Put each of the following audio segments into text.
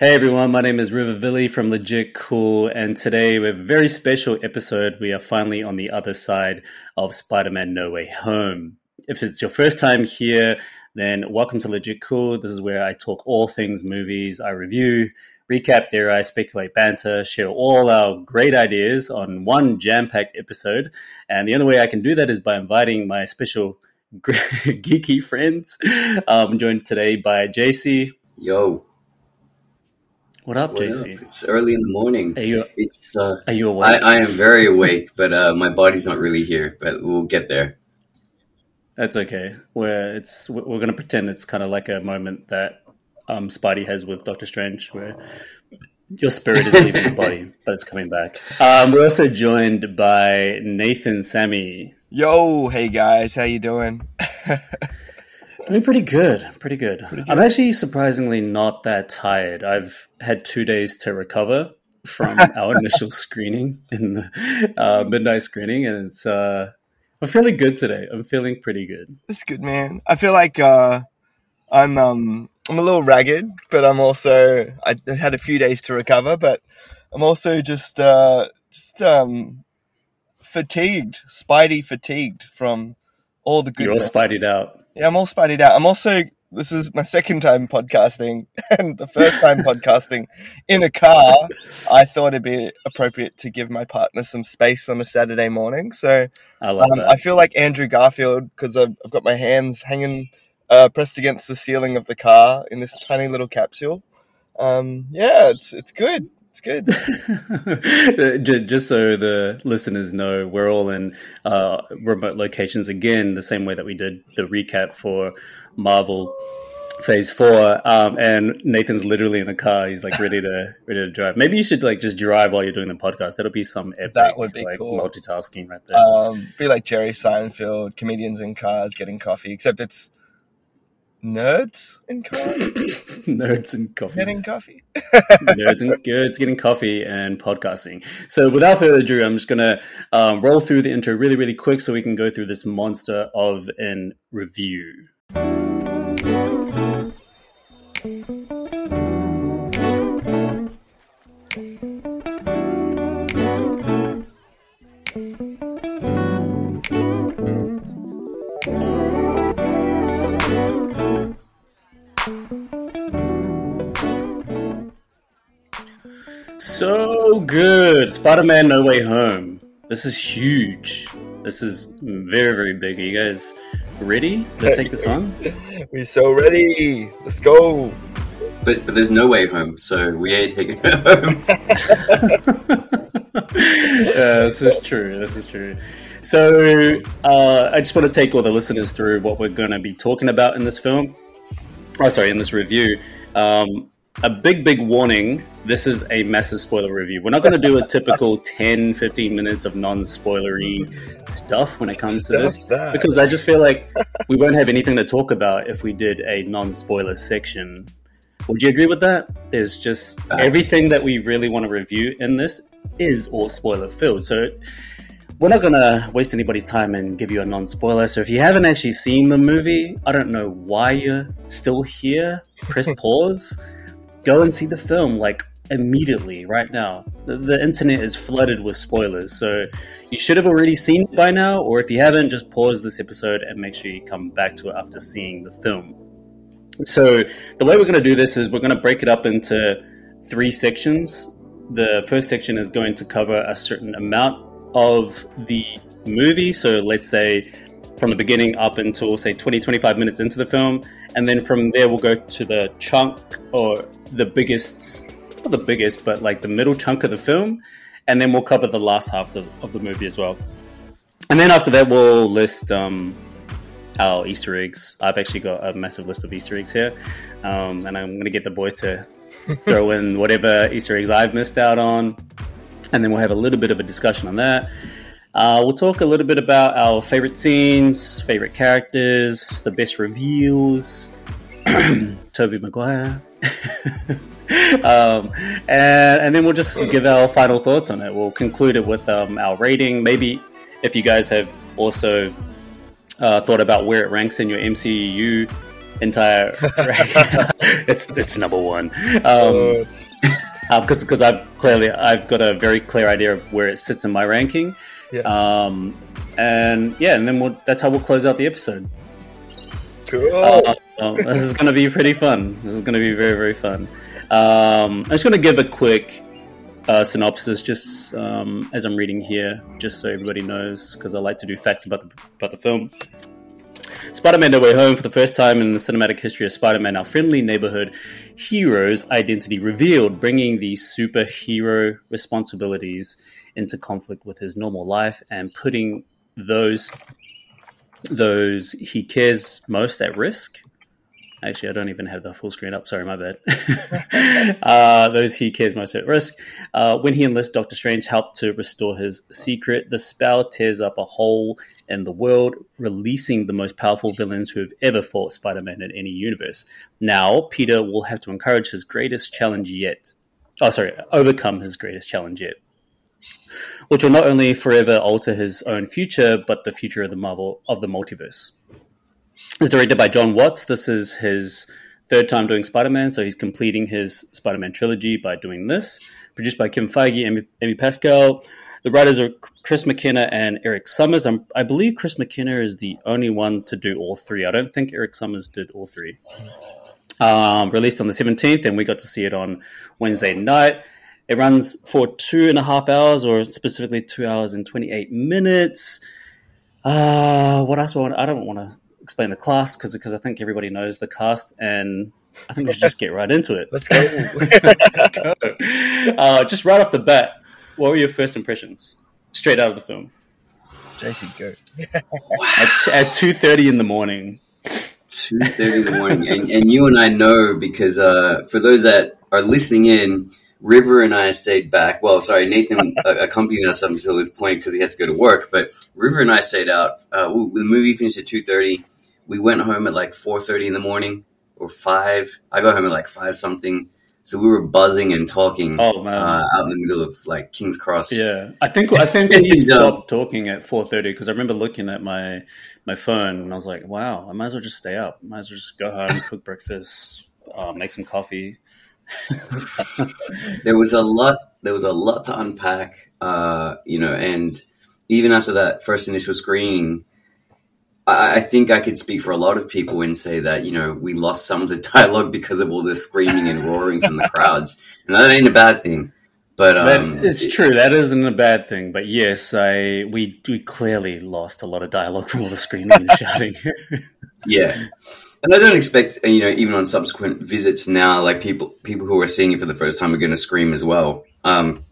Hey everyone, my name is River Villy from Legit Cool, and today we have a very special episode. We are finally on the other side of Spider Man No Way Home. If it's your first time here, then welcome to Legit Cool. This is where I talk all things movies, I review, recap, there I speculate, banter, share all our great ideas on one jam packed episode. And the only way I can do that is by inviting my special geeky friends. Um, I'm joined today by Jasey. Yo. What up, what Jasey? Up? It's early in the morning. Are you? It's. Uh, are you awake? I, I am very awake, but uh, my body's not really here. But we'll get there. That's okay. Where it's we're going to pretend it's kind of like a moment that um, Spidey has with Doctor Strange, where your spirit is leaving the body, but it's coming back. Um, we're also joined by Nathan Sammy. Yo, hey guys, how you doing? Pretty good, pretty good. pretty good. I'm actually surprisingly not that tired. I've had two days to recover from our initial screening in the uh, midnight screening, and it's uh, I'm feeling good today. I'm feeling pretty good. That's good, man. I feel like uh, I'm um, I'm a little ragged, but I'm also I had a few days to recover, but I'm also just uh, just um, fatigued, Spidey fatigued from all the good. You're all Spideyed out. Yeah, I'm all spideyed out. I'm also this is my second time podcasting and the first time podcasting in a car. I thought it'd be appropriate to give my partner some space on a Saturday morning. So I love um. I feel like Andrew Garfield because I've, I've, got my hands hanging uh, pressed against the ceiling of the car in this tiny little capsule. Um, yeah, it's it's good. It's good. Just so the listeners know, we're all in uh, remote locations again, the same way that we did the recap for Marvel Phase Four. Um, and Nathan's literally in a car; he's like ready to ready to drive. Maybe you should like just drive while you're doing the podcast. That'll be some epic, that would be like, cool. multitasking right there. Um, be like Jerry Seinfeld, comedians in cars getting coffee, except it's nerds in coffee. nerds and coffee. Getting coffee. nerds and nerds getting coffee and podcasting. So without further ado, I'm just gonna um, roll through the intro really, really quick so we can go through this monster of an review. So good. Spider Man No Way Home. This is huge. This is very, very big. Are you guys ready to take this on? We're so ready. Let's go. But but there's no way home, so we ain't taking it home. yeah, this is true. This is true. So uh, I just want to take all the listeners through what we're going to be talking about in this film. Oh, sorry, in this review. Um, a big, big warning this is a massive spoiler review. We're not going to do a typical 10, 15 minutes of non spoilery stuff when it comes to this because I just feel like we won't have anything to talk about if we did a non spoiler section. Would you agree with that? There's just That's... everything that we really want to review in this is all spoiler filled. So we're not going to waste anybody's time and give you a non spoiler. So if you haven't actually seen the movie, I don't know why you're still here. Press pause go and see the film like immediately right now. The, the, internet is flooded with spoilers, so you should have already seen it by now, or if you haven't, just pause this episode and make sure you come back to it after seeing the film. So, the way we're going to do this is we're going to break it up into three sections. The first section is going to cover a certain amount of the movie. So, let's say from the beginning up until, say, 20, 25 minutes into the film. And then from there, we'll go to the chunk or the biggest, not the biggest, but like the middle chunk of the film, and then we'll cover the last half of, of the movie as well. And then after that, we'll list um, our Easter eggs. I've actually got a massive list of Easter eggs here, um, and I'm going to get the boys to throw in whatever Easter eggs I've missed out on, and then we'll have a little bit of a discussion on that. Uh, we'll talk a little bit about our favorite scenes, favorite characters, the best reveals, Tobey Maguire. um, and, and, then we'll just give our final thoughts on it. We'll conclude it with um, our rating. Maybe if you guys have also uh, thought about where it ranks in your MCU entire. it's it's number one. Um, Oh, it's- because because I've clearly I've got a very clear idea of where it sits in my ranking. Yeah. Um, and yeah, and then we'll, that's how we'll close out the episode. cool. Uh, this is going to be pretty fun. This is going to be very very fun. Um, I'm just going to give a quick uh, synopsis, just um, as I'm reading here, just so everybody knows, because I like to do facts about the about the film. Spider-Man: No Way Home, for the first time in the cinematic history of Spider-Man, our friendly neighborhood hero's identity revealed, bringing the superhero responsibilities into conflict with his normal life and putting those those he cares most at risk. Actually, I don't even have the full screen up. Sorry, my bad. uh, those he cares most at risk. Uh, when he enlists Doctor Strange help to restore his secret, the spell tears up a hole in the world, releasing the most powerful villains who have ever fought Spider Man in any universe. Now, Peter will have to encourage his greatest challenge yet. Oh, sorry, overcome his greatest challenge yet. Which will not only forever alter his own future, but the future of the Marvel of the multiverse. It's directed by Jon Watts. This is his third time doing Spider Man, so he's completing his Spider Man trilogy by doing this. Produced by Kim Feige, Amy, Amy Pascal. The writers are Chris McKenna and Erik Sommers. I'm, I believe Chris McKenna is the only one to do all three. I don't think Erik Sommers did all three. Um, released on the 17th, and we got to see it on Wednesday night. It runs for two and a half hours, or specifically two hours and 28 minutes. Uh, what else? I want? I don't want to explain the class because because I think everybody knows the cast, and I think we should just get right into it. Let's go. Let's go. Uh, just right off the bat, what were your first impressions? Straight out of the film Jason, go. at, at two thirty in the morning. two thirty in the morning, and, and you and I know because uh, for those that are listening in, River and I stayed back. Well, sorry, Nathan uh, accompanied us up until this point because he had to go to work. But River and I stayed out. Uh, we- the movie finished at two thirty. We went home at like four thirty in the morning or five. I got home at like five something. So we were buzzing and talking Oh man, uh, out in the middle of like King's Cross. Yeah, I think I think we stopped talking at four thirty because I remember looking at my my phone and I was like, "Wow, I might as well just stay up. Might as well just go home, cook breakfast, uh, make some coffee." there was a lot there was a lot to unpack uh, you know and even after that first initial screening I, I think I could speak for a lot of people and say that you know we lost some of the dialogue because of all the screaming and roaring from the crowds and that ain't a bad thing but um, that, it's true. That isn't a bad thing, but yes, I we we clearly lost a lot of dialogue from all the screaming and shouting. Yeah, and I don't expect uh, you know even on subsequent visits now, like people people who are seeing it for the first time are going to scream as well. Um,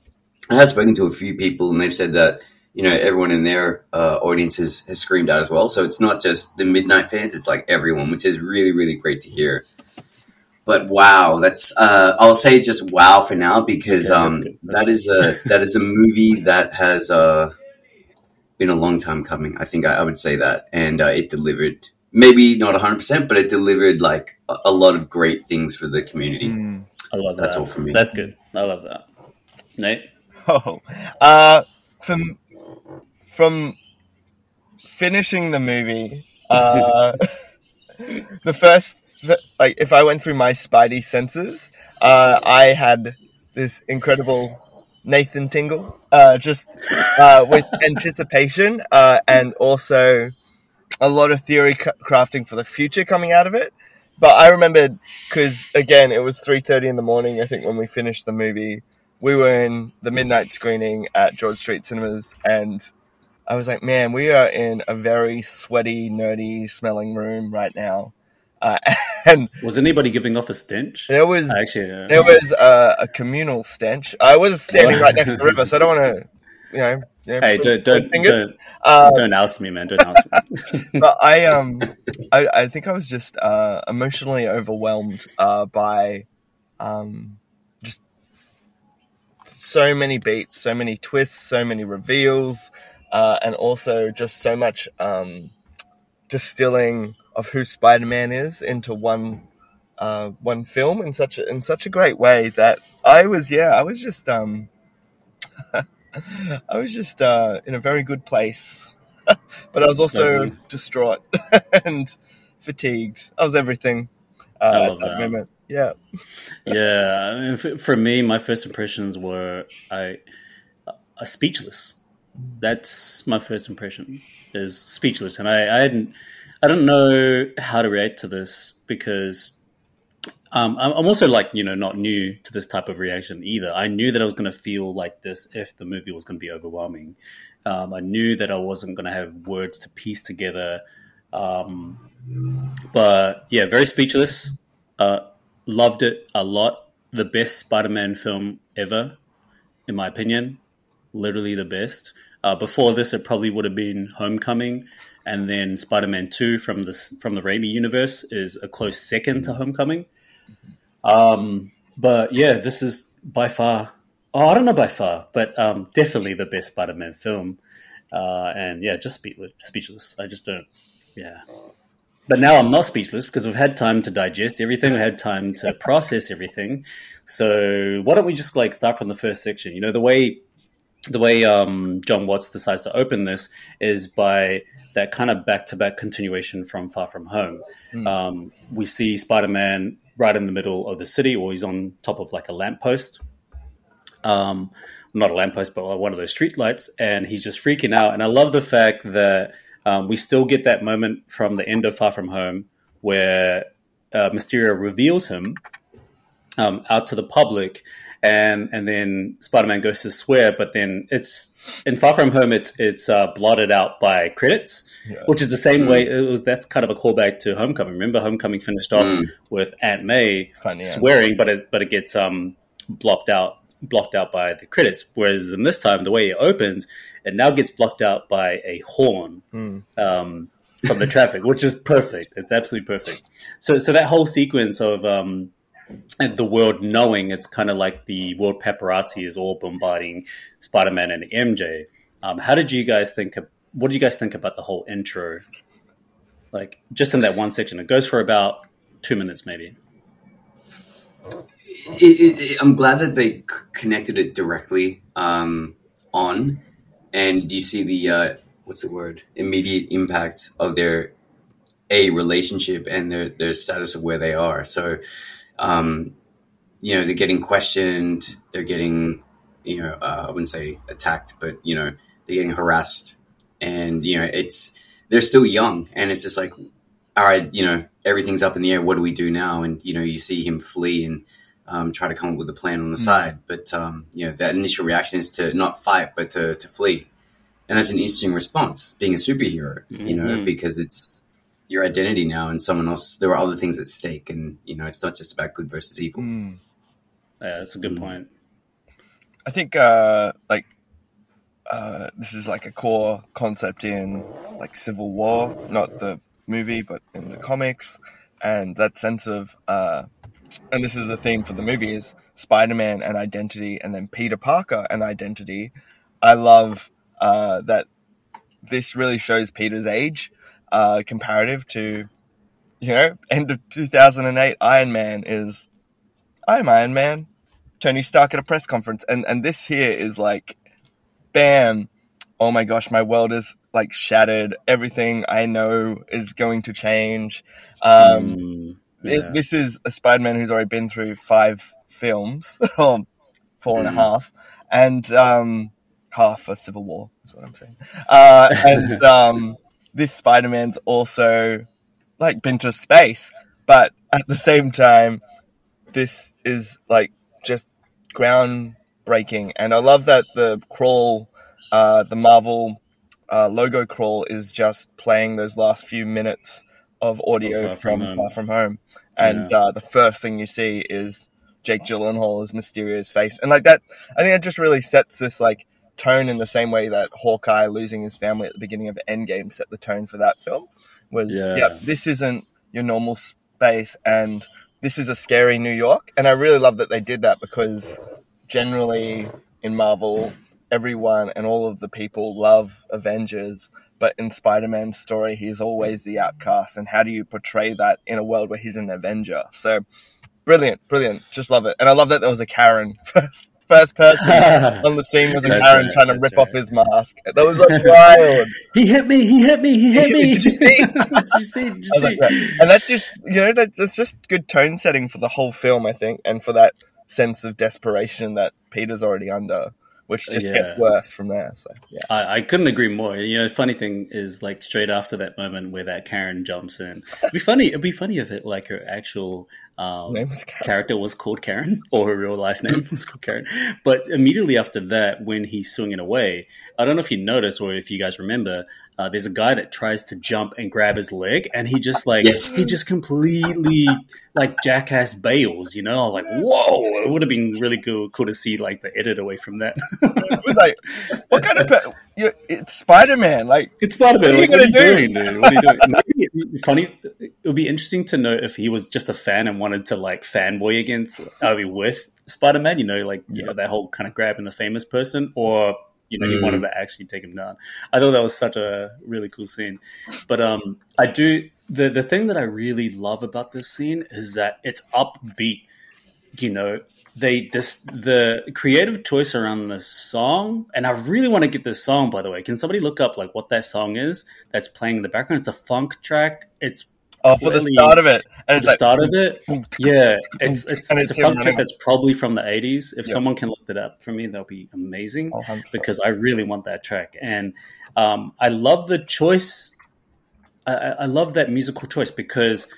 I have spoken to a few people, and they've said that you know everyone in their uh, audience has, has screamed out as well. So it's not just the midnight fans; it's like everyone, which is really really great to hear. But wow, that's uh, I'll say just wow for now because um, that's. That's that is a that is a movie that has uh, been a long time coming. I think I, I would say that, and uh, it delivered. Maybe not 100%, but it delivered like a, a lot of great things for the community. Mm. I love that. That's all for me. That's good. I love that. Nate, Oh, uh, from from finishing the movie, uh, the first the, like if I went through my Spidey senses, uh, I had this incredible Nathan tingle, uh, just uh, with anticipation uh, and also a lot of theory crafting for the future coming out of it. But I remembered because again, it was three thirty in the morning. I think when we finished the movie, we were in the midnight screening at George Street Cinemas, and I was like, "Man, we are in a very sweaty, nerdy smelling room right now." Uh, and was anybody giving off a stench? there was Actually, uh, there was a, a communal stench. I was standing right next to the river, so I don't want to, you know. Yeah, hey, don't don't don't, Uh, don't oust me, man. Don't oust me. but I um I, I think I was just uh, emotionally overwhelmed uh, by um just so many beats, so many twists, so many reveals, uh, and also just so much um, distilling of who Spider Man is into one uh, one film in such a, in such a great way that I was yeah I was just um I was just uh, in a very good place but I was also Lovely. distraught and fatigued. I was everything uh, I at that that. moment. Yeah. yeah, I mean, for, for me, my first impressions were I, uh, speechless. That's my first impression is speechless, and I, I hadn't, I don't know how to react to this because um, I'm also like you know not new to this type of reaction either. I knew that I was going to feel like this if the movie was going to be overwhelming. Um, I knew that I wasn't going to have words to piece together. Um, but yeah, very speechless. Uh, loved it a lot. The best Spider-Man film ever, in my opinion. Literally the best. Uh, before this, it probably would have been Homecoming, and then Spider-Man Two from this from the Raimi universe is a close second to Homecoming. Um, but yeah, this is by far. Oh, I don't know by far, but um, definitely the best Spider-Man film. Uh, and yeah, just speechless. Speechless. I just don't. Yeah. But now I'm not speechless because we've had time to digest everything. We had time to process everything. So why don't we just like start from the first section? You know, the way the way um, Jon Watts decides to open this is by that kind of back to back continuation from Far From Home. Um, we see Spider Man right in the middle of the city, or he's on top of like a lamppost. Um, not a lamppost, but one of those street lights, and he's just freaking out. And I love the fact that um, we still get that moment from the end of Far From Home where uh, Mysterio reveals him um, out to the public, and and then Spider Man goes to swear, but then it's in Far From Home, it's it's uh, blotted out by credits, Yeah. which is the same way. It was that's kind of a callback to Homecoming. Remember, Homecoming finished off Mm. with Aunt May Funny. Yeah. swearing, but it but it gets um blocked out blocked out by the credits. Whereas in this time, the way it opens, it now gets blocked out by a horn Mm. um, from the traffic, which is perfect. It's absolutely perfect. So so that whole sequence of um, and the world knowing it's kind of like the world paparazzi is all bombarding Spider-Man and MJ. Um, how did you guys think? Of, what do you guys think about the whole intro? Like just in that one section, it goes for about two minutes, maybe. it, it, it- I'm glad that they connected it directly um, on, and you see the uh, what's the word immediate impact of their a relationship and their their status of where they are. So, um, you know, they're getting questioned, they're getting, you know, uh, I wouldn't say attacked, but you know, they're getting harassed, and you know, it's they're still young, and it's just like, all right, you know, everything's up in the air. What do we do now? And you know, you see him flee and um, try to come up with a plan on the side. But um, you know, that initial reaction is to not fight, but to, to flee, and that's an interesting response. Being a superhero, you know, Mhm. because it's your identity now, and someone else. There are other things at stake, and you know, it's not just about good versus evil. Mm. Yeah, that's a good Mm. point. I think uh, like uh, this is like a core concept in like Civil War, not the movie, but in the comics, and that sense of uh, and this is a theme for the movie is Spider-Man and identity, and then Peter Parker and identity. I love uh, that this really shows Peter's age uh, comparative to you know end of 2008 Iron Man is I'm Iron Man. Tony Stark at a press conference, and and this here is like, bam, oh my gosh, my world is like shattered. Everything I know is going to change. Um, Mm, it- yeah. this is a Spider-Man who's already been through five films, or four and a Mm. half, and um, half a Civil War is what I'm saying. Uh, and um, this Spider-Man's also like been to space, but at the same time, this is like just groundbreaking. And I love that the crawl, uh, the Marvel uh, logo crawl, is just playing those last few minutes of audio Far from, From. Far From Home. And Yeah. uh, the first thing you see is Jake Gyllenhaal as Mysterio's face. And like that, I think it just really sets this like tone in the same way that Hawkeye losing his family at the beginning of Endgame set the tone for that film. Was Yeah. yeah, this isn't your normal space, and this is a scary New York. And I really love that they did that because generally in Marvel, everyone and all of the people love Avengers. But in Spider Man's story, he's always the outcast. And how do you portray that in a world where he's an Avenger? So brilliant, brilliant. Just love it. And I love that there was a Karen first first person on the scene was That's Karen right, trying to that's rip off his mask. That was like wild. he hit me. He hit me. He hit me. Did you see? Did you see? Did you see? like that. And that's just you know that, that's just good tone setting for the whole film, I think, and for that sense of desperation that Peter's already under, which just Yeah. gets worse from there. So yeah, I, I couldn't agree more. You know, funny thing is like straight after that moment where that Karen jumps in. It'd be funny. It'd be funny if it like her actual um, name was Karen. character was called Karen or her real life name was called Karen. But immediately after that, when he's swinging away, I don't know if you noticed or if you guys remember, uh, there's a guy that tries to jump and grab his leg, and he just like Yes. he just completely like jackass bails. You know, like whoa! It would have been really cool, cool to see like the edit away from that. It was like, what kind of pe- you, it's Spider Man? Like, It's Spider Man. What are Like, you what are gonna you doing, dude? What are you doing? Funny. It would be interesting to know if he was just a fan and wanted to like fanboy against, I mean, with Spider Man. You know, like you know that whole kind of grabbing the famous person, or you know, he Mm. wanted to actually take him down. I thought that was such a really cool scene. But um, I do the the thing that I really love about this scene is that it's upbeat. You know, they this the creative choice around the song, and I really want to get this song. By the way, can somebody look up like what that song is that's playing in the background? It's a funk track. It's oh, for the start of it, and it's the like, start of it. Yeah, it's it's, And it's, it's a funk track that's probably from the eighties. If Yeah. someone can look that up for me, that'll be amazing I'll hunt for it. because I really want that track. And um, I love the choice. I, I love that musical choice because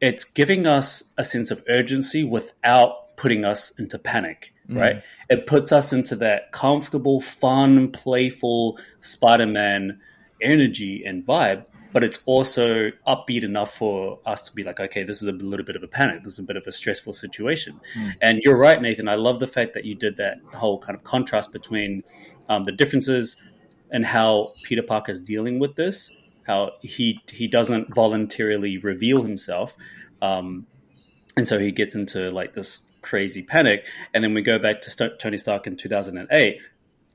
it's giving us a sense of urgency without putting us into panic. Mm. Right? It puts us into that comfortable, fun, playful Spider-Man energy and vibe. But it's also upbeat enough for us to be like, okay, this is a little bit of a panic. This is a bit of a stressful situation. Mm. And you're right, Nathan. I love the fact that you did that whole kind of contrast between um, the differences and how Peter Parker is dealing with this. How he he doesn't voluntarily reveal himself, um, and so he gets into like this crazy panic. And then we go back to St- Tony Stark in 2008.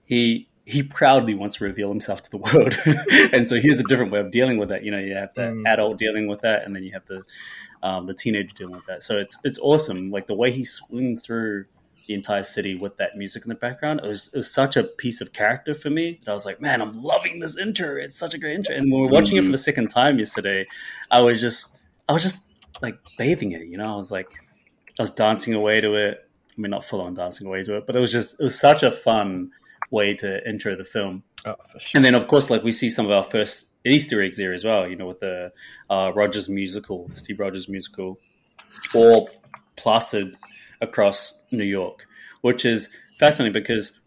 He he proudly wants to reveal himself to the world, and so here's a different way of dealing with that. You know, you have the Mm. adult dealing with that, and then you have the um, the teenager dealing with that. So it's it's awesome. Like the way he swings through the entire city with that music in the background. It was it was such a piece of character for me that I was like, man, I'm loving this intro. It's such a great intro. And when we were watching it for the second time yesterday, I was just I was just like bathing it. You know, I was like I was dancing away to it. I mean, not full on dancing away to it, but it was just it was such a fun way to intro the film. Oh, for sure. And then, of course, like we see some of our first Easter eggs there as well. You know, with the uh, Rogers musical, Steve Rogers musical, all plastered across New York, which is fascinating because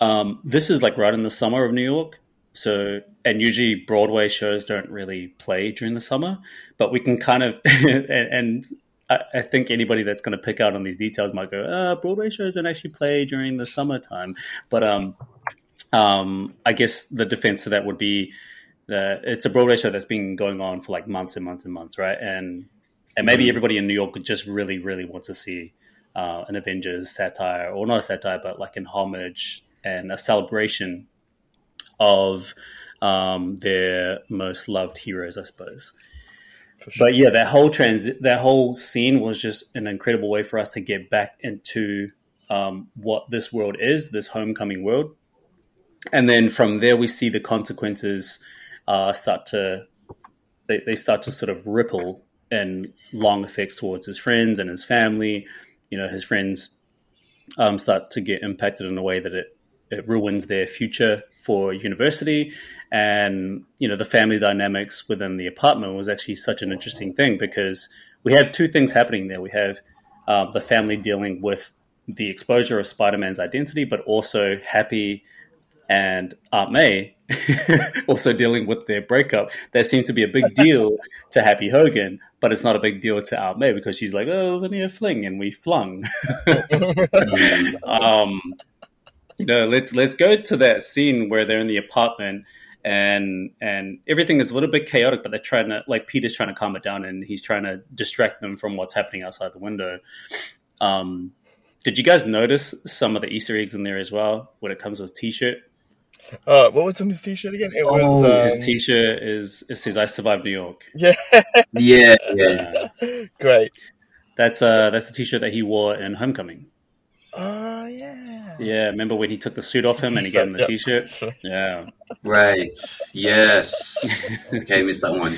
um, this is like right in the summer of New York. So, and usually Broadway shows don't really play during the summer, but we can kind of, and, and I, I think anybody that's going to pick out on these details might go, uh, Broadway shows don't actually play during the summertime. But um, um, I guess the defense of that would be that it's a Broadway show that's been going on for like months and months and months, right? And and maybe everybody in New York just really, really wants to see uh, an Avengers satire, or not a satire, but like an homage and a celebration of um, their most loved heroes, I suppose. Sure. But yeah, that whole trans that whole scene was just an incredible way for us to get back into um, what this world is, this homecoming world, and then from there we see the consequences uh, start to they, they start to sort of ripple and long effects towards his friends and his family. You know, his friends um, start to get impacted in a way that it it ruins their future for university. And you know the family dynamics within the apartment was actually such an interesting thing because we have two things happening there. We have uh, the family dealing with the exposure of spider-man's identity but also happy and aunt may also dealing with their breakup. That seems to be a big deal to happy hogan but it's not a big deal to aunt may because she's like oh it was only a fling and we flung. Um, you know, let's let's go to that scene where they're in the apartment and and everything is a little bit chaotic, but they're trying to like Peter's trying to calm it down and he's trying to distract them from what's happening outside the window. Um, did you guys notice some of the Easter eggs in there as well when it comes to his T-shirt? Uh, what was on his t-shirt again? It was Oh, um, His T-shirt is it says "I survived New York." yeah, Yeah, yeah. Uh, great. that's uh that's the T-shirt that he wore in Homecoming. Oh yeah. Yeah, remember when he took the suit off him and he So- gave him the yep. t-shirt? Yeah. Right. Yes. okay, missed that one.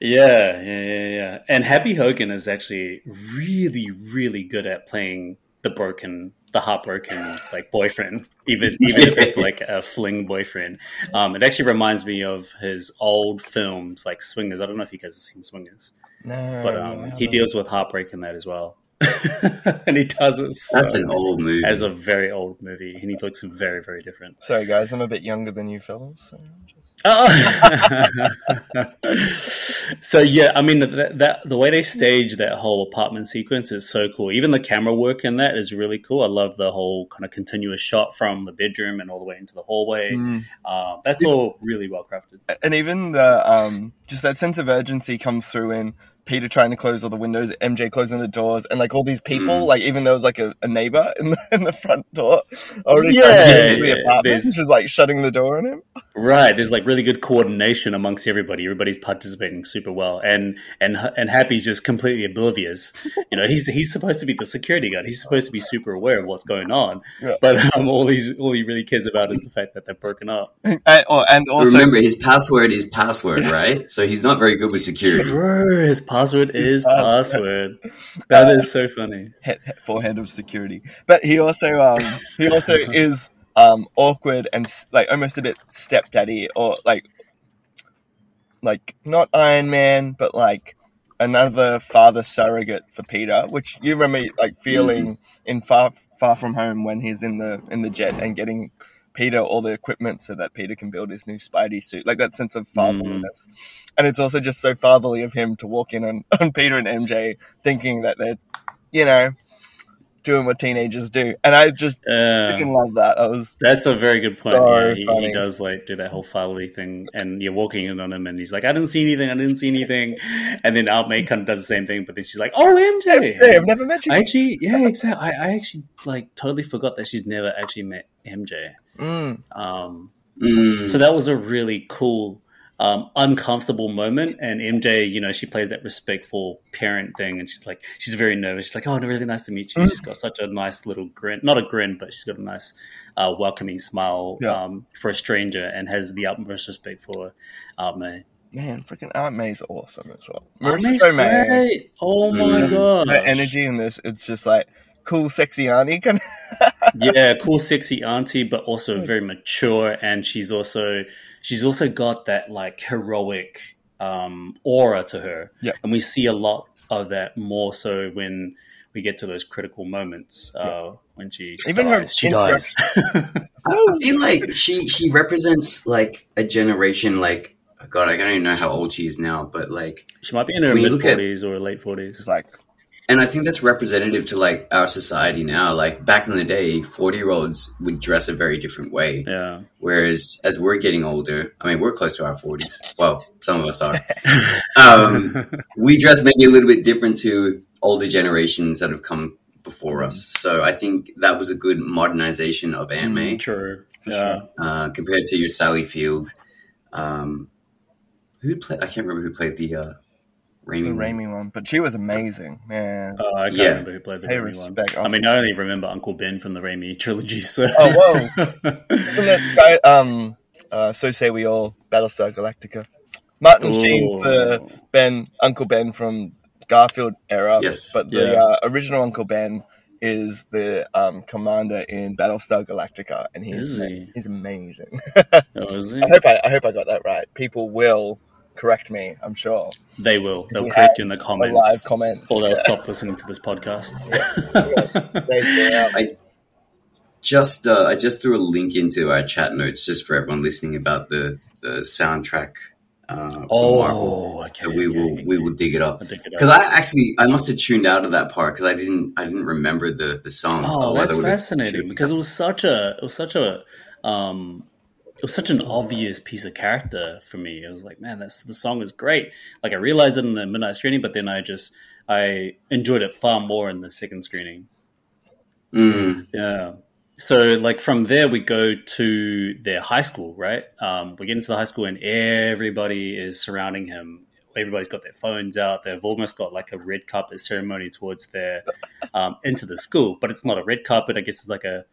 Yeah, yeah, yeah, yeah. And Happy Hogan is actually really, really good at playing the broken, the heartbroken like boyfriend, even even if it's like a fling boyfriend. Um, it actually reminds me of his old films like Swingers. I don't know if you guys have seen Swingers, No, but I um, he haven't. deals with heartbreak in that as well, and he does it. So, That's an old movie. It's a very old movie, and he looks very, very different. Sorry, guys, I'm a bit younger than you fellas. So just... Oh. so yeah, I mean that, that the way they stage that whole apartment sequence is so cool. Even the camera work in that is really cool. I love the whole kind of continuous shot from the bedroom and all the way into the hallway. Mm. Uh, that's all really well crafted. And even the um, just that sense of urgency comes through in Peter trying to close all the windows, MJ closing the doors, and like all these people. Mm. Like even there was like a, a neighbor in the, in the front door already Yeah, trying to yeah, the apartment, just like shutting the door on him. Right, there's like really good coordination amongst everybody. Everybody's participating super well, and and and Happy's just completely oblivious. You know, he's he's supposed to be the security guard. He's supposed to be super aware of what's going on, Yeah. but um, all he's all he really cares about is the fact that they're broken up. And, or, and also, Remember, his password is password, right? So he's not very good with security. Bro, his password is password. password. That is so funny. head, head- for head of security. But he also um he also is um awkward and like almost a bit stepdaddy or like like not Iron Man, but like another father surrogate for Peter, which you remember like feeling in Far Far From Home when he's in the in the jet and getting Peter all the equipment so that Peter can build his new Spidey suit, like that sense of fatherliness. Mm. And it's also just so fatherly of him to walk in on, on Peter and MJ thinking that they're, you know, doing what teenagers do. And I just Yeah. freaking love that. That was That's a very good point. So yeah, he, he does like do that whole fatherly thing, and you're walking in on him, and he's like, "I didn't see anything. I didn't see anything." And then Aunt May kind of does the same thing, but then she's like, "Oh, MJ." Hey, I've never met you. I actually, yeah, exactly. I, I actually like totally forgot that she's never actually met MJ. Mm. Um, Mm. so that was a really cool, um, uncomfortable moment. And MJ, you know, she plays that respectful parent thing, and she's like, she's very nervous. She's like, "Oh, really nice to meet you." Mm. She's got such a nice little grin, not a grin, but she's got a nice, uh, welcoming smile Yeah. um, for a stranger, and has the utmost respect for Aunt May. Man, freaking Aunt May's awesome as well. Aunt Marisa May's Tomei, great. Oh my Mm. god, her energy in this, it's just like cool, sexy auntie. Kind yeah, cool, sexy auntie, but also very mature, and she's also she's also got that like heroic um, aura to her. Yeah. and we see a lot of that more so when we get to those critical moments uh, when she Even her she dies. I feel like she she represents like a generation. Like God, I don't even know how old she is now, but like, she might be in her mid forties or late forties. Like, and I think that's representative to like our society now. Like back in the day, forty year olds would dress a very different way, Yeah, whereas as we're getting older, I mean, we're close to our forties. Well, some of us are. um, we dress maybe a little bit different to older generations that have come before us. So I think that was a good modernization of Aunt May. true. Yeah. sure. uh, compared to your Sally Field. Um, who played? I can't remember who played the uh, Raimi. the. Raimi one, but she was amazing, man. Uh, I can't Yeah. remember who played the Hey, Raimi one. I mean, I only remember Uncle Ben from the Raimi trilogy. So, Oh, whoa. Isn't that guy, um, uh, so say we all, Battlestar Galactica. Martin Sheen's the Ooh. Ben, Uncle Ben from Garfield era. Yes. But the Yeah. uh, original Uncle Ben is the um, commander in Battlestar Galactica, and he's Is he? he's amazing. Oh, is he? I hope I, I hope I got that right. People will correct me. I'm sure. They will. They'll correct you in the comments. live comments. Or they'll Yeah. stop listening to this podcast. Yeah. Just, uh, I just threw a link into our chat notes just for everyone listening about the the soundtrack uh, for Marvel. oh, okay, So we okay, will okay. we will dig it up I'll dig it because. I actually I must have tuned out of that part because I didn't I didn't remember the the song. Oh, Otherwise that's fascinating because it was such a it was such a um it was such an obvious piece of character for me. It was like, man, that's the song is great. Like I realized it in the midnight screening, but then I just I enjoyed it far more in the second screening. Mm, Yeah. So like from there we go to their high school, right? Um, we get into the high school and everybody is surrounding him. Everybody's got their phones out. They've almost got like a red carpet ceremony towards their um, into the school, but it's not a red carpet. I guess it's like a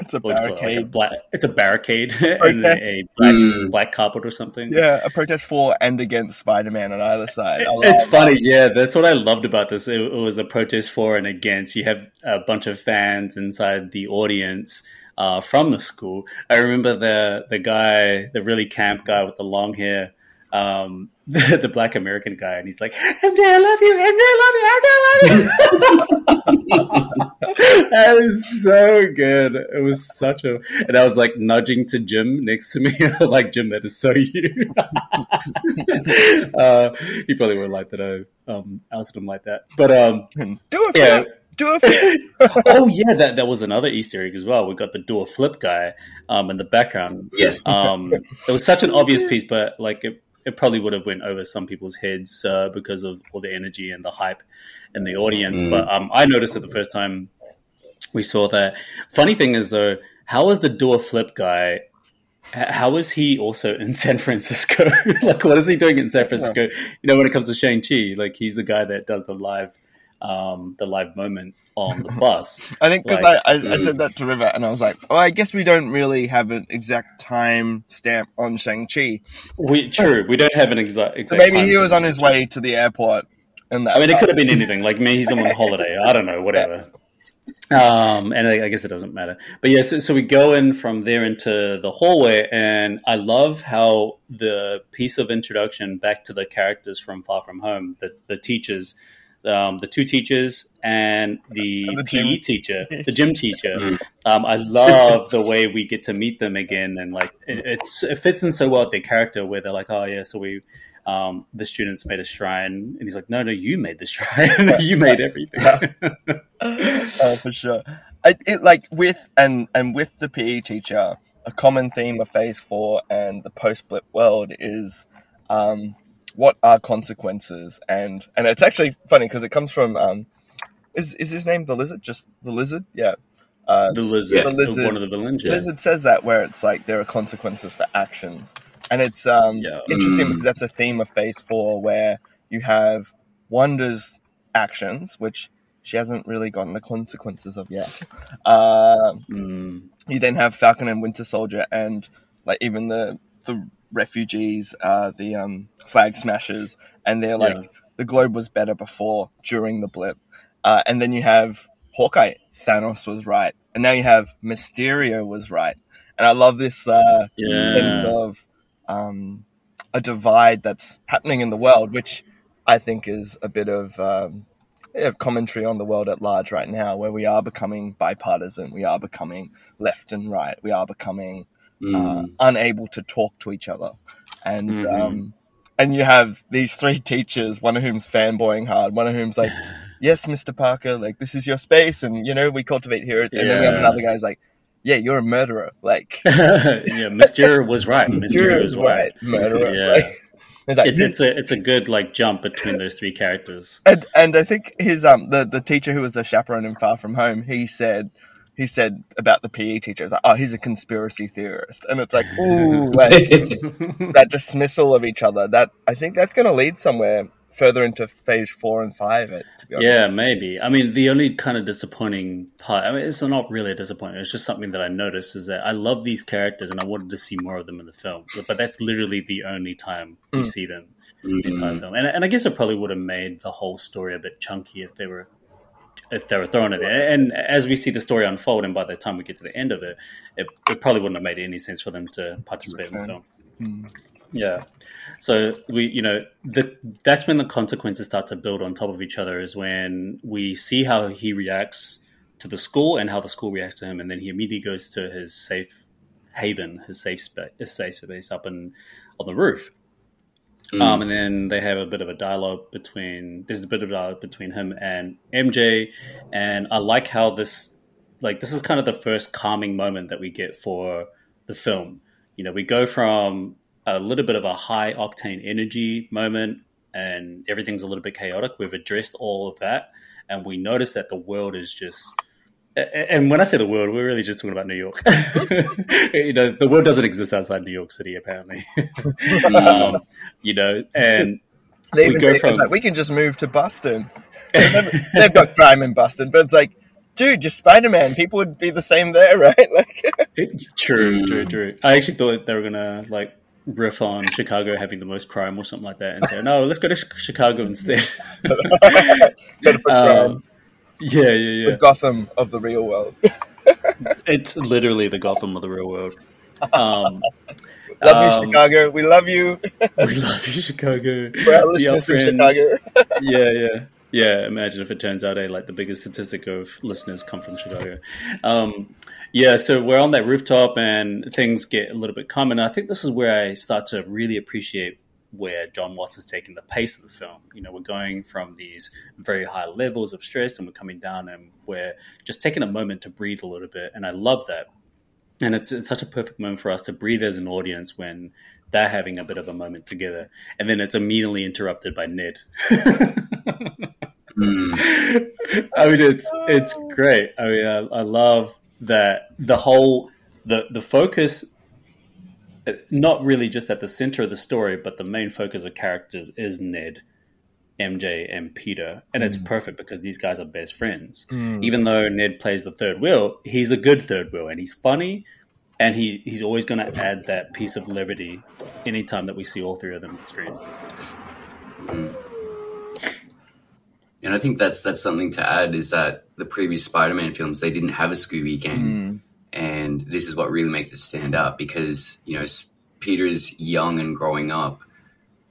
It's a what do you call it, like a barricade. black, it's a barricade and a black, Mm. black carpet or something. Yeah, a protest for and against Spider-Man on either side. I love It's that. funny, yeah. That's what I loved about this. It, it was a protest for and against. You have a bunch of fans inside the audience uh, from the school. I remember the the guy, the really camp guy with the long hair, um, the, the black American guy, and he's like, "MJ, I love you, MJ, I love you, MJ, I love you." that is so good. It was such a, and I was like nudging to Jim next to me, like Jim, that is so you. uh, he probably would like that I um, ousted him like that. But um, Do it, yeah. flip. Do it. flip. oh yeah, that that was another Easter egg as well. We got the door flip guy um, in the background. Yes. Um, it was such an obvious piece, but like it, it probably would have went over some people's heads uh, because of all the energy and the hype in the audience. Mm. But um, I noticed it the first time we saw that. Funny thing is though, how is the door flip guy? How is he also in San Francisco? like, what is he doing in San Francisco? You know, when it comes to Shang Chi, like he's the guy that does the live, um, the live moment on the bus. I think because Like, I, I, I said that to River, and I was like, "Oh, I guess we don't really have an exact time stamp on Shang Chi. We true. We don't have an exact. So maybe he was on his way to the airport." And that I mean, it could have been anything. Like maybe he's on holiday. I don't know. Whatever. Um, and I, I guess it doesn't matter. But yeah, so, so we go in from there into the hallway, and I love how the piece of introduction back to the characters from Far From Home, the the teachers. Um, the two teachers and the, And the PE gym. teacher, the gym teacher. Mm. Um, I love the way we get to meet them again, and like it, it's it fits in so well with their character, where they're like, "Oh yeah, so we um, the students made a shrine," and he's like, "No, no, you made the shrine. you made everything." oh, for sure. I, it like with and and with the PE teacher, a common theme of Phase Four and the post-blip world is um, what are consequences, and and it's actually funny because it comes from um, is is his name the lizard? Just the lizard? Yeah. Uh, the lizard, Yeah. The lizard. one of the villains. Yeah. Lizard says that where it's like there are consequences for actions, and it's um, Yeah. interesting Mm. because that's a theme of Phase Four where you have Wanda's actions, which she hasn't really gotten the consequences of yet. Um, Mm, you then have Falcon and Winter Soldier, and like even the the refugees, uh, the um, flag smashers, and they're like Yeah. the globe was better before, during the blip, uh, and then you have Hawkeye. Thanos was right, and now you have Mysterio was right, and I love this uh, sense of um, a divide that's happening in the world, which I think is a bit of um, yeah, commentary on the world at large right now, where we are becoming bipartisan, we are becoming left and right, we are becoming Mm. uh, unable to talk to each other, and Mhm. um, and you have these three teachers, one of whom's fanboying hard, one of whom's like, "Yes, Mister Parker, like this is your space, and you know we cultivate heroes," and then we have another guy's like, "Yeah, you're a murderer," like. yeah, Mysterio was right. Mysterio Mysterio was right. right, murderer. Yeah. Like, it's like, It, it's a it's a good like jump between those three characters. and and I think his um the, the teacher who was the chaperone in Far From Home, he said he said about the PE teacher, like, oh, he's a conspiracy theorist, and it's like, ooh, like that dismissal of each other. That I think that's going to lead somewhere further into Phase Four and Five. It to be honest. Yeah, maybe. I mean, the only kind of disappointing part, I mean, it's not really a disappointment. It's just something that I noticed is that I love these characters and I wanted to see more of them in the film. But that's literally the only time we Mm. see them in the entire Mm. film. And, and I guess it probably would have made the whole story a bit chunky if they were if they were thrown in there. And as we see the story unfold, and by the time we get to the end of it, it, it probably wouldn't have made any sense for them to participate in the film. Mm. Yeah. So we, you know, the that's when the consequences start to build on top of each other. Is when we see how he reacts to the school and how the school reacts to him, and then he immediately goes to his safe haven, his safe space, his safe space up in on the roof. Mm. Um, and then they have a bit of a dialogue between. There's a bit of dialogue between him and MJ, and I like how this, like, this is kind of the first calming moment that we get for the film. You know, we go from a little bit of a high octane energy moment, and everything's a little bit chaotic. We've addressed all of that, and we notice that the world is just. And when I say the world, we're really just talking about New York. you know, the world doesn't exist outside New York City, apparently. um, you know, and They We go from- like we can just move to Boston. they've, got crime in Boston, but it's like dude, you're Spider Man. People would be the same there, right? Like, It's true, true, true. I actually thought they were gonna like riff on Chicago having the most crime or something like that, and say, "No, let's go to Chicago instead." Um, yeah, yeah, yeah. the. Gotham of the real world. It's literally the Gotham of the real world. Um, love you, um, Chicago. We love you. We love you, Chicago. For our We are listeners in. Chicago. yeah, yeah, yeah. Imagine if it turns out, eh, like the biggest statistic of listeners come from Chicago. Um, yeah, so we're on that rooftop, and things get a little bit calm. And I think this is where I start to really appreciate where Jon Watts is taking the pace of the film. You know, we're going from these very high levels of stress, and we're coming down, and we're just taking a moment to breathe a little bit. And I love that. And it's, it's such a perfect moment for us to breathe as an audience when they're having a bit of a moment together, and then it's immediately interrupted by Ned. Mm. I mean, it's it's great. I mean, I, I love that the whole the the focus, not really just at the center of the story, but the main focus of characters is Ned, MJ, and Peter, and it's mm. perfect because these guys are best friends. Mm. Even though Ned plays the third wheel, he's a good third wheel, and he's funny. And he, he's always going to add that piece of levity anytime that we see all three of them on screen. Mm. And I think that's that's something to add is that the previous Spider-Man films they didn't have a Scooby gang, and this is what really makes it stand out because you know Peter's young and growing up.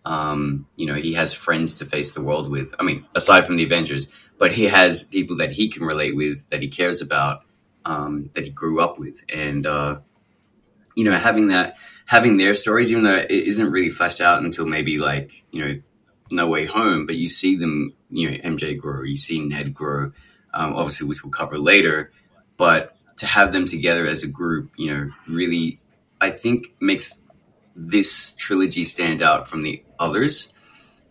Um, you know he has friends to face the world with. I mean, aside from the Avengers, but he has people that he can relate with, that he cares about, um, that he grew up with, and uh, you know having that having their stories, even though it isn't really fleshed out until maybe like you know no Way Home, but you see them, you know, MJ grow, you see Ned grow, um, obviously, which we'll cover later. But to have them together as a group, you know, really, I think makes this trilogy stand out from the others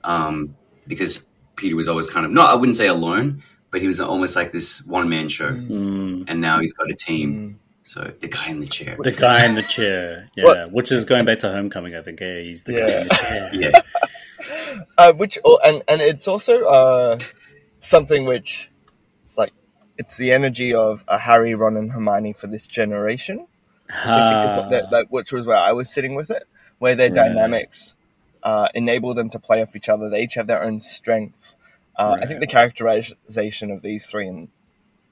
um, because Peter was always kind of, not, I wouldn't say alone, but he was almost like this one man show. Mm. And now he's got a team. So the guy in the chair. The guy in the chair, yeah, What? which is going back to Homecoming. I think yeah, he's the guy in the chair. Yeah. uh, which oh, and and it's also uh, something which like it's the energy of a Harry, Ron, and Hermione for this generation. Think is Ah, what that, that, which was where I was sitting with it, where their Right. dynamics uh, enable them to play off each other. They each have their own strengths. Uh, I think the characterization of these three in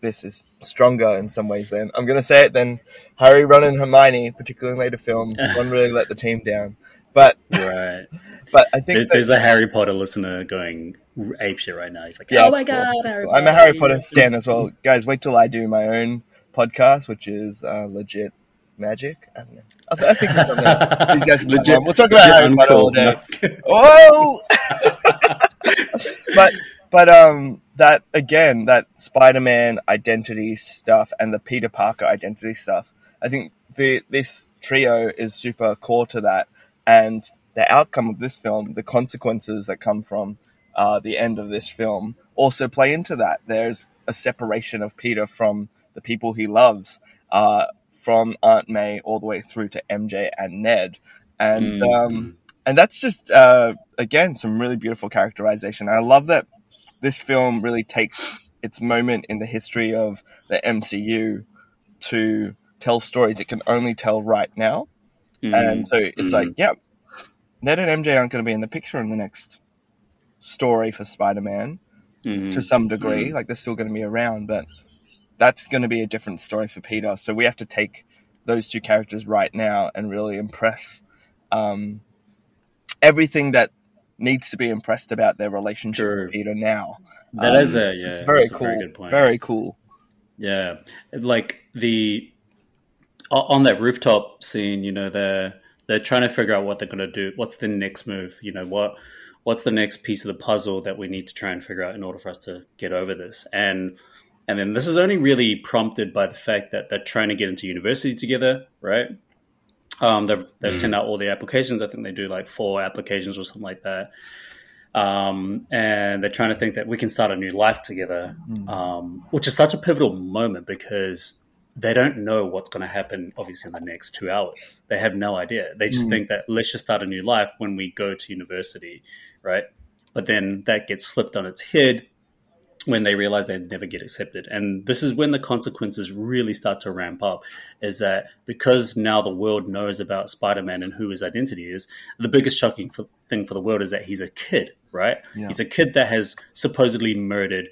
this is stronger in some ways. Than I'm going to say it. Than Harry, Ron, and Hermione, particularly in later films, one really let the team down. But right. but I think that- there's a Harry Potter listener going ape shit right now. He's like, Yeah, "Oh my cool. god, Harry cool. I'm a Harry Potter stan as well, guys. Wait till I do my own podcast, which is uh, legit magic. I don't know. I, th- I think it's something. These guys can Legit- come. We'll talk about Harry Potter all day. Whoa! but but um that again that Spider-Man identity stuff and the Peter Parker identity stuff. I think the this trio is super core to that, and the outcome of this film, the consequences that come from uh, the end of this film, also play into that. There's a separation of Peter from the people he loves, uh, from Aunt May all the way through to MJ and Ned, and Mm. um, and that's just uh, again some really beautiful characterization. I love that this film really takes its moment in the history of the MCU to tell stories it can only tell right now. Mm. And so it's Mhm. like, yep, Ned and MJ aren't going to be in the picture in the next story for Spider Man Mm. to some degree. Like they're still going to be around, but that's going to be a different story for Peter. So we have to take those two characters right now and really impress um, everything that needs to be impressed about their relationship True. with Peter now. That Um, is a yeah. it's very cool. Very. Very cool. Yeah, like the on that rooftop scene, you know, they're they're trying to figure out what they're going to do. What's the next move? You know, what what's the next piece of the puzzle that we need to try and figure out in order for us to get over this? And and then this is only really prompted by the fact that they're trying to get into university together, right? Um, they've they've sent out all the applications. I think they do like four applications or something like that. Um, and they're trying to think that we can start a new life together, um, which is such a pivotal moment because they don't know what's going to happen, obviously, in the next two hours. They have no idea. They just Mm. think that let's just start a new life when we go to university, right? But then that gets slipped on its head when they realize they'd never get accepted. And this is when the consequences really start to ramp up. Is that because now the world knows about Spider Man and who his identity is, the biggest shocking for, thing for the world is that he's a kid, right? Yeah. He's a kid that has supposedly murdered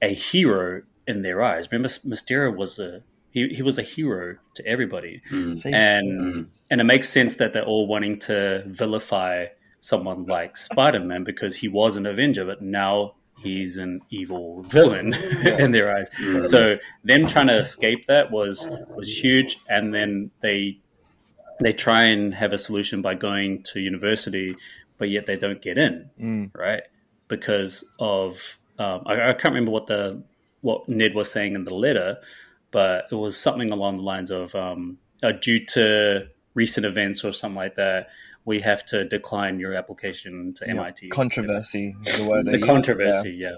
a hero in their eyes. Remember, Mysterio was a he, he was a hero to everybody, See? and Mm. and it makes sense that they're all wanting to vilify someone like Spider Man because he was an Avenger, but now he's an evil villain in their eyes. So them trying to escape that was was huge, and then they they try and have a solution by going to university, but yet they don't get in, Mm. right? Because of um, I, I can't remember what the what Ned was saying in the letter, but it was something along the lines of um, uh, due to recent events or something like that, we have to decline your application to Yeah. MIT. Controversy is the word. The controversy, Yeah. yeah.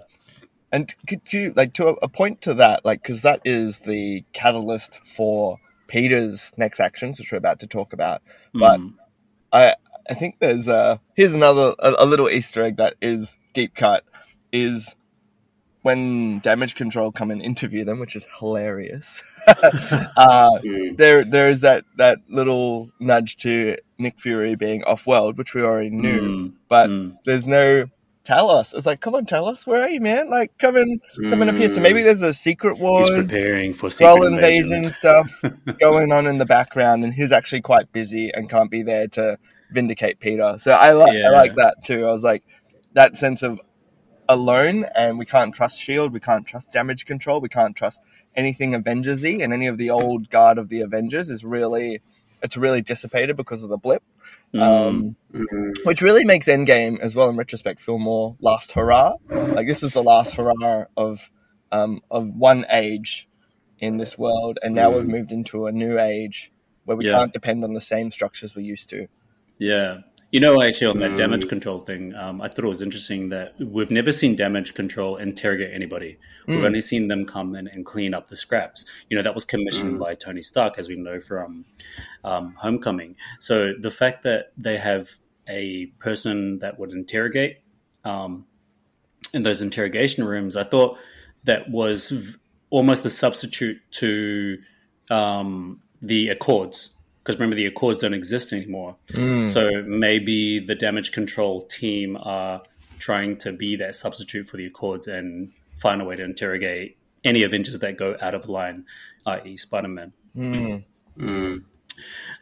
And could you like to a, a point to that, like because that is the catalyst for Peter's next actions, which we're about to talk about. But Mm. I I think there's a here's another a, a little Easter egg that is deep cut is when damage control come and interview them, which is hilarious. uh, Mm. there there is that that little nudge to Nick Fury being off world, which we already knew, Mm. but Mm. there's no tell us. It's like, come on, tell us where are you, man? Like, come and come and appear. So maybe there's a secret war, He's wars, preparing for Skrull secret invasion invasion. stuff going on in the background, and he's actually quite busy and can't be there to vindicate Peter. So I like Yeah. I like that too. I was like that sense of alone, and we can't trust Shield, we can't trust damage control, we can't trust anything Avengersy, and any of the old guard of the Avengers is really it's really dissipated because of the blip. Mm. Um, Mm. which really makes Endgame as well in retrospect feel more last hurrah. Like this is the last hurrah of um, of one age in this world, and now we've moved into a new age where we Yeah. can't depend on the same structures we used to. Yeah. You know, actually, on that Mm. damage control thing, um, I thought it was interesting that we've never seen damage control interrogate anybody. We've Mm. only seen them come in and clean up the scraps. You know, that was commissioned Mm. by Tony Stark, as we know from um, Homecoming. So the fact that they have a person that would interrogate um, in those interrogation rooms, I thought that was v- almost a substitute to um, the Accords. Because remember, the Accords don't exist anymore. So maybe the damage control team are trying to be that substitute for the Accords and find a way to interrogate any Avengers that go out of line, i.e., Spider Man. Mm. Mm.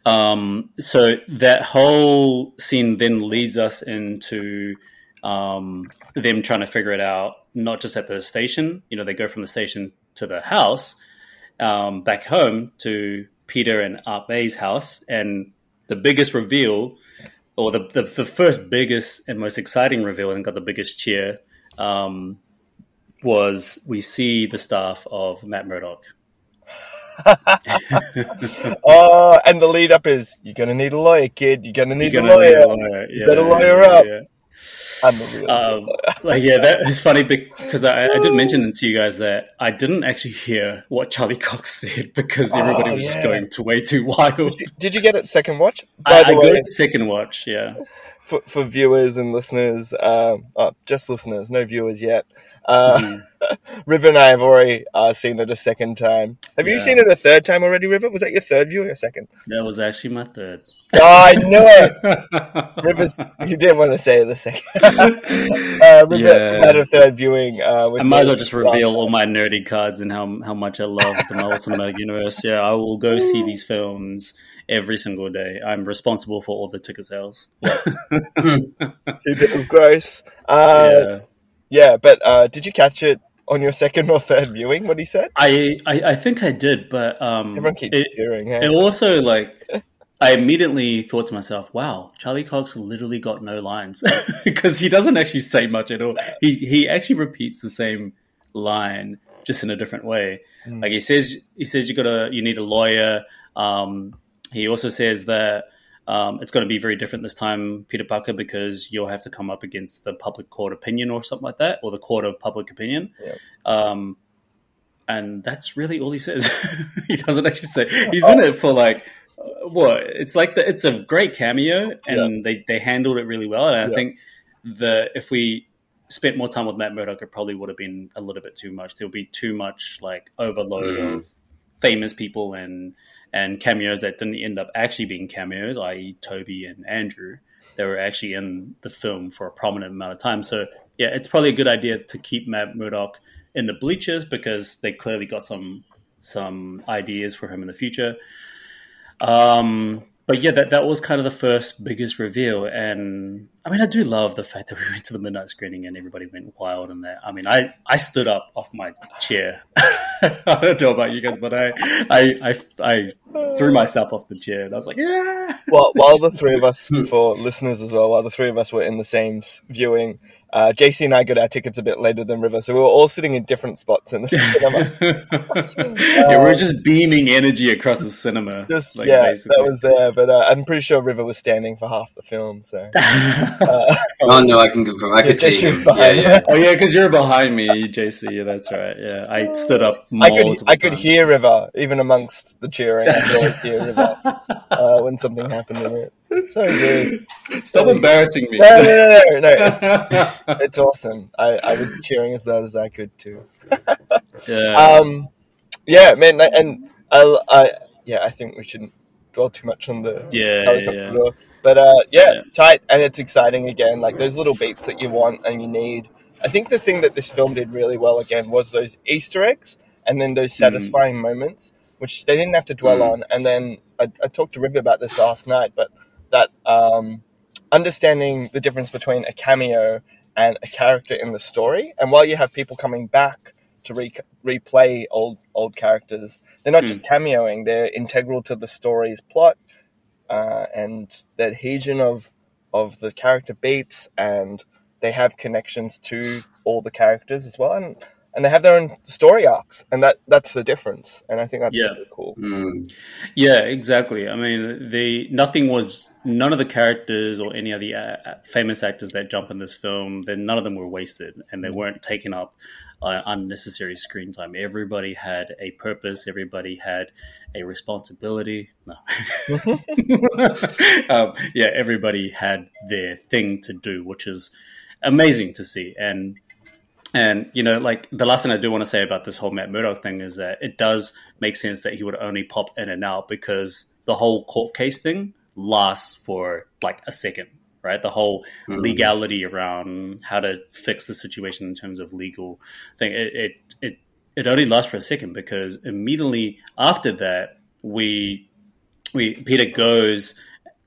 Um, so that whole scene then leads us into um, them trying to figure it out, not just at the station. You know, they go from the station to the house, um, back home to Peter and May's house, and the biggest reveal, or the, the the first biggest and most exciting reveal, and got the biggest cheer, um, was we see the staff of Matt Murdock. Oh, and the lead up is you're gonna need a lawyer, kid. You're gonna need You're a gonna lawyer. need a lawyer. You better lawyer up. I'm the real Um, like yeah, that is funny because I, I did mention to you guys that I didn't actually hear what Charlie Cox said because everybody Oh, was just going to way too wild. Did you, did you get it second watch? I, By I the way, got second watch, yeah. for, for viewers and listeners, um, oh, just listeners, no viewers yet. Uh, Mhm. River and I have already uh, seen it a second time. Have you seen it a third time already, River? Was that your third viewing or second? That was actually my third. Oh, I knew it. River's, you didn't want to say the second. Uh, Yeah. had a third viewing. Uh, I might as well just reveal all my nerdy cards and how how much I love the Marvel Cinematic Universe. Yeah, I will go see these films every single day. I'm responsible for all the ticket sales. Two bit of gross. Uh, yeah. yeah. but uh, did you catch it on your second or third viewing? What he said? I, I I think I did, but um, Everyone keeps it, cheering. it also like I immediately thought to myself, "Wow, Charlie Cox literally got no lines because he doesn't actually say much at all. He he actually repeats the same line just in a different way. Mm. Like he says, he says you got to you need a lawyer. Um, he also says that um, it's going to be very different this time, Peter Parker, because you'll have to come up against the public court opinion or something like that, or the court of public opinion. Um, and that's really all he says. he doesn't actually say. He's in it for like uh, what? It's like the, it's a great cameo, and they they handled it really well. And I Yeah. think the if we spent more time with Matt Murdock, it probably would have been a little bit too much. There would be too much like overload Mm. of famous people and and cameos that didn't end up actually being cameos, i.e., Tobey and Andrew. They were actually in the film for a prominent amount of time. So yeah, it's probably a good idea to keep Matt Murdock in the bleachers because they clearly got some some ideas for him in the future. Um, but yeah, that that was kind of the first biggest reveal, and I mean, I do love the fact that we went to the midnight screening and everybody went wild in there. I mean, I I stood up off my chair. I don't know about you guys, but I I I, I threw myself off the chair and I was like, yeah. Well, while the three of us, for listeners as well, while the three of us were in the same viewing, uh, Jasey and I got our tickets a bit later than River, so we were all sitting in different spots in the cinema. yeah, we're just beaming energy across the cinema. Just like, yeah, basically. that was there, but uh, I'm pretty sure River was standing for half the film. So uh, Oh no, I can confirm. I could see Jason's him. Yeah, yeah. oh yeah, because you're behind me, Jasey. Yeah, that's right. Yeah, I stood up. I could I could times. hear River even amongst the cheering. I could always hear River uh, when something happened in it. So good. Stop embarrassing me. No, no, no, no, no. It's awesome. I, I was cheering as loud as I could too. yeah. Um, yeah, man, and I, I, yeah, I think we shouldn't dwell too much on the yeah, helicopter yeah. door. But uh, yeah, Yeah. tight, and it's exciting again. Like those little beats that you want and you need. I think the thing that this film did really well again was those Easter eggs, and then those satisfying moments, which they didn't have to dwell Mm. on. And then I, I talked to River about this last night, but that um, understanding the difference between a cameo and a character in the story, and while you have people coming back to re- replay old old characters, they're not just cameoing; they're integral to the story's plot uh, and the adhesion of of the character beats, and they have connections to all the characters as well, and and they have their own story arcs, and that that's the difference, and I think that's Yeah. really cool. Mm. Yeah, exactly. I mean, the nothing was none of the characters or any of the uh, famous actors that jump in this film. Then none of them were wasted, and they weren't taken up uh, unnecessary screen time. Everybody had a purpose. Everybody had a responsibility. No, um, yeah, everybody had their thing to do, which is amazing to see. And and you know, like the last thing I do want to say about this whole Matt Murdock thing is that it does make sense that he would only pop in and out because the whole court case thing lasts for like a second, right? The whole Mm. legality around how to fix the situation in terms of legal thing. It it it, it only lasts for a second because immediately after that we we Peter goes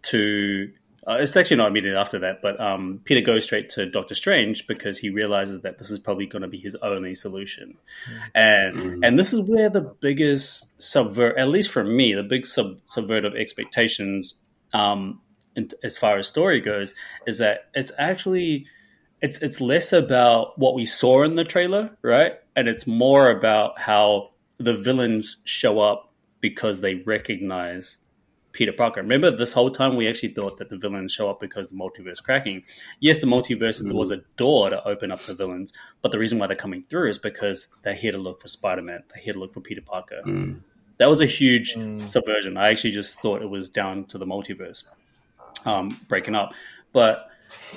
to uh, it's actually not immediately after that, but um, Peter goes straight to Doctor Strange because he realizes that this is probably going to be his only solution, and Mhm. and this is where the biggest subvert, at least for me, the big sub subvert of expectations, um, in, as far as story goes, is that it's actually it's it's less about what we saw in the trailer, right, and it's more about how the villains show up because they recognize Peter Parker. Remember, this whole time we actually thought that the villains show up because the multiverse cracking. Yes, the multiverse Mhm. was a door to open up the villains, but the reason why they're coming through is because they're here to look for Spider Man. They're here to look for Peter Parker. Mm. That was a huge Mm. subversion. I actually just thought it was down to the multiverse um, breaking up, but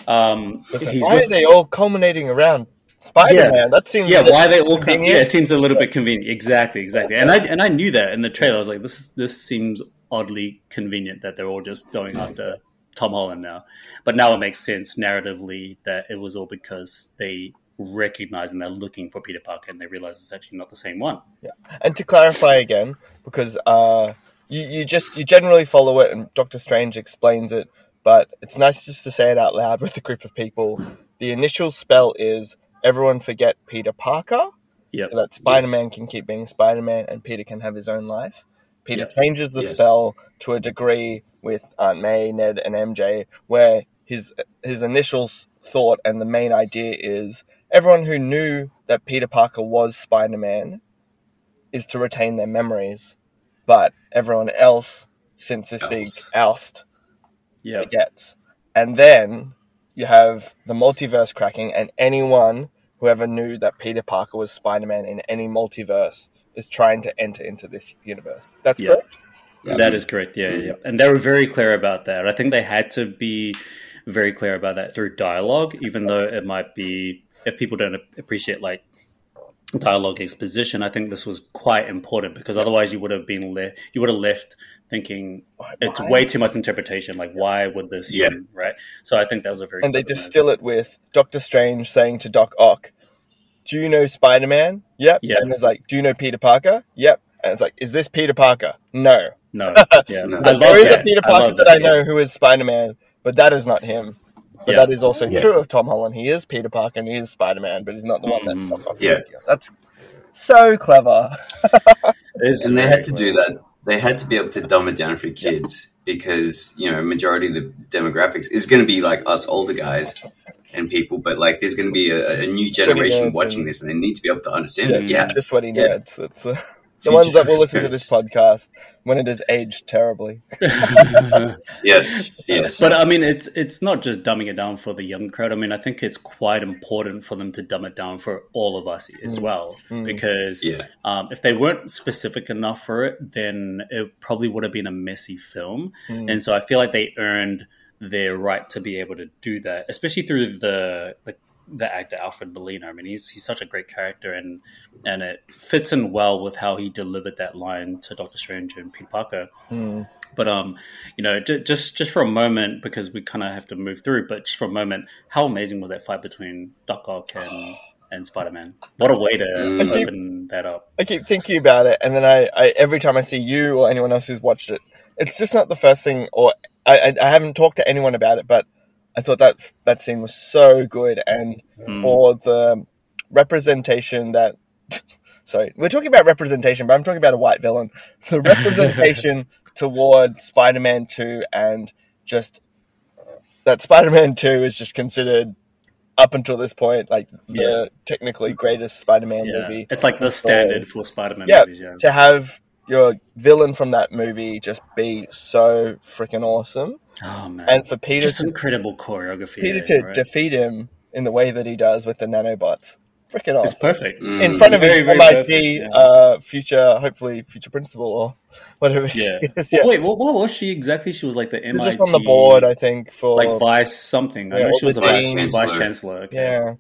um, he's why with- are they all culminating around Spider Man? That seems yeah, why they all come? Yeah, it seems a little bit convenient. Exactly, exactly. And I and I knew that in the trailer. I was like, this this seems oddly convenient that they're all just going after Tom Holland now. But now it makes sense narratively that it was all because they recognize and they're looking for Peter Parker and they realize it's actually not the same one. Yeah. And to clarify again, because uh, you, you just you generally follow it, and Doctor Strange explains it, but it's nice just to say it out loud with a group of people. The initial spell is everyone forget Peter Parker, Yep. so that Spider Man can keep being Spider Man, and Peter can have his own life. Peter Yep. changes the Yes. spell to a degree with Aunt May, Ned, and MJ, where his his initial thought and the main idea is everyone who knew that Peter Parker was Spider Man is to retain their memories, but everyone else, since this big Else. oust, Yep. forgets. And then you have the multiverse cracking, and anyone who ever knew that Peter Parker was Spider Man in any multiverse is trying to enter into this universe. That's Yeah. correct. That is correct. Yeah, yeah, yeah. And they were very clear about that. I think they had to be very clear about that through dialogue, even though it might be if people don't appreciate like dialogue exposition, I think this was quite important because otherwise you would have been le- you would have left thinking Why- it's why? way too much interpretation. Like, why would this? Yeah. even, right. So I think that was a very and they distill it with Doctor Strange saying to Doc Ock, "Do you know Spider Man? Yep." Yeah. And it's like, "Do you know Peter Parker? Yep." And it's like, "Is this Peter Parker? No." no, yeah, No. I there is that. a Peter Parker love that, I yeah. know who is Spider Man, but that is not him. But Yeah. that is also Yeah. true of Tom Holland. He is Peter Parker and he is Spider Man, but he's not the one that. Doc Ock is Yeah. That's so clever. It's and they had to do that. They had to be able to dumb it down for kids because you know majority of the demographics is going to be like us older guys and people, but like there's going to be a, a new generation watching and- this, and they need to be able to understand Yeah, it. Yeah, just sweaty Yeah. nerds. That's uh, the ones that will listen to this podcast when it is aged terribly. yes, yes. But I mean, it's it's not just dumbing it down for the young crowd. I mean, I think it's quite important for them to dumb it down for all of us as Mm. well, Mm. because yeah, um, if they weren't specific enough for it, then it probably would have been a messy film. Mm. And so I feel like they earned their right to be able to do that, especially through the the, the actor Alfred Molina. I mean, he's he's such a great character, and and it fits in well with how he delivered that line to Doctor Strange and Peter Parker. Mm. But um, you know, j- just just for a moment, because we kind of have to move through. But just for a moment, how amazing was that fight between Doc Ock and and Spider Man? What a way to Mm. open that up. I keep thinking about it, and then I, I every time I see you or anyone else who's watched it, it's just not the first thing. Or I, I, I haven't talked to anyone about it, but I thought that that scene was so good, and Mm. for the representation that. Sorry, we're talking about representation, but I'm talking about a white villain. The representation toward Spider-Man Two, and just that Spider-Man Two is just considered up until this point like the Yeah. technically greatest Spider-Man Yeah, movie it's like the standard for Spider Man Yeah. movies. Yeah, to have your villain from that movie just be so freaking awesome, oh man, and for Peter just to, incredible choreography. Peter there, to right? defeat him in the way that he does with the nanobots, freaking awesome. it's perfect. Mm. In front of Very, his very MIT perfect, yeah. uh, future, hopefully future principal or whatever. she Yeah. is. yeah. Wait, what, what was she exactly? She was like the She MIT, was just on the board, I think, for like vice something. I Yeah, know she was a vice chancellor. Vice Chancellor. chancellor. Okay. yeah.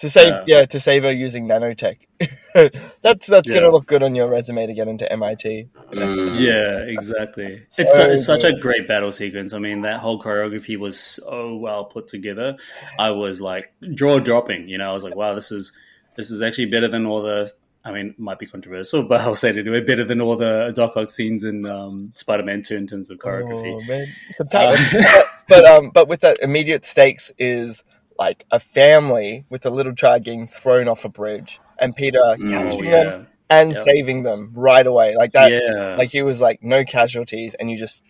To save, Yeah. yeah. to save her using nanotech. that's that's Yeah. gonna look good on your resume to get into MIT. Mm. Yeah, exactly. So it's, su- it's such a great battle sequence. I mean, that whole choreography was so well put together. I was like jaw dropping. You know, I was like, wow, this is this is actually better than all the. I mean, it might be controversial, but I'll say it anyway. Better than all the Doc Ock scenes in um, Spider Man Two in terms of choreography. Oh, man. Sometimes, Uh, but um, but with that immediate stakes is like a family with a little child getting thrown off a bridge, and Peter Mm. catching oh them and Yep. saving them right away, like that. yeah. Like he was like no casualties, and you just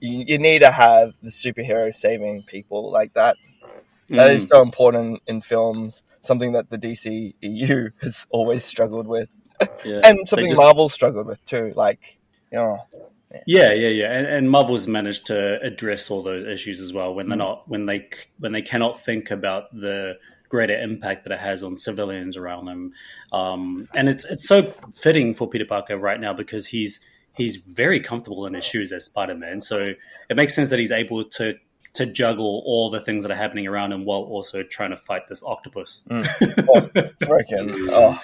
you, you need to have the superhero saving people like that. That is Mm. so important in films. Something that the DC EU has always struggled with, Yeah. and something just- Marvel struggled with too. Like you know, Yeah, yeah, yeah, and, and Marvel's managed to address all those issues as well when they're not when they when they cannot think about the greater impact that it has on civilians around them, um, and it's it's so fitting for Peter Parker right now because he's he's very comfortable in his shoes as Spider Man, so it makes sense that he's able to to juggle all the things that are happening around him while also trying to fight this octopus. freaking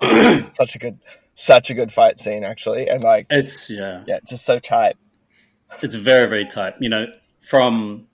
oh, such a good, such a good fight scene actually, and like It's yeah, yeah, just so tight. it's very very tight you know from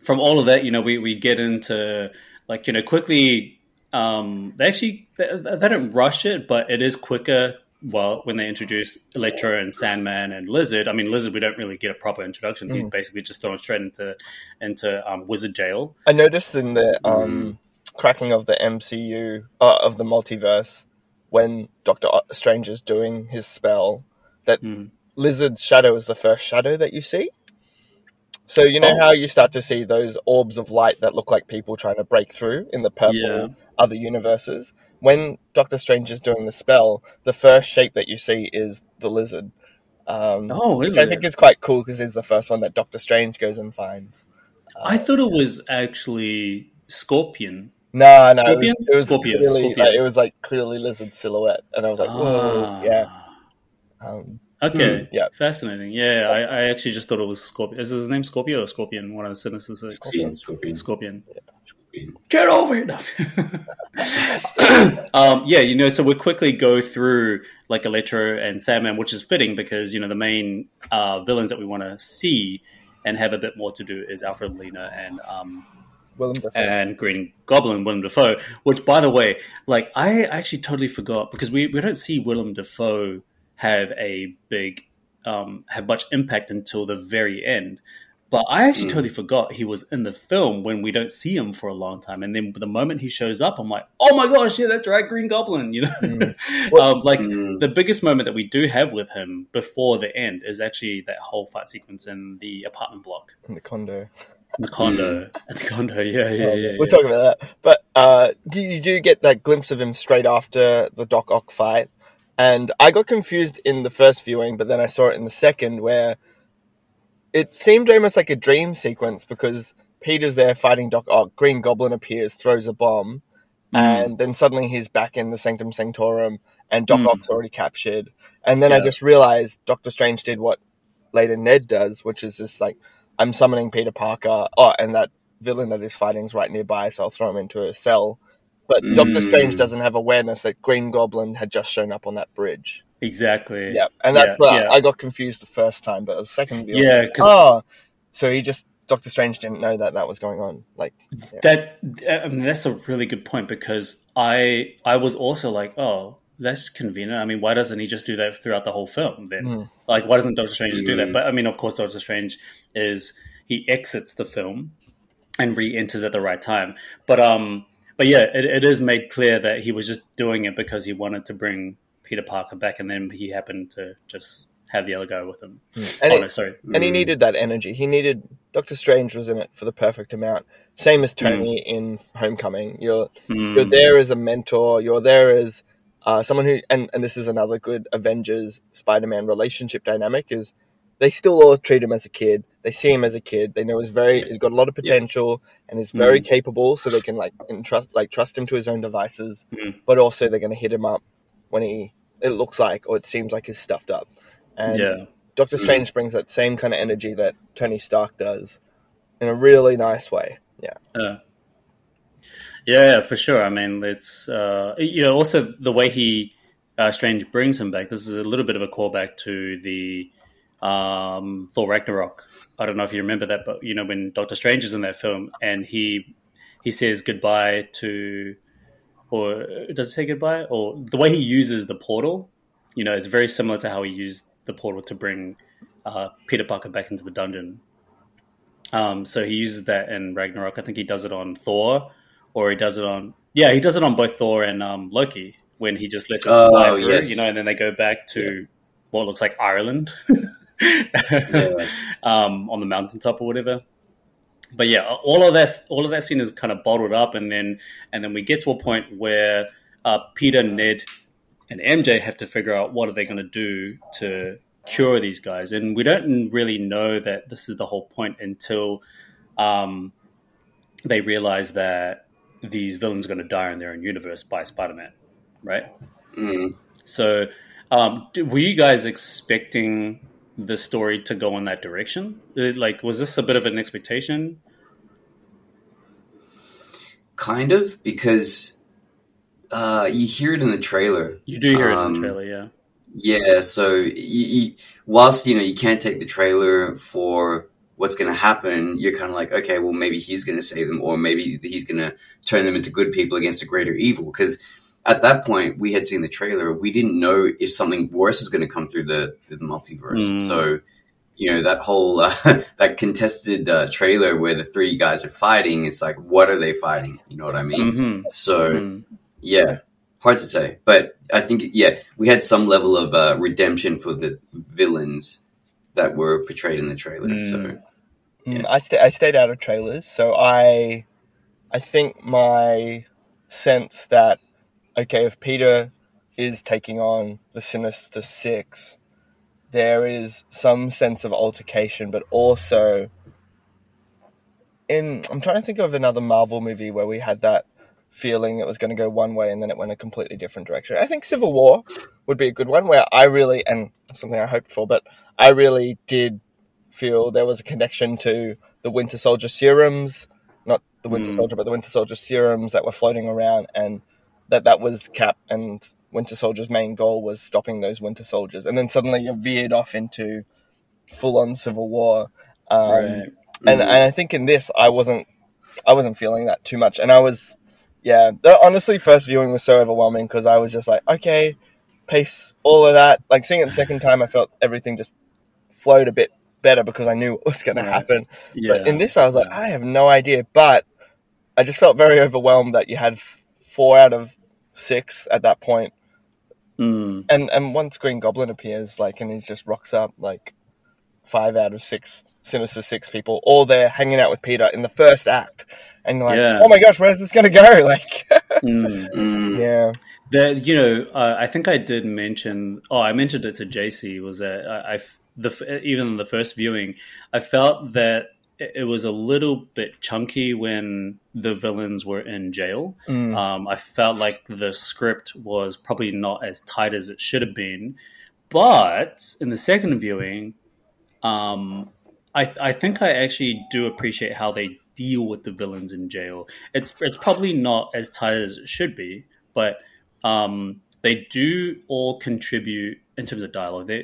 from all of that you know we we get into like you know quickly um they actually they, they don't rush it but it is quicker well when they introduce electro and sandman and lizard. I mean lizard we don't really get a proper introduction. He's basically just thrown straight into into um, wizard jail. I noticed in the um, cracking of the MCU uh, of the multiverse when Doctor Strange is doing his spell that Mhm. Lizard's shadow is the first shadow that you see. So you know Oh. how you start to see those orbs of light that look like people trying to break through in the purple Yeah. other universes. When Doctor Strange is doing the spell, the first shape that you see is the lizard. Um, oh which is I think is quite cool because it's the first one that Doctor Strange goes and finds. i thought it was actually scorpion No, no, it Scorpion? was, it was Scorpion, clearly Scorpion. like, it was like clearly lizard silhouette, and I was like, whoa, Ah. yeah. Um, Okay, yeah. fascinating. Yeah, I, I actually just thought it was Scorpion. Is his name Scorpio or Scorpion? One of the Sinister Six. Scorpion, Scorpion. Scorpion. Scorpion. Get over it. No. um, yeah, you know, so we quickly go through like Electro and Sandman, which is fitting because you know the main uh, villains that we want to see and have a bit more to do is Alfred Molina and um, Willem Dafoe. And Green Goblin, Willem Dafoe. Which, by the way, like I actually totally forgot because we, we don't see Willem Dafoe have a big um, have much impact until the very end. But I actually Mm. totally forgot he was in the film when we don't see him for a long time, and then the moment he shows up, I'm like, oh my gosh, yeah, that's right, Green Goblin. You know, Mm. um, like Mm. the biggest moment that we do have with him before the end is actually that whole fight sequence in the apartment block, in the condo. The condo, the condo. Yeah, yeah, Oh, yeah. We'll yeah. talk about that. But uh, you, you do get that glimpse of him straight after the Doc Ock fight. And I got confused in the first viewing, but then I saw it in the second where it seemed almost like a dream sequence because Peter's there fighting Doc Ock, Green Goblin appears, throws a bomb, Mm. and then suddenly he's back in the Sanctum Sanctorum and Doc Mm. Ock's already captured. And then I just realized Doctor Strange did what later Ned does, which is just like, I'm summoning Peter Parker. Oh, and that villain that is fighting is right nearby, so I'll throw him into a cell. But Doctor Mm. Strange doesn't have awareness that Green Goblin had just shown up on that bridge. Exactly. Yeah, and that's Yeah, what yeah. I got confused the first time, but the second view, Yeah, because oh, so he just Doctor Strange didn't know that that was going on. Like, yeah. that I mean, that's a really good point because I I was also like, oh, that's convenient. I mean, why doesn't he just do that throughout the whole film then? Mm. Like, why doesn't Doctor Strange just do that? Mm. But I mean, of course, Doctor Strange is he exits the film and re-enters at the right time. But um, but yeah, it, it is made clear that he was just doing it because he wanted to bring Peter Parker back, and then he happened to just have the other guy with him. and oh it- no, sorry. and he Mm. needed that energy. He needed Doctor Strange was in it for the perfect amount. Same as Tony in Homecoming. You're Mm. you're there as a mentor. You're there as uh, someone who, and, and this is another good Avengers Spider-Man relationship dynamic is they still all treat him as a kid. They see him as a kid. They know he's very, he's got a lot of potential and is very capable. So they can like entrust, like trust him to his own devices. Mhm. But also they're going to hit him up when he, it looks like or it seems like he's stuffed up. And Yeah. Doctor Strange brings that same kind of energy that Tony Stark does in a really nice way. Yeah. Yeah. Yeah, for sure. I mean, it's uh, you know also the way he uh, Strange brings him back. This is a little bit of a callback to the um, Thor Ragnarok. I don't know if you remember that, but you know when Doctor Strange is in that film and he he says goodbye to, or does it say goodbye? Or the way he uses the portal, you know, is very similar to how he used the portal to bring uh, Peter Parker back into the dungeon. Um, so he uses that in Ragnarok. I think he does it on Thor, or he does it on yeah, he does it on both Thor and um, Loki when he just lets us Oh, slide through, yes. you know, and then they go back to what looks like Ireland Yeah. um, on the mountaintop or whatever. But yeah, all of that all of that scene is kind of bottled up, and then and then we get to a point where uh, Peter, Ned, and MJ have to figure out what are they going to do to cure these guys, and we don't really know that this is the whole point until um, they realize that these villains are going to die in their own universe by Spider-Man, right? Mm. So, um, were you guys expecting the story to go in that direction? Uh, Like, was this a bit of an expectation? Kind of, because uh, you hear it in the trailer. You do hear it in Um, the trailer, yeah. Yeah, so you, you, whilst you know you can't take the trailer for what's going to happen, you're kind of like, okay, well maybe he's going to save them, or maybe he's going to turn them into good people against a greater evil. Because at that point, we had seen the trailer, we didn't know if something worse was going to come through the through the multiverse. Mm. So you know that whole uh, that contested uh, trailer where the three guys are fighting. It's like, what are they fighting? You know what I mean? hmm So. Yeah, hard to say, but I think yeah, we had some level of uh, redemption for the villains that were portrayed in the trailer. So Mm, I, sta I stayed out of trailers, so I, I think my sense that okay, if Peter is taking on the Sinister Six, there is some sense of altercation, but also in I'm trying to think of another Marvel movie where we had that feeling it was going to go one way and then it went a completely different direction. I think Civil War would be a good one where I really, and something I hoped for, but I really did feel there was a connection to the Winter Soldier serums, not the Winter Mm. Soldier, but the Winter Soldier serums that were floating around, and that that was Cap and Winter Soldier's main goal was stopping those Winter Soldiers, and then suddenly you veered off into full on Civil War. Um, right. and, Mhm. and I think in this I wasn't I wasn't feeling that too much, and I was yeah. Honestly, first viewing was so overwhelming because I was just like, okay, pace all of that. Like seeing it the second time, I felt everything just flowed a bit better because I knew what was going Right. to happen. Yeah. But in this, I was like, I have no idea. But I just felt very overwhelmed that you had f- four out of six at that point. Mm. And and once Green Goblin appears, like, and he just rocks up, like, five out of six Sinister Six people, all there hanging out with Peter in the first act. And you're like, Yeah. oh my gosh, where's this going to go? Like, Mm. Mm. yeah. That you know, uh, I think I did mention. Oh, I mentioned it to Jasey. Was that I, I the even the first viewing, I felt that it was a little bit chunky when the villains were in jail. Mm. Um, I felt like the script was probably not as tight as it should have been. But in the second viewing, um, I, I think I actually do appreciate how they deal with the villains in jail. It's it's probably not as tight as it should be, but um, they do all contribute in terms of dialogue. They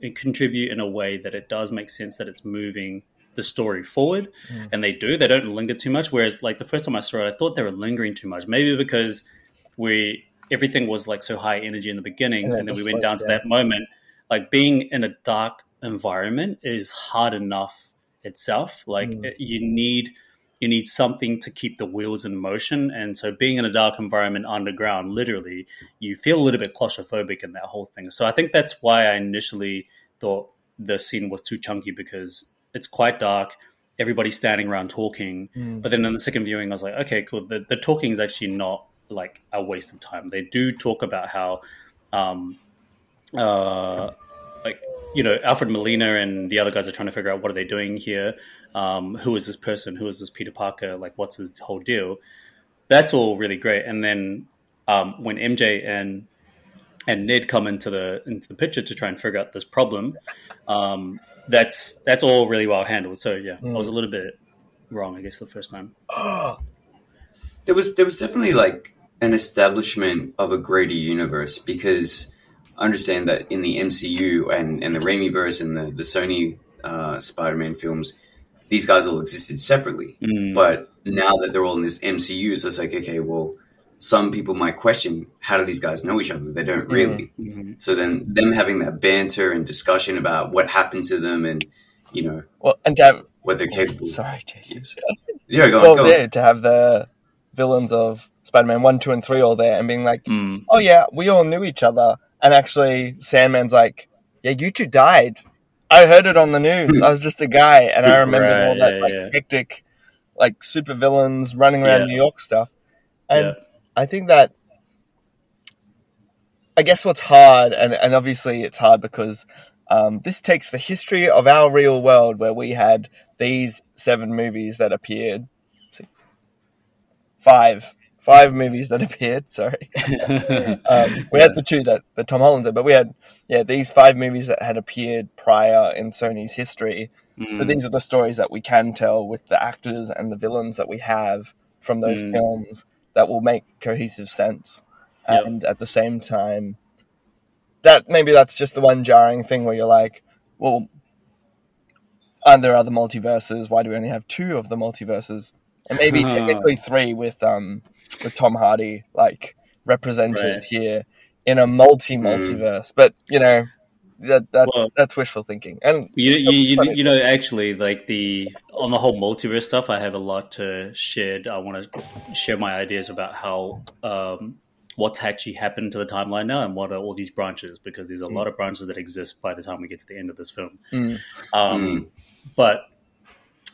they contribute in a way that it does make sense that it's moving the story forward, Mm. and they do. They don't linger too much. Whereas, like the first time I saw it, I thought they were lingering too much. Maybe because we everything was like so high energy in the beginning, And and, then we went slows down to that moment. Like being in a dark environment is hard enough itself. Like Mm. it- you need you need something to keep the wheels in motion, and so being in a dark environment underground, literally, you feel a little bit claustrophobic in that whole thing. So I think that's why I initially thought the scene was too chunky because it's quite dark. Everybody's standing around talking, Mm. but then in the second viewing, I was like, okay, cool. The, the talking is actually not like a waste of time. They do talk about how, um, uh, like you know, Alfred Molina and the other guys are trying to figure out what are they doing here. Um, who is this person? Who is this Peter Parker? Like, what's his whole deal? That's all really great. And then um, when MJ and and Ned come into the into the picture to try and figure out this problem, um, that's that's all really well handled. So yeah, I was a little bit wrong, I guess, the first time. Oh, There was there was definitely like an establishment of a greater universe because I understand that in the MCU and, and the Raimi verse and the, the Sony uh, Spider Man films, these guys all existed separately. Mm. But now that they're all in this MCU, it's like, okay, well, some people might question how do these guys know each other? They don't really. Mhm. So then them having that banter and discussion about what happened to them and, you know, well, and to have, what they're capable of. sorry, Jason. Yeah, go on, Well, go on. to have the villains of Spider-Man one, two, and three all there, and being like, Mm. "Oh yeah, we all knew each other," and actually, Sandman's like, "Yeah, you two died. I heard it on the news. I was just a guy, and I remember Right, all that yeah, like yeah. hectic, like super villains running around Yeah. New York stuff." And. I think that, I guess what's hard, and, and obviously it's hard because um, this takes the history of our real world where we had these seven movies that appeared, six, five, five movies that appeared. Sorry, um, we had the two that, that Tom Holland did, but we had yeah these five movies that had appeared prior in Sony's history. So Mm. these are the stories that we can tell with the actors and the villains that we have from those Mm. films that will make cohesive sense. Yep. And at the same time, that maybe that's just the one jarring thing where you're like, well, aren't there other multiverses? Why do we only have two of the multiverses? And maybe technically three with um with Tom Hardy like represented Right. here in a multi multiverse. But you know, that that's Well- that's wishful thinking. And You, you, you, you know, actually, like the on the whole multiverse stuff, I have a lot to share. I want to share my ideas about how um, what's actually happened to the timeline now and what are all these branches because there's a lot of branches that exist by the time we get to the end of this film. Mm. Um, But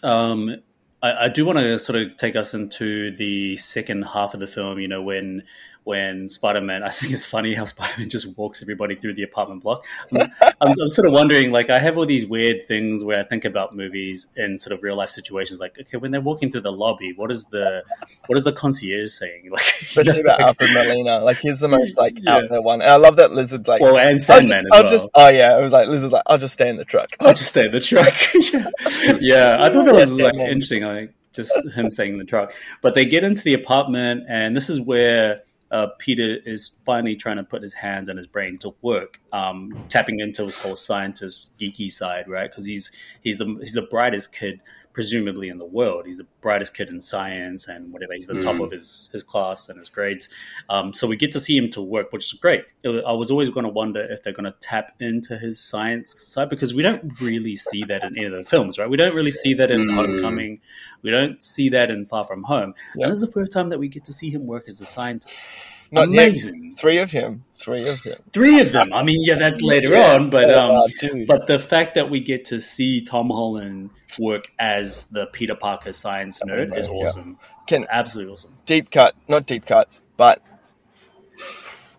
um, I, I do want to sort of take us into the second half of the film. You know, when when Spider-Man, I think it's funny how Spider-Man just walks everybody through the apartment block. I'm, I'm, I'm, sort of wondering, like, I have all these weird things where I think about movies in sort of real life situations. Like, okay, when they're walking through the lobby, what is the what is the concierge saying? Like, especially about like, Alfred Molina, like he's the most like yeah. out there one, and I love that Lizard's like, well, and Sandman I'll just, I'll just, oh yeah, it was like Lizard's like, I'll just stay in the truck. I'll just stay in the truck. yeah. yeah, I thought that was like interesting. Like just him staying in the truck, but they get into the apartment, and this is where uh, Peter is finally trying to put his hands and his brain to work, um, tapping into his whole scientist geeky side, right? Because he's he's the he's the brightest kid presumably in the world. He's the brightest kid in science and whatever. He's the mm. top of his his class and his grades. Um, so we get to see him to work, which is great. I was always going to wonder if they're going to tap into his science side because we don't really see that in any of the films, right? We don't really see that in mm. Homecoming. We don't see that in Far From Home. Yep. And this is the first time that we get to see him work as a scientist. Not Amazing. Yet. Three of him. Three of him. Three of them. I mean, yeah, that's later yeah, on, but um, but the fact that we get to see Tom Holland work as the Peter Parker science nerd is awesome. Yeah. Can, it's absolutely awesome. Deep cut, not deep cut, but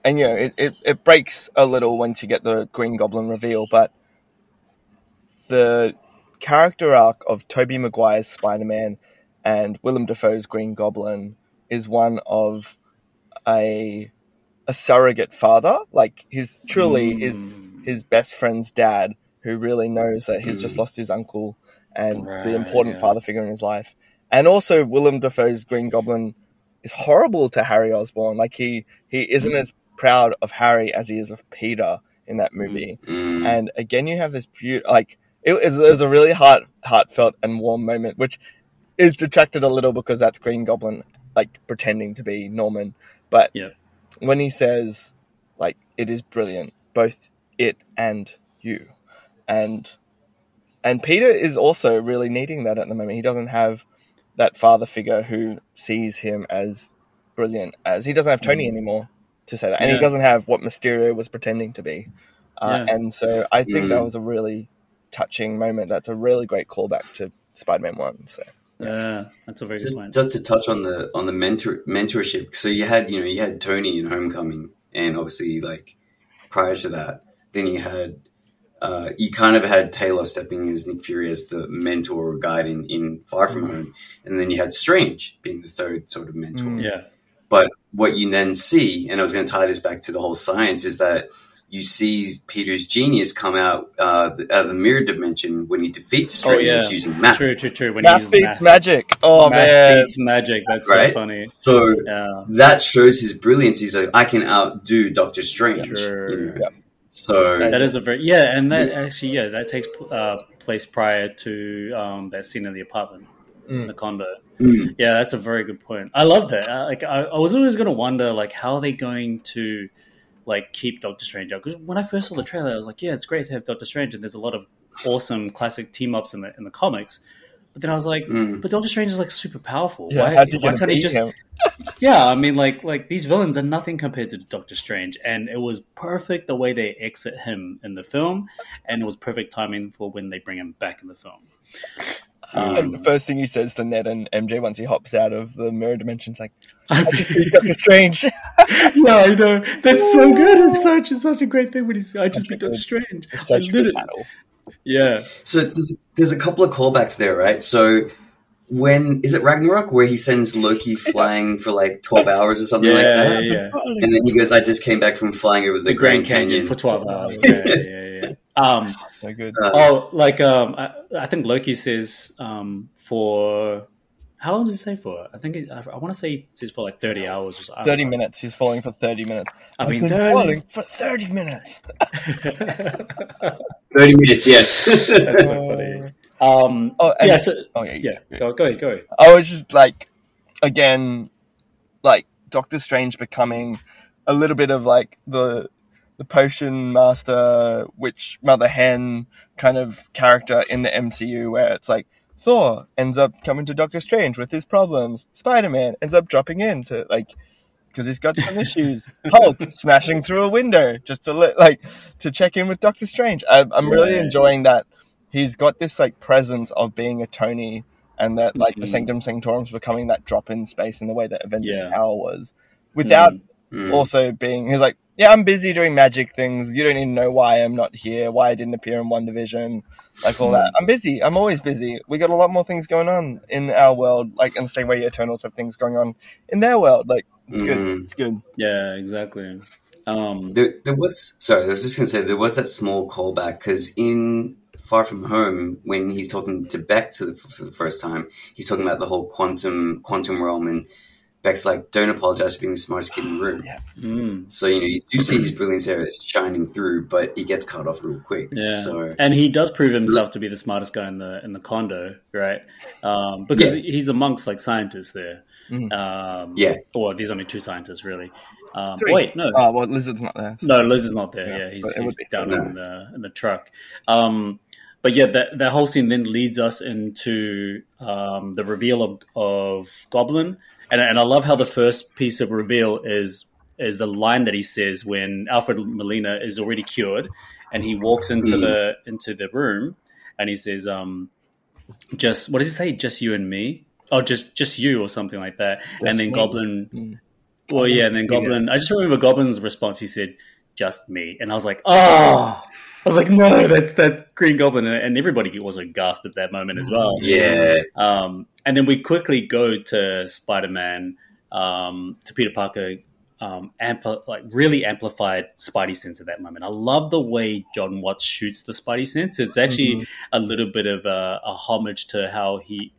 and you know it, it, it breaks a little once you get the Green Goblin reveal, but the character arc of Tobey Maguire's Spider Man and Willem Dafoe's Green Goblin is one of a a surrogate father. Like he's truly mm. his his best friend's dad, who really knows that he's mm. just lost his uncle and right, the important yeah. father figure in his life. And also, Willem Dafoe's Green Goblin is horrible to Harry Osborn. Like he he isn't mm. as proud of Harry as he is of Peter in that movie. Mm. And again, you have this beautiful like it was, it was a really heart heartfelt and warm moment, which is detracted a little because that's Green Goblin like pretending to be Norman. But yeah. When he says, like, it is brilliant, both it and you, and and Peter is also really needing that at the moment. He doesn't have that father figure who sees him as brilliant as he doesn't have Tony mm. anymore to say that, and yeah. he doesn't have what Mysterio was pretending to be. Uh, yeah. And so I think mm. that was a really touching moment. That's a really great callback to Spider-Man One. So yeah, that's a very just, good point. Just to touch on the on the mentor mentorship. So you had you know you had Tony in Homecoming, and obviously like prior to that, then you had uh, you kind of had Taylor stepping in as Nick Fury as the mentor or guide in, in Far From Home, and then you had Strange being the third sort of mentor. Mm, yeah. But what you then see, and I was going to tie this back to the whole science, is that you see Peter's genius come out uh, the, uh, the mirror dimension when he defeats Strange oh, yeah. using math. True, true, true. When math beats math. magic. Oh math man, beats magic. That's right? so funny. So yeah. that shows his brilliance. He's like, I can outdo Doctor Strange. Sure. You know? So that is a very yeah, and that actually yeah, that takes uh, place prior to um, that scene in the apartment, mm. the condo. Mm. Yeah, that's a very good point. I love that. I, like, I, I was always going to wonder, like, how are they going to like keep Doctor Strange out. Because when I first saw the trailer, I was like, yeah, it's great to have Doctor Strange, and there's a lot of awesome classic team ups in the in the comics. But then I was like, mm. but Doctor Strange is like super powerful. Yeah, why, why can't he just? yeah, I mean, like like these villains are nothing compared to Doctor Strange, and it was perfect the way they exit him in the film, and it was perfect timing for when they bring him back in the film. Um, and the first thing he says to Ned and MJ once he hops out of the mirror dimension is like, "I just beat Doctor Strange." yeah, I know. That's so good. It's such it's such a great thing when he's, "I just beat Doctor Strange." It's such a good battle. Yeah. So there's there's a couple of callbacks there, right? So when is it Ragnarok where he sends Loki flying for like twelve hours or something yeah, like that? Yeah, yeah. And then he goes, "I just came back from flying over the, the Grand, Grand Canyon. Canyon. for twelve hours." yeah, yeah, yeah. Um, so good. Uh, oh, like um, I, I, think Loki says um, for how long does he say for? I think it, I, I want to say he says for like thirty hours or so. Thirty minutes. He's falling for thirty minutes. I I've mean, 30... falling for thirty minutes. thirty minutes. Yes. That's so funny. Um, oh, yeah. So, oh yeah. Yeah. Go, go ahead. Go ahead. I was just like, again, like Doctor Strange becoming a little bit of like the the potion master witch mother hen kind of character in the MCU where it's like Thor ends up coming to Doctor Strange with his problems. Spider Man ends up dropping in to like because he's got some issues. Hulk smashing through a window just to like to check in with Doctor Strange. I, am really enjoying that. He's got this like presence of being a Tony, and that like mm-hmm. the Sanctum Sanctorum's becoming that drop in space in the way that Avengers yeah. Tower was, without mm Mm. also being he's like, yeah, I'm busy doing magic things. You don't even know why I'm not here, why I didn't appear in WandaVision, like all that. I'm busy. I'm always busy. We got a lot more things going on in our world, like in the same way Eternals have things going on in their world. Like it's good. Mm. It's good. Yeah, exactly. Um, There, there was sorry, I was just gonna say there was that small callback because in Far From Home, when he's talking to Beck to the, for the first time, he's talking about the whole quantum quantum realm, and Beck's like, "Don't apologize for being the smartest kid in the room." mm, So you know you do see his brilliance there; it's shining through, but he gets cut off real quick. yeah, So and he does prove himself to be the smartest guy in the in the condo, right? Um, because Yeah. he's amongst like scientists there. Mhm. Um, Yeah. or there's only two scientists really. Um, wait, no, Oh well, Lizard's not there. No, Liz is not there. Yeah, Yeah, he's, but it would he's down in the in the truck. Um, but yeah, that that whole scene then leads us into um, the reveal of of Goblin, and and I love how the first piece of reveal is is the line that he says when Alfred Molina is already cured, and he walks into Mm. the into the room, and he says, um, "Just what does he say? Just you and me." Oh, just just you, or something like that. and then me. Goblin Mm. well, yeah, and then Goblin. I just remember Goblin's response. He said, "Just me," and I was like, "Oh." I was like, no, that's that's Green Goblin, and everybody was aghast at that moment as well. yeah, Um, and then we quickly go to Spider Man, um, to Peter Parker, um, ampli- like really amplified Spidey sense at that moment. I love the way Jon Watts shoots the Spidey sense. It's actually a little bit of a, a homage to how he,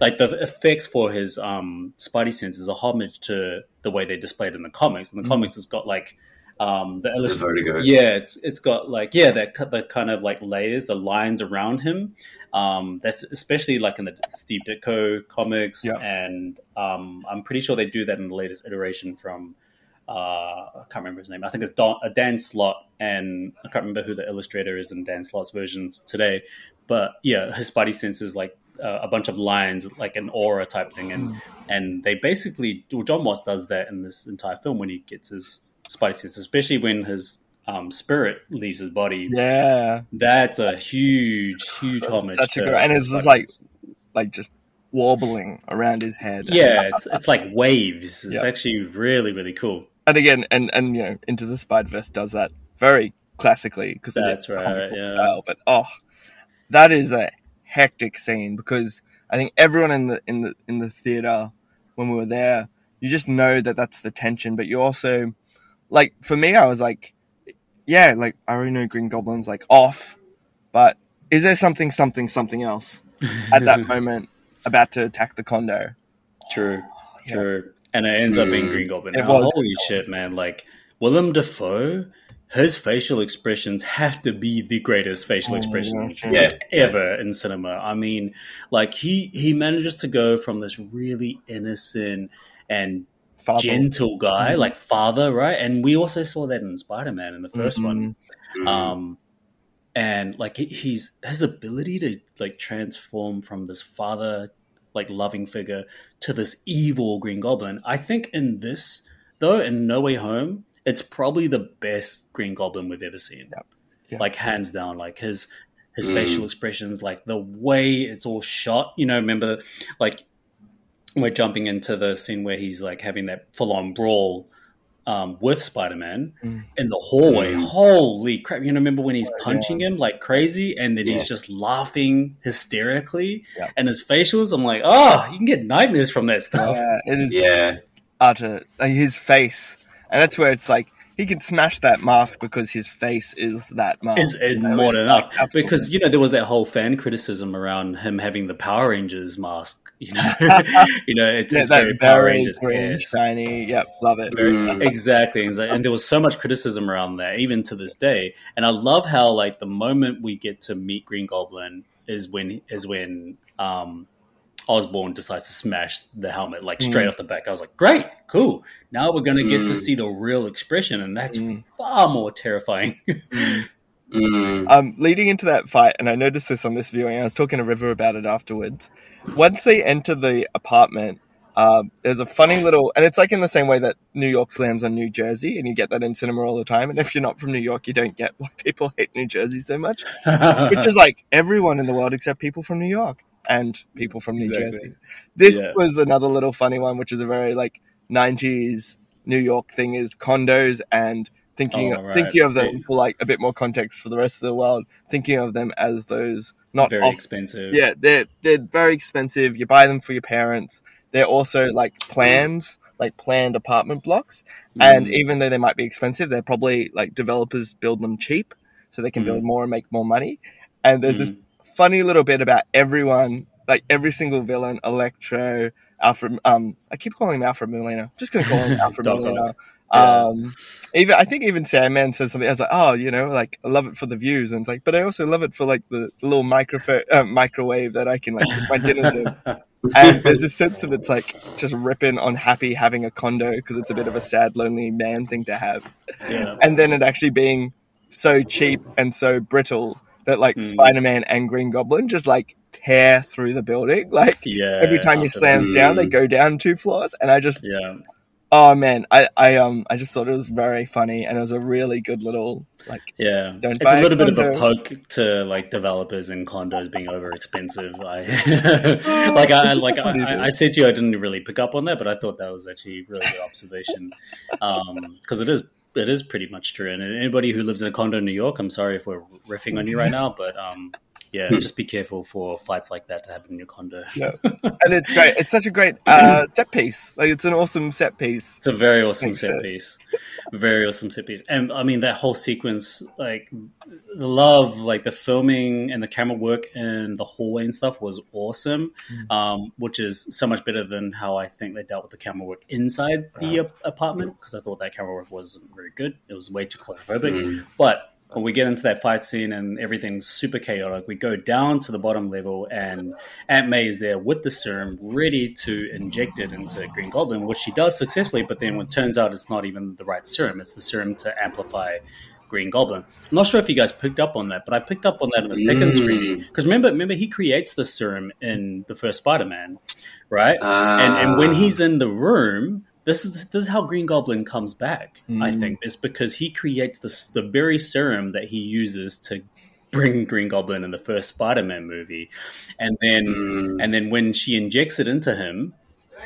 like the effects for his um, Spidey sense is a homage to the way they displayed in the comics. And the Mhm. comics, it's got like um, the the illustration. vertigo. Yeah, it's it's got like yeah that cut- the kind of like layers, the lines around him. Um, that's especially like in the Steve Ditko comics, Yeah. and um, I'm pretty sure they do that in the latest iteration from uh, I can't remember his name. I think it's Don, uh, Dan Slott, and I can't remember who the illustrator is in Dan Slott's versions today. But yeah, his body senses like uh, a bunch of lines, like an aura type thing, and and they basically well, Jon Watts does that in this entire film when he gets his Sense, especially when his um, spirit leaves his body. Yeah, That's a huge, huge That's homage. such a good- and it's just like- like just warbling around his head. yeah, it's it's like waves. It's Yeah. actually really, really cool. and again, and and you know, Into the Spider Verse does that very classically because That's right, yeah. Style. But oh, that is a hectic scene because I think everyone in the in the in the theater when we were there, you just know that that's the tension. But you also, like, for me, I was like, yeah, like I already know Green Goblin's like off, but is there something, something, something else at that moment about to attack the condo? True, Yeah. true. And it ends up being Mm. Green Goblin. It Now, was holy shit, man! Like Willem Dafoe, his facial expressions have to be the greatest facial Oh, expressions yeah. Yeah. ever in cinema. I mean, like he he manages to go from this really innocent and Father. gentle guy, Mhm. like father, right? And we also saw that in Spider Man in the 1st one. Mhm. um and like he's his ability to like transform from this father like loving figure to this evil green goblin i think in this though in no way home it's probably the best green goblin we've ever seen Yep. Yeah. like hands down like his his Mm. facial expressions like the way it's all shot you know remember like we're jumping into the scene where he's like having that full-on brawl um, with Spider-Man Mm. in the hallway. Mm. Holy crap! You know, remember when he's Oh, punching him like crazy, and then Yeah. he's just laughing hysterically, Yeah. and his facials. I'm like, oh, you can get nightmares from that stuff. Yeah, it is yeah, utter like his face, and that's where it's like he can smash that mask because his face is that mask. Is, is more than enough absolutely. because you know there was that whole fan criticism around him having the Power Rangers mask. You know, you know it's, yeah, it's very Power Rangers. green, shiny. Yep, love it. Very- Mm. Exactly, and so- and there was so much criticism around that, even to this day. And I love how like the moment we get to meet Green Goblin is when is when um, Osborn decides to smash the helmet like straight Mm. off the back. I was like, great, cool. Now we're gonna get to Mm. see the real expression, and that's Mm. far more terrifying. Mm. Um, leading into that fight, and I noticed this on this viewing. I was talking to River about it afterwards. Once they enter the apartment, um, there's a funny little, and it's like in the same way that New York slams on New Jersey, and you get that in cinema all the time. And if you're not from New York, you don't get why people hate New Jersey so much. Which is like everyone in the world except people from New York and people from New Exactly. Jersey. This Yeah. was another little funny one, which is a very like '90s New York thing is condos and thinking Oh, right. thinking of them Yeah. for like a bit more context for the rest of the world, thinking of them as those not Very off- expensive. yeah, they're they're very expensive. You buy them for your parents. They're also like plans, like planned apartment blocks. And Mm. even though they might be expensive, they're probably like developers build them cheap so they can Mm. build more and make more money. And there's this funny little bit about everyone, like every single villain, Electro, Alfred. Um, I keep calling him Alfred Molina. I'm just gonna call him Alfred Molina. Yeah. Um, even I think even Sandman says something. I was like, oh, you know, like I love it for the views, and it's like, but I also love it for like the, little uh, microwave that I can like cook my dinners in. And there's a sense of it's like just ripping on happy having a condo because it's a bit of a sad, lonely man thing to have, yeah. and then it actually being so cheap and so brittle that like Mm. Spider Man and Green Goblin just like tear through the building. Like yeah. every time he slams down, they go down two floors, and I just. Yeah. Oh man, I I um I just thought it was very funny, and it was a really good little like Yeah, Don't it's a a little bit of a poke to like developers and condos being over expensive. I like I like What do you do? I, I said to you I didn't really pick up on that, but I thought that was actually a really good observation because it is it is pretty much true. And anybody who lives in a condo in New York, I'm sorry if we're riffing on you right now, but um, yeah, Hmm. just be careful for fights like that to happen in your condo. Yeah. And it's great. It's such a great uh, set piece. Like it's an awesome set piece. It's a very awesome set Ed. piece. Very awesome set piece. And I mean that whole sequence, like the love, like the filming and the camera work and the hallway and stuff was awesome. Um, which is so much better than how I think they dealt with the camera work inside the ap- apartment because I thought that camera work wasn't very good. It was way too claustrophobic. Mm. But when we get into that fight scene and everything's super chaotic, we go down to the bottom level, and Aunt May is there with the serum, ready to inject it into Green Goblin, which she does successfully. But then it turns out it's not even the right serum; it's the serum to amplify Green Goblin. I'm not sure if you guys picked up on that, but I picked up on that in the second Mm. screening because remember, remember he creates the serum in the first Spider-Man, right? Ah. and and when he's in the room, this is this is how Green Goblin comes back. I Mm. think is because he creates this the very serum that he uses to bring Green Goblin in the first Spider-Man movie, and then Mm. and then when she injects it into him,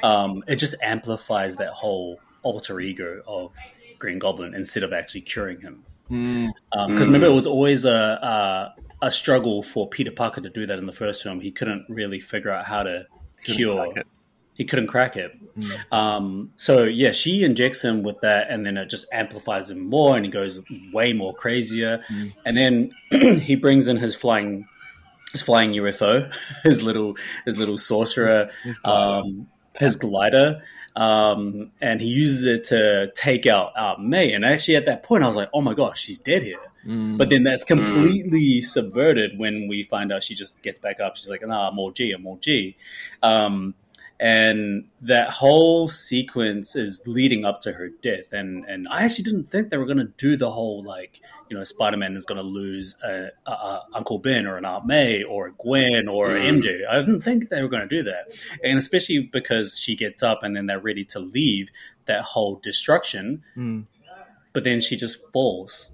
um, it just amplifies that whole alter ego of Green Goblin instead of actually curing him. Mm. Because Mm. remember, it was always a, a a struggle for Peter Parker to do that in the first film. He couldn't really figure out how to Couldn't cure. it. He couldn't crack it. Mm. Um, so yeah, she injects him with that, and then it just amplifies him more, and he goes way more crazier. Mm. And then he brings in his flying, his flying UFO, his little his little sorcerer, He's glider. um, his glider, um, and he uses it to take out Aunt May. And actually, at that point, I was like, "Oh my gosh, she's dead here." Mm. But then that's completely subverted when we find out she just gets back up. She's like, "Nah, more G, I'm more G," um, and that whole sequence is leading up to her death. And and I actually didn't think they were going to do the whole like you know Spider Man is going to lose a, a, a Uncle Ben or an Aunt May or a Gwen or Mm. MJ. I didn't think they were going to do that, and especially because she gets up and then they're ready to leave that whole destruction Mm. but then she just falls.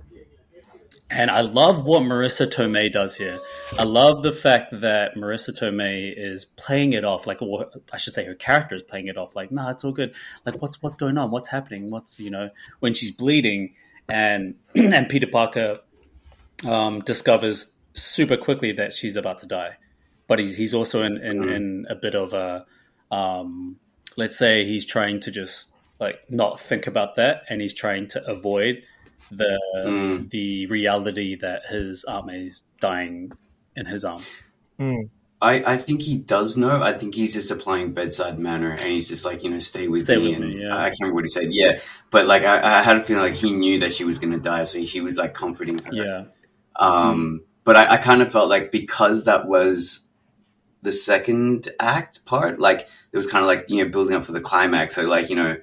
And I love what Marisa Tomei does here. I love the fact that Marisa Tomei is playing it off like, or I should say, her character is playing it off like, "Nah, it's all good. Like, what's what's going on? What's happening? What's you know?" When she's bleeding, and and Peter Parker um, discovers super quickly that she's about to die, but he's he's also in in, Mhm. in a bit of a, um, let's say, he's trying to just like not think about that, and he's trying to avoid the Mm. the reality that his arm is dying in his arms. Mm. I, I think he does know. I think he's just applying bedside manner, and he's just like, you know, stay with Stay me. with and me, yeah. I can't remember what he said. Yeah, but like, I, I had a feeling like he knew that she was going to die, so he was like comforting her. Yeah, Um, but I, I kind of felt like because that was the second act part, like it was kind of like you know building up for the climax. So like you know,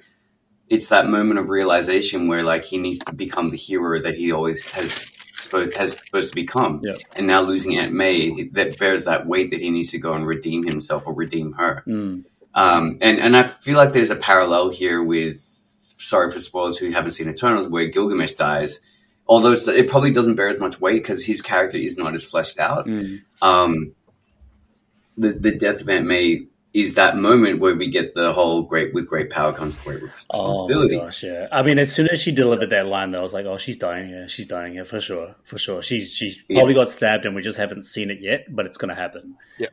it's that moment of realization where like he needs to become the hero that he always has supposed has supposed to become. Yeah. And now losing Aunt May, that bears that weight that he needs to go and redeem himself or redeem her. Mm. Um, and and I feel like there's a parallel here with sorry for spoilers who haven't seen Eternals, where Gilgamesh dies. Although it's, it probably doesn't bear as much weight because his character is not as fleshed out. Mm. Um, the the death of Aunt May is that moment where we get the whole great with great power comes great responsibility. Oh my gosh, yeah. I mean, as soon as she delivered that line, though, I was like, "Oh, she's dying here. She's dying here for sure, for sure. She's she's Yeah. probably got stabbed, and we just haven't seen it yet, but it's gonna happen." Yeah.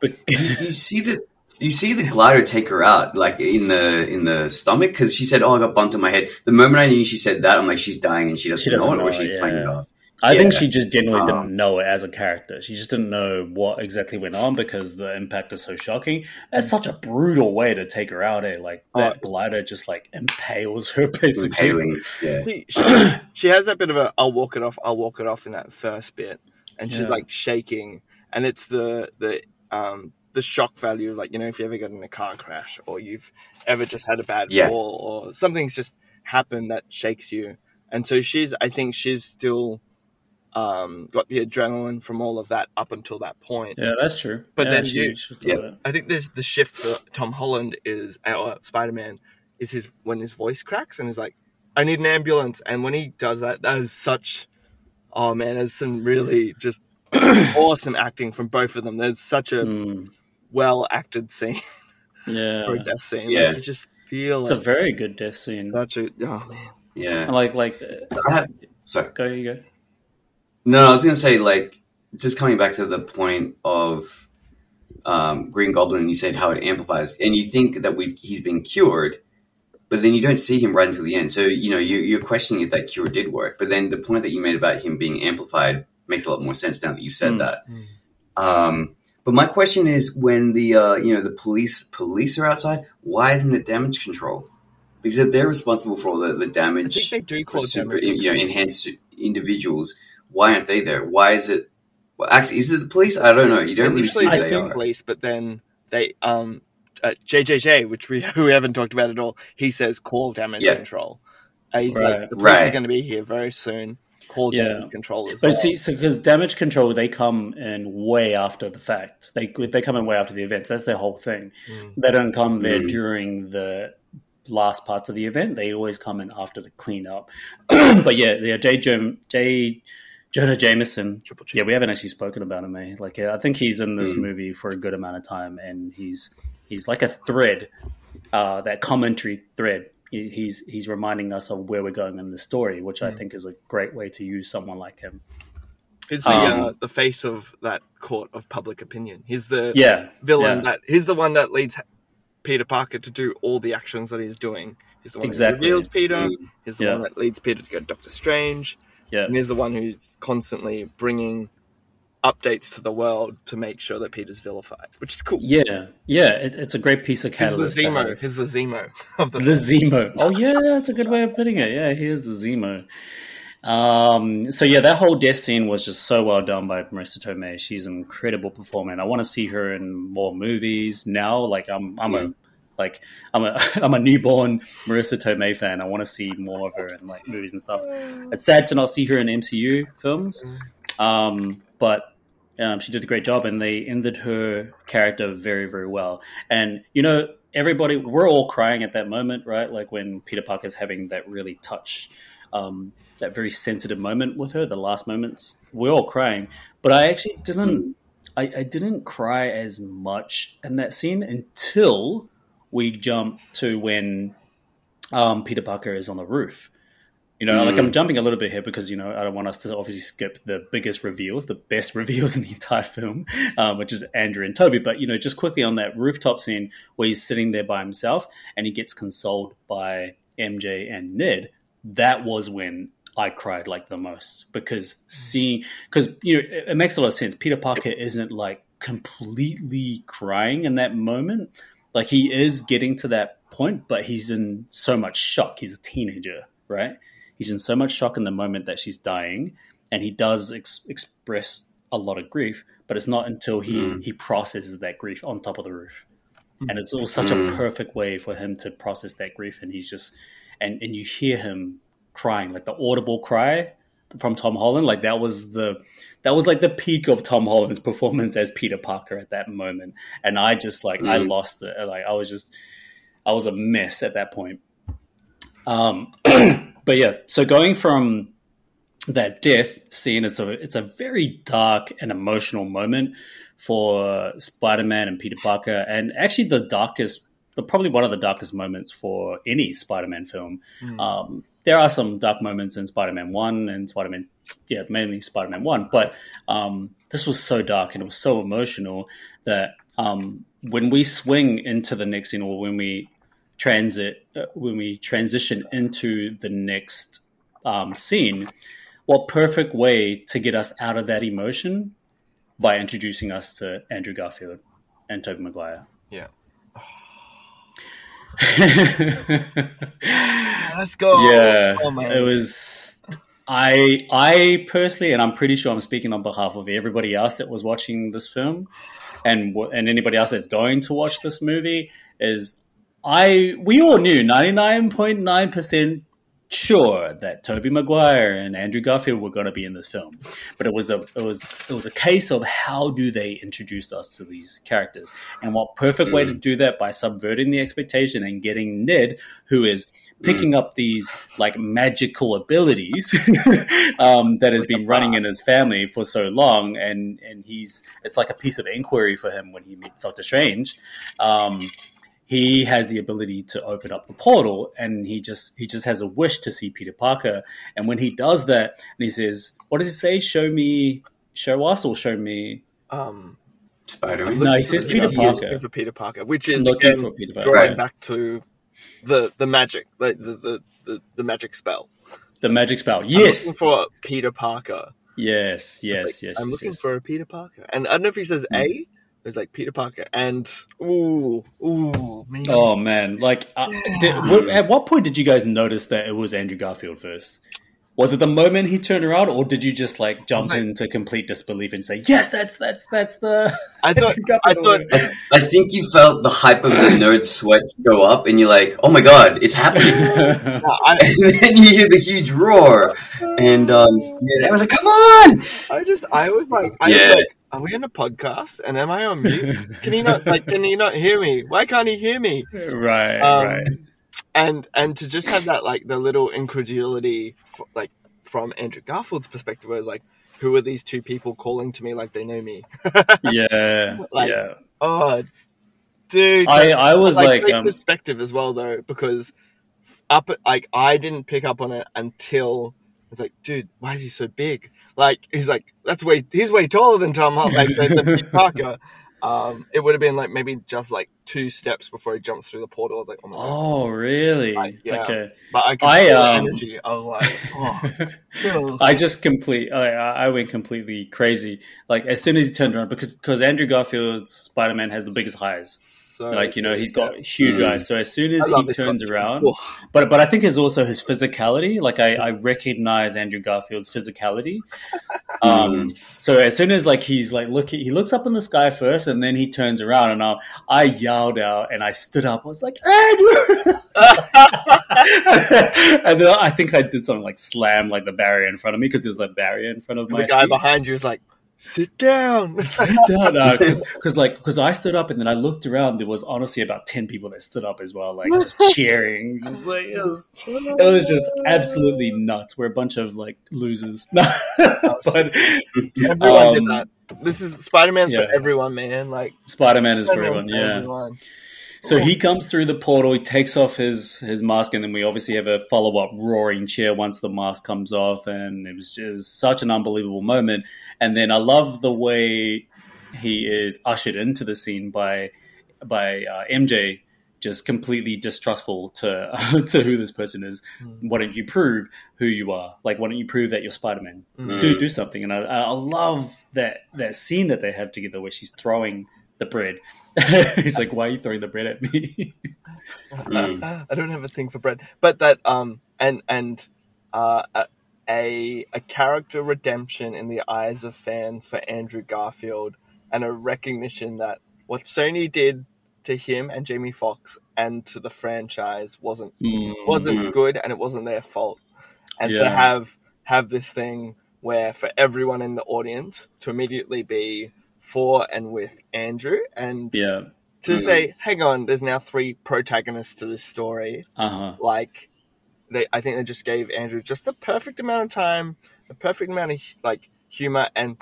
But you see the you see the glider take her out like in the in the stomach because she said, "Oh, I got bumped on my head." The moment I knew she said that, I'm like, "She's dying," and she doesn't, She doesn't know it, know or she's yeah. playing it off. I think she just genuinely Um, didn't know it as a character. She just didn't know what exactly went on because the impact is so shocking. That's such a brutal way to take her out. Eh? Like that Oh. glider just like impales her basically. Impaling, yeah. She, she, she has that bit of a "I'll walk it off, I'll walk it off" in that first bit, and she's Yeah. like shaking, and it's the the um the shock value, like you know, if you ever got in a car crash or you've ever just had a bad Yeah. fall or something's just happened that shakes you, and so she's, I think she's still um got the adrenaline from all of that up until that point. Yeah, that's true. But Yeah, then you- she yeah. I think the the shift for Tom Holland is our Spider Man is his when his voice cracks and he's like, "I need an ambulance." And when he does that, that is such, oh man, there's some really just awesome acting from both of them. There's such a Mm, well acted scene yeah, or a death scene. Yeah. Like, you just feel it's a very good death scene. such a oh man. Yeah. Like like, uh, I have, sorry. go you go. No, I was going to say, like, just coming back to the point of um, Green Goblin, you said how it amplifies, and you think that we he's been cured, but then you don't see him right until the end. So, you know, you, you're questioning if that cure did work. But then the point that you made about him being amplified makes a lot more sense now that you said Mm. that. Um, but my question is, when the uh, you know the police police are outside, why isn't it damage control? Because if they're responsible for all the, the I damage think they do call super, damage. you know, enhanced individuals. Why aren't they there? Why is it? Well, actually, is it the police? I don't know. You don't really see Initially, who they they think are. police, but then they um uh, JJJ, which we who we haven't talked about at all, he says call damage Yeah. control. Uh, he's Right. like the police are going to be here very soon. Call Yeah. damage control as But well. see, so because damage control, they come in way after the fact. They they come in way after the events. That's their whole thing. Mm. They don't come there Mm. during the last parts of the event. They always come in after the cleanup. but yeah, yeah, J. Jim, J. Jonah Jameson. Yeah, we haven't actually spoken about him. Eh? Like, I think he's in this Mm. movie for a good amount of time, and he's he's like a thread, uh, that commentary thread. He's he's reminding us of where we're going in the story, which I Mm. think is a great way to use someone like him. He's the Um, uh, the face of that court of public opinion. He's the Yeah, villain yeah. that he's the one that leads Peter Parker to do all the actions that he's doing. He's the one Exactly. that reveals Peter. Mm. He's the Yeah. one that leads Peter to go to Doctor Strange. Yeah, And he's the one who's constantly bringing updates to the world to make sure that Peter's vilified, which is cool. yeah, yeah. It, it's a great piece of catalyst. He's the Zemo. He's the Zemo of the, The. Zemo. Oh yeah, that's a good way of putting it. Yeah, he is the Zemo. Um, so yeah, that whole death scene was just so well done by Marisa Tomei. She's an incredible performer, and I want to see her in more movies now. Like I'm, I'm a, like I'm a, I'm a newborn Marisa Tomei fan. I want to see more of her in like movies and stuff. It's sad to not see her in MCU films, um, but um, she did a great job, and they ended her character very, very well. And you know, everybody, we're all crying at that moment, right? Like when Peter Parker's having that really touch, um, that very sensitive moment with her, the last moments. We're all crying, but I actually didn't. I, I didn't cry as much in that scene until we jump to when um, Peter Parker is on the roof. You know, like Mm. I'm jumping a little bit here because you know I don't want us to obviously skip the biggest reveals, the best reveals in the entire film, um, which is Andrew and Tobey. But you know, just quickly on that rooftop scene where he's sitting there by himself and he gets consoled by MJ and Ned. That was when I cried like the most because seeing because you know it, it makes a lot of sense. Peter Parker isn't like completely crying in that moment. Like he is getting to that point, but he's in so much shock. He's a teenager, right? He's in so much shock in the moment that she's dying, and he does ex- express a lot of grief. But it's not until he Mm. he processes that grief on top of the roof, and it's all such a Mm. perfect way for him to process that grief. And he's just and and you hear him crying, like the audible cry from Tom Holland. Like that was the that was like the peak of Tom Holland's performance as Peter Parker at that moment. And I just like I Mm. lost it. Like I was just I was a mess at that point. Um, but yeah, so going from that death scene it's a it's a very dark and emotional moment for Spider-Man and Peter Parker, and actually the darkest, the probably one of the darkest moments for any Spider-Man film. Mm. Um, there are some dark moments in Spider-Man One and Spider-Man, yeah, mainly Spider-Man One, but um, this was so dark and it was so emotional that um, when we swing into the next scene, or when we transit, uh, when we transition into the next um, scene, what perfect way to get us out of that emotion by introducing us to Andrew Garfield and Tobey Maguire. Yeah. Let's go. Yeah, oh, it was. I I personally, and I'm pretty sure I'm speaking on behalf of everybody else that was watching this film, and and anybody else that's going to watch this movie is I we all knew 99.9 percent sure that Tobey Maguire and Andrew Garfield were going to be in this film, but it was a it was it was a case of how do they introduce us to these characters, and what perfect mm. way to mm. do that by subverting the expectation and getting Ned, who is picking mm. up these like magical abilities um, that has been running in his family for so long, and and he's it's like a piece of inquiry for him when he meets Doctor Strange. Um, he has the ability to open up the portal and he just he just has a wish to see Peter Parker. And when he does that and he says, What does he say? Show me show us or show me um Spider-Man. No, he says Peter Parker. for Peter Parker, which is again, for Peter Parker. drawing right. back to the the magic, the the, the, the magic spell. The magic spell. Yes. I'm looking for Peter Parker. Yes, yes, like, yes. I'm yes, looking yes. for a Peter Parker, and I don't know if he says mm. A there's like Peter Parker and ooh ooh man. Oh man! Like, uh, did, at what point did you guys notice that it was Andrew Garfield first? Was it the moment he turned around, or did you just like jump like, into complete disbelief and say, "Yes, that's that's that's the"? I thought. I thought. I, I, think you felt the hype of the nerd sweats go up, and you're like, "Oh my god, it's happening!" And then you hear the huge roar, and um, yeah, I was like, "Come on!" I just, I was like, I yeah. was like, are we on a podcast and am I on mute? Can he not like can he not hear me? Why can't he hear me? Right, um, right. And and to just have that like the little incredulity like from Andrew Garfield's perspective where like who are these two people calling to me like they know me? yeah. like, yeah. Oh dude. I, I was like, like um, perspective as well though, because up like I didn't pick up on it until it's like, dude, why is he so big? Like he's like that's way he's way taller than Tom Holland, like the, than Parker. Um, it would have been like maybe just like two steps before he jumps through the portal. I was like, oh my god. Oh, really? Like, yeah. Okay. But I, I um, energy. I was like, oh, I just complete. I, I went completely crazy. Like as soon as he turned around, because because Andrew Garfield's Spider Man has the biggest highs. So like you know, he's got huge mm. eyes. So as soon as he turns around, but but I think it's also his physicality. Like I, I recognize Andrew Garfield's physicality. Um, so as soon as like he's like looking, he looks up in the sky first, and then he turns around, and I, I yelled out and I stood up. I was like Andrew, and then I think I did something like slam like the barrier in front of me because there's that barrier in front of and my. The guy seat. behind you is like sit down. sit down. Because, like, because I stood up and then I looked around. There was honestly about 10 people that stood up as well, like, just cheering. Just like, it was, it was just absolutely nuts. We're a bunch of, like, losers. but everyone um, did that. This is Spider Man's yeah. for everyone, man. Like, Spider Man is for everyone, yeah. Everyone. So he comes through the portal, he takes off his, his mask, and then we obviously have a follow up roaring cheer once the mask comes off. And it was just such an unbelievable moment. And then I love the way he is ushered into the scene by by uh, MJ just completely distrustful to to who this person is. Mm. Why don't you prove who you are? Like, why don't you prove that you're Spider Man? Mm. Do do something. And I, I love that that scene that they have together where she's throwing the bread. He's like, "Why are you throwing the bread at me?" mm. I don't have a thing for bread, but that um and and uh, a a character redemption in the eyes of fans for Andrew Garfield, and a recognition that what Sony did to him and Jamie Foxx and to the franchise wasn't mm. wasn't good, and it wasn't their fault. And yeah. to have have this thing where for everyone in the audience to immediately be for and with Andrew, and yeah, to mm-hmm. say, hang on, there's now three protagonists to this story. Uh-huh. Like, they, I think they just gave Andrew just the perfect amount of time the perfect amount of like humor and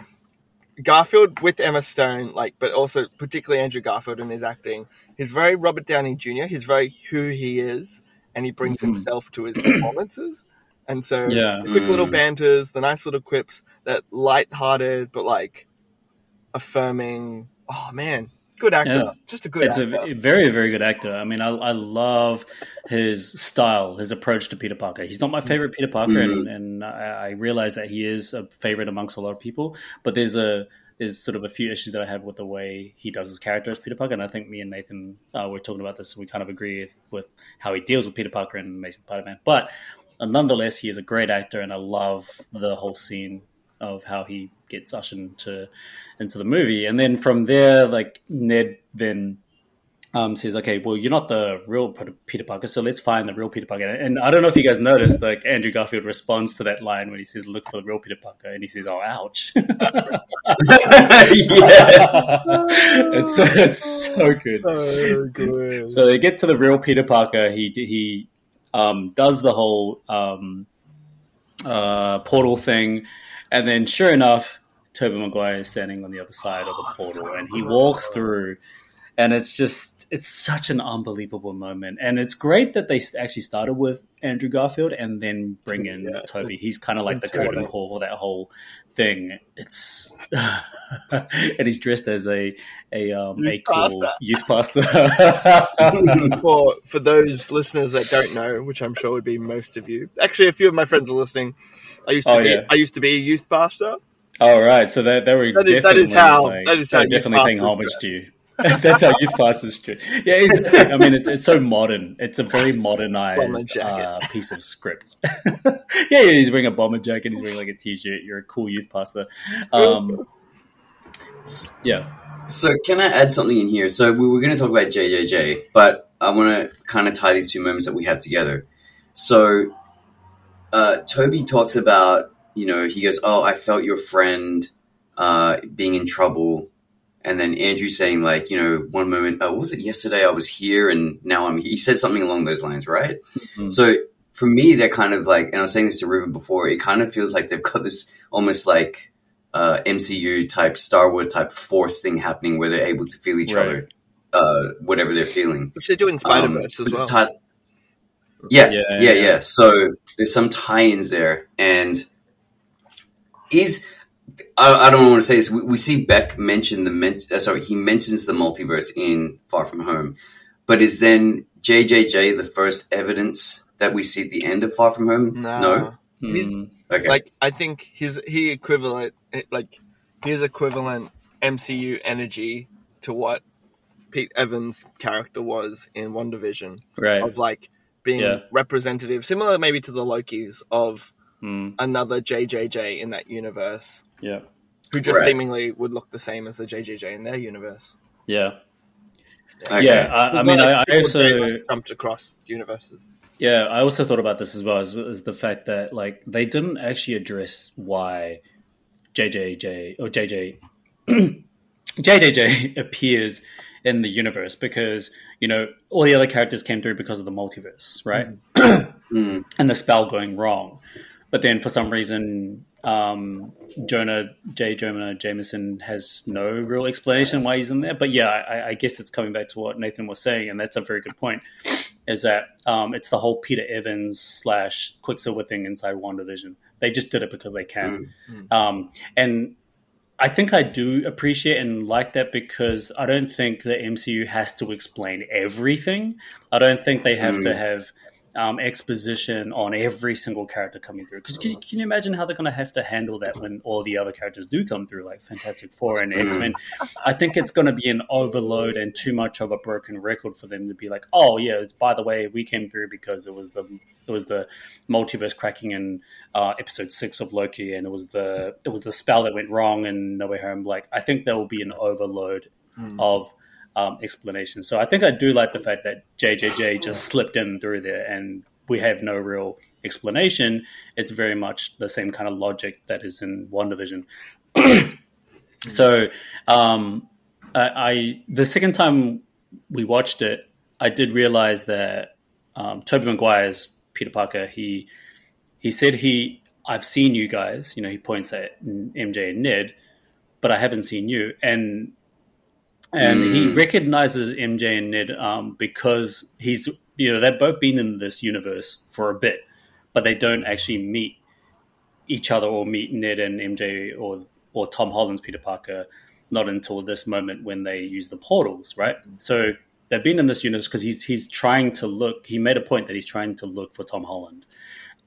Garfield with Emma Stone, like, but also particularly Andrew Garfield and his acting. He's very Robert Downey Jr. He's very who he is, and he brings Mhm. himself to his performances. And so, Yeah. the quick little Mm. banters, the nice little quips, that light-hearted but like affirming. Oh man, good actor, Yeah. just a good it's actor. a very very good actor. I mean, I, I love his style, his approach to Peter Parker. He's not my favorite Peter Parker, and, and I, I realize that he is a favorite amongst a lot of people. But there's a there's sort of a few issues that I have with the way he does his character as Peter Parker, and I think me and Nathan uh, were talking about this. and We kind of agree with how he deals with Peter Parker in Amazing Spider-Man, but nonetheless, he is a great actor, and I love the whole scene of how he gets ushered into into the movie, and then from there, like Ned then um, says, "Okay, well, you're not the real Peter Parker, so let's find the real Peter Parker." And I don't know if you guys noticed, like Andrew Garfield responds to that line when he says, "Look for the real Peter Parker," and he says, "Oh, ouch!" yeah. it's so, it's so good. so good. So they get to the real Peter Parker. He he um, does the whole um, uh, portal thing, and then sure enough, Tobey Maguire is standing on the other side of the portal, and he walks through, and it's just it's such an unbelievable moment, and it's great that they actually started with Andrew Garfield and then bring in Yeah, Tobey. He's kind of like the curtain call for that whole thing. It's and he's dressed as a a um a Youth cool pastor. youth pastor. for for those listeners that don't know, which I'm sure would be most of you. Actually, a few of my friends are listening. I used to Oh, be yeah. I used to be a youth pastor. All right, so that they were That is- that definitely is how- like, that is how definitely paying homage to you. That's how youth pastors do. Yeah, it's, I mean it's it's so modern. It's a very modernized uh, piece of script. yeah, yeah, he's wearing a bomber jacket. He's wearing like a t-shirt. You're a cool youth pastor. Um, yeah, So can I add something in here? So we were going to talk about JJJ, but I want to kind of tie these two moments that we have together. So uh, Tobey talks about, you know, he goes, "Oh, I felt your friend uh, being in trouble," and then Andrew saying, like, you know, one moment, oh, what was it yesterday? I was here, and now I'm. He said something along those lines, right? Mhm. So for me, they're kind of like, and I was saying this to River before, it kind of feels like they've got this almost like uh, MCU type, Star Wars type force thing happening where they're able to feel each Right. other, uh, whatever they're feeling. Which they do in Spider Verse Um, as well. it's ti- yeah, Yeah, yeah, yeah. yeah, So there's some tie-ins there, and is I, I don't want to say this. We, we see Beck mention the men, uh, sorry, he mentions the multiverse in Far From Home, but is then JJJ the first evidence that we see at the end of Far From Home? Nah. No. He's- Mm, Okay. Like I think his he equivalent like his equivalent MCU energy to what Pete Evans' character was in WandaVision right. of like being Yeah. representative, similar maybe to the Lokis of Mm, another JJJ in that universe, yeah, who just Right. seemingly would look the same as the JJJ in their universe. yeah, Okay. yeah. I, I mean, not I, I also like, jumped across universes. Yeah, I also thought about this as well as, as the fact that like they didn't actually address why JJJ or JJ JJJ appears in the universe because you know all the other characters came through because of the multiverse, right? Mm. and the spell going wrong. But then for some reason, um, Jonah J. Jonah Jameson has no real explanation why he's in there. But yeah, I, I guess it's coming back to what Nathan was saying, and that's a very good point. Is that um, it's the whole Peter Evans slash Quicksilver thing inside WandaVision. They just did it because they can, Mm. um, and I think I do appreciate and like that because I don't think the MCU has to explain everything. I don't think they have to Mm. have um, exposition on every single character coming through. Because can, can you imagine how they're going to have to handle that when all the other characters do come through, like Fantastic Four and Mm. X Men? I think it's going to be an overload and too much of a broken record for them to be like, oh yeah, it's, by the way, we came through because it was the it was the multiverse cracking in uh, episode six of Loki, and it was the it was the spell that went wrong in No Way Home. Like I think there will be an overload Mm. of um, explanation. So I think I do like the fact that JJJ just slipped in through there, and we have no real explanation. It's very much the same kind of logic that is in WandaVision. so um, I, I the second time we watched it, I did realize that um, Tobey Maguire's Peter Parker he he said he I've seen you guys. You know, he points at MJ and Ned, but I haven't seen you. And and he Mm. recognizes MJ and Ned um, because he's you know they've both been in this universe for a bit, but they don't actually meet each other or meet Ned and MJ or or Tom Holland's Peter Parker not until this moment when they use the portals, right? So they've been in this universe because he's he's trying to look. He made a point that he's trying to look for Tom Holland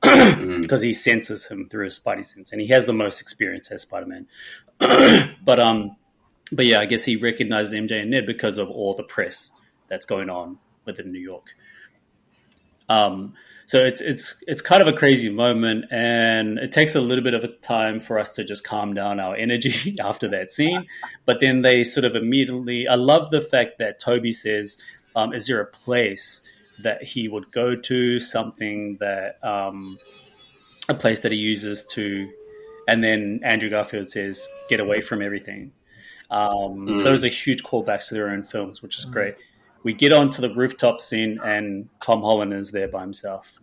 Mm. because he senses him through his Spidey sense, and he has the most experience as Spider Man. but um, but yeah, I guess he recognizes MJ and Ned because of all the press that's going on within New York. Um, so it's it's it's kind of a crazy moment, and it takes a little bit of a time for us to just calm down our energy after that scene. But then they sort of immediately. I love the fact that Tobey says, um, "Is there a place that he would go to? Something that um, a place that he uses to?" And then Andrew Garfield says, "Get away from everything." Um, Mm. Those are huge callbacks to their own films, which is great. We get onto the rooftop scene, and Tom Holland is there by himself.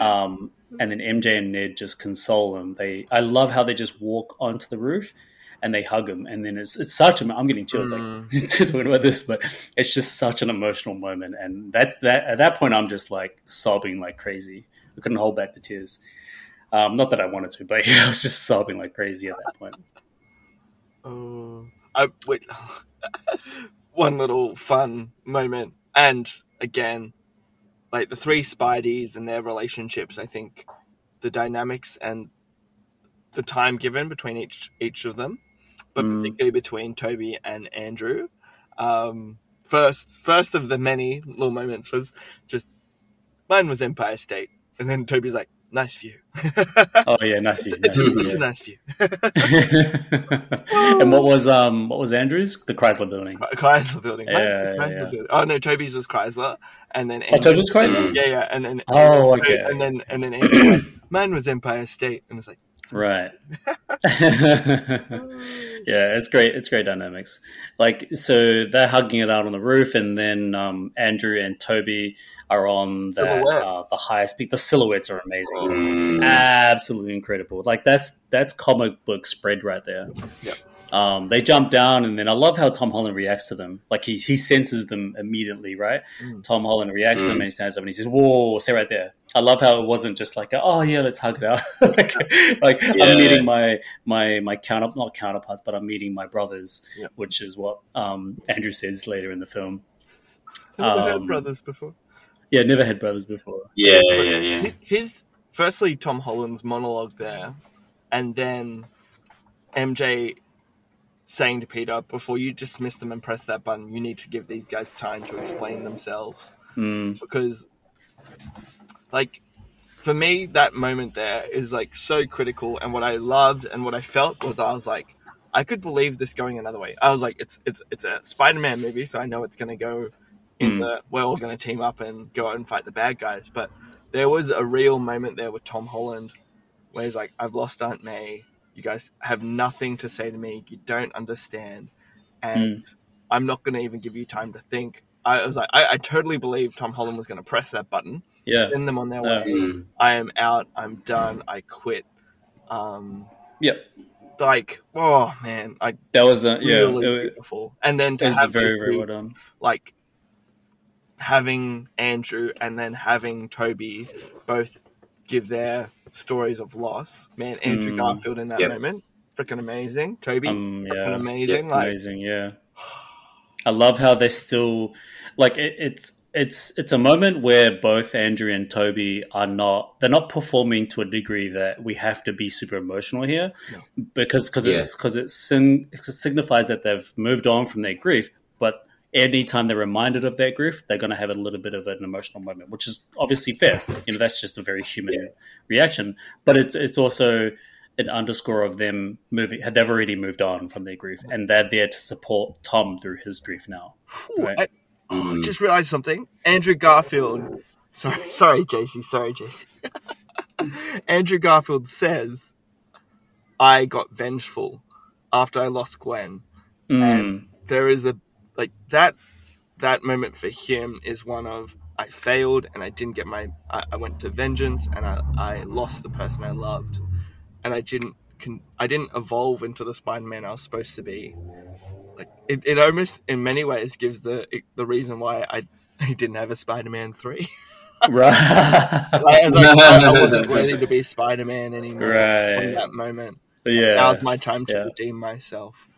Um, and then MJ and Ned just console him. They, I love how they just walk onto the roof and they hug him. And then it's it's such a. I'm getting chills Mm. like talking about this, but it's just such an emotional moment. And that's that. At that point, I'm just like sobbing like crazy. I couldn't hold back the tears. Um, not that I wanted to, but yeah, I was just sobbing like crazy at that point. Oh, I wait. one little fun moment, and again, like the three Spideys and their relationships. I think the dynamics and the time given between each each of them, but Mm. particularly between Tobey and Andrew. Um, first, first of the many little moments was just mine was Empire State, and then Tobey's like, "Nice view." Oh yeah, nice view. it's, nice view, it's yeah. a nice view. and what was um what was Andrews? The Chrysler Building. Chrysler building. Yeah, Chrysler yeah. building. Oh no, Tobey's was Chrysler, and then Oh, Tobey was Chrysler? Yeah, yeah, and then Oh, and, okay. and then and then Andrew mine was Empire State, and it's like Right. yeah, it's great. It's great dynamics. Like, so they're hugging it out on the roof, and then um, Andrew and Tobey are on that, uh, the highest peak. The silhouettes are amazing. Mm. Absolutely incredible. Like that's that's comic book spread right there. Yeah. Um, they jump down, and then I love how Tom Holland reacts to them. Like he he senses them immediately, right? Mm. Tom Holland reacts to them, Mm. and he stands up and he says, "Whoa, stay right there." I love how it wasn't just like, "Oh yeah, let's hug it out." like, like Yeah. I'm meeting my my my counter not counterparts, but I'm meeting my brothers, Yeah. which is what um, Andrew says later in the film. I've never Um, had brothers before. Yeah, never had brothers before. Yeah, yeah, yeah. His firstly Tom Holland's monologue there, and then MJ saying to Peter, "Before you dismiss them and press that button, you need to give these guys time to explain themselves." Mm, because like for me that moment there is like so critical and what i loved and what i felt was i was like i could believe this going another way. I was like it's it's it's a spider-man movie so i know it's going to go in Mm. the we're all going to team up and go out and fight the bad guys but there was a real moment there with tom holland where he's like i've lost aunt may. You guys have nothing to say to me. You don't understand. And i'm not going to even give you time to think. I was like, I, I totally believe Tom Holland was going to press that button, yeah. send them on their way. Mm. I am out. I'm done. I quit. Um, Yep. like, oh man, like That was a yeah. really it, beautiful. And then to have very very well done. like having Andrew and then having Tobey both give their stories of loss. Man, Andrew Mm. Garfield in that Yep. moment, freaking amazing. Tobey, Um, freaking yeah. amazing. Yeah, like, amazing yeah i love how they're still like it, it's it's it's a moment where both andrew and tobey are not they're not performing to a degree that we have to be super emotional here No. because because it's because it, sin- it signifies that they've moved on from their grief but anytime they're reminded of their grief they're going to have a little bit of an emotional moment which is obviously fair you know that's just a very human reaction but it's it's also an underscore of them moving had they've already moved on from their grief and they're there to support tom through his grief now Ooh, Right. I, oh, just realized something. Andrew Garfield. Sorry, sorry, Jasey. Sorry, Jasey. Andrew Garfield says, "I got vengeful after I lost Gwen." Mm, There is a like that. That moment for him is one of I failed and I didn't get my. I, I went to vengeance and I, I lost the person I loved. and I didn't can I didn't evolve into the Spider-Man I was supposed to be. Like it, it almost in many ways gives the the reason why I, I didn't have a Spider-Man three. right. like, as I, I wasn't worthy to be Spider-Man anymore Right. in that moment. yeah. Now's my time to Yeah. redeem myself.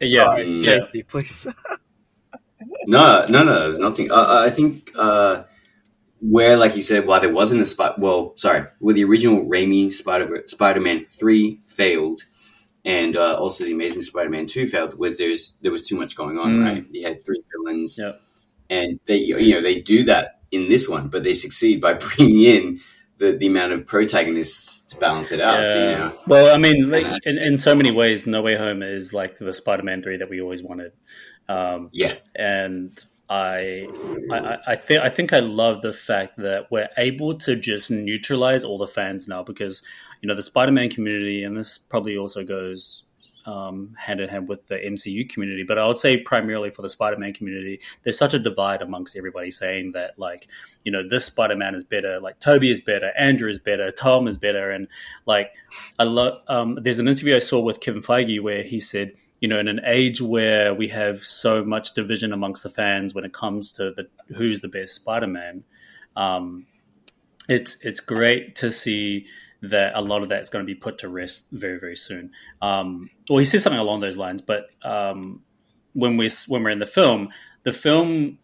yeah. Sorry, Mm. yeah. Jasey, please. No, no, no. There's nothing. Uh, I think uh, where, like you said, why there wasn't a spot. Well, sorry, where the original Raimi Spider Spider-Man three failed, and uh, also the Amazing Spider-Man two failed, was there's there was too much going on. Mm. Right, you had three villains, Yep. and they you know they do that in this one, but they succeed by bringing in the, the amount of protagonists to balance it out. So, you know, Well, I mean, like, Uh, in, in so many ways, No Way Home is like the Spider-Man three that we always wanted. Um, yeah, and I, I, I think I think I love the fact that we're able to just neutralize all the fans now because you know the Spider-Man community, and this probably also goes um, hand in hand with the MCU community, but I would say primarily for the Spider-Man community, there's such a divide amongst everybody saying that like you know this Spider-Man is better, like Toby is better, Andrew is better, Tom is better, and like I love. Um, there's an interview I saw with Kevin Feige where he said you know, in an age where we have so much division amongst the fans when it comes to the who's the best Spider-Man, um, it's it's great to see that a lot of that is going to be put to rest very very soon. Um, well, he says something along those lines, but um, when we when we're in the film, the film.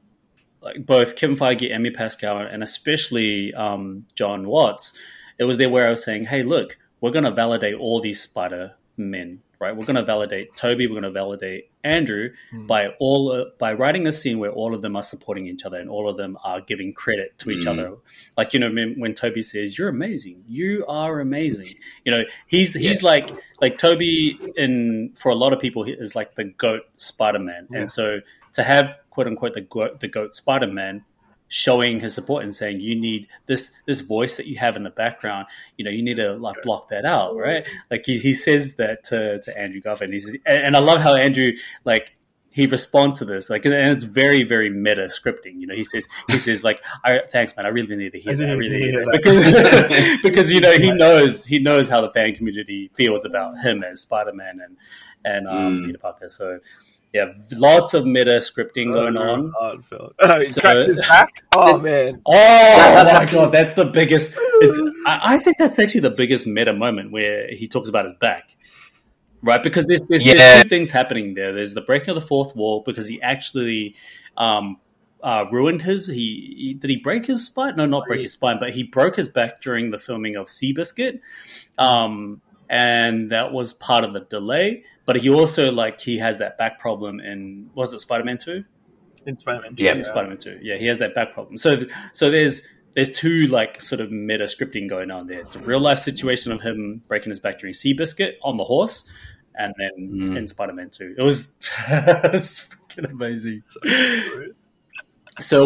Like both Kevin Feige, Amy Pascal, and especially um, Jon Watts, it was there where I was saying, "Hey, look, we're going to validate all these Spider Men, right? We're going to validate Tobey. We're going to validate Andrew Hmm. by all uh, by writing a scene where all of them are supporting each other and all of them are giving credit to each Mm. other. Like you know, when, when Tobey says, "You're amazing. You are amazing," you know, he's he's like like Tobey in for a lot of people is like the goat Spider Man, Yeah. and so to have quote unquote the goat, the goat Spider Man showing his support and saying you need this this voice that you have in the background. You know you need to like block that out right? Like he, he says that to, to andrew garfield. He's and, and i love how andrew like he responds to this. Like and it's very very meta scripting you know he says he says like I, thanks man. I really need to hear that. I need really to need hear that. because because you know he knows he knows how the fan community feels about him as spider-man and and um, Mm. peter parker. So yeah lots of meta scripting going on Heartfelt. Oh, he So- back. Oh man. Oh my god, that's the biggest. Is, I, I think that's actually the biggest meta moment where he talks about his back, right? Because there's there's, Yeah. there's two things happening there. There's the breaking of the fourth wall because he actually um, uh, ruined his. He, he did he break his spine? No, not break his spine, but he broke his back during the filming of Seabiscuit, um, and that was part of the delay. But he also like he has that back problem in was it Spider Man two? In Spider-Man. Yeah. Yeah, Spider-Man Two. Yeah, he has that back problem. So, so there's there's two like sort of meta scripting going on there. It's a real life situation of him breaking his back during Seabiscuit on the horse, and then Mm. in Spider-Man Two, it was, it was freaking amazing. So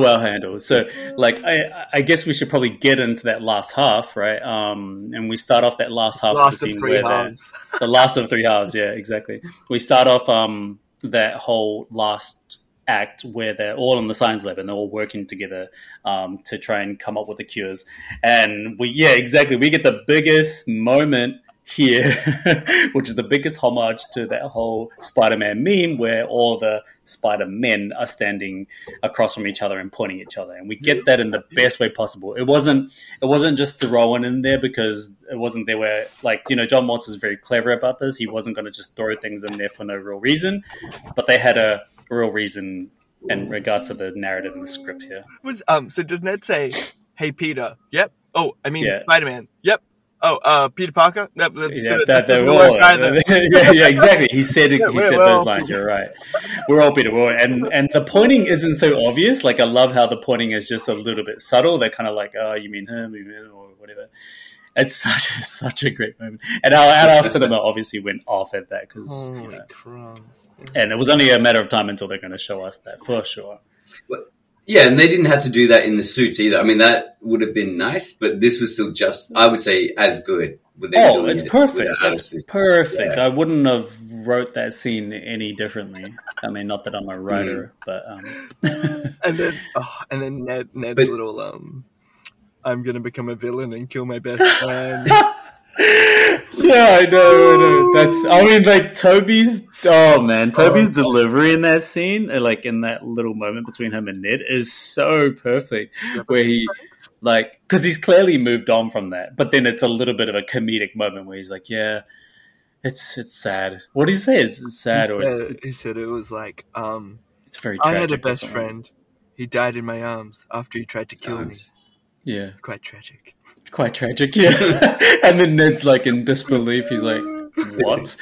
well handled. So, like, I, I guess we should probably get into that last half, right? Um, and we start off that last half. Last the of three where halves. the last of three halves yeah exactly we start off um that whole last act where they're all in the science lab and they're all working together um to try and come up with the cures and we yeah exactly we get the biggest moment here which is the biggest homage to that whole spider-man meme where all the spider-men are standing across from each other and pointing at each other and we get that in the best way possible it wasn't it wasn't just thrown in there because it wasn't there where like you know Jon Watts was very clever about this. He wasn't going to just throw things in there for no real reason, but they had a real reason in regards to the narrative and the script here. Was um. So does Ned say, "Hey Peter"? Yep. Oh, I mean Yeah. Spider-Man. Yep. Oh, uh, Peter Parker. Yep. That's Yeah, good. that, That they doesn't all, work either. yeah, yeah, exactly. He said Yeah, he said those lines. You're right. We're all Peter. We're all, and and the pointing isn't so obvious. Like I love how the pointing is just a little bit subtle. They're kind of like, oh, you mean him, you mean him, or whatever. It's such a, such a great moment, and our and our cinema obviously went off at that because you know, crumbs. and it was only a matter of time until they're going to show us that for sure. Yeah, and they didn't have to do that in the suits either. I mean, that would have been nice, but this was still just, I would say, as good. With them Oh, it's it perfect. without It's perfect. Yeah. I wouldn't have wrote that scene any differently. I mean, not that I'm a writer, but um, And then, oh, and then Ned, Ned's But- little um, I'm gonna become a villain and kill my best friend. Yeah, I know, I know. That's. I mean, like Tobey's. Oh man, Tobey's delivery in that scene, uh, like in that little moment between him and Ned, is so perfect. Where he, like, because he's clearly moved on from that, but then it's a little bit of a comedic moment where he's like, "Yeah, it's it's sad." What did he say? It's, it's sad, or it's, Yeah, he said it was like, um, it's very. I had a best friend. He died in my arms after he tried to kill me. Yeah, It's quite tragic. Quite tragic. Yeah, and then Ned's like in disbelief. He's like, "What?"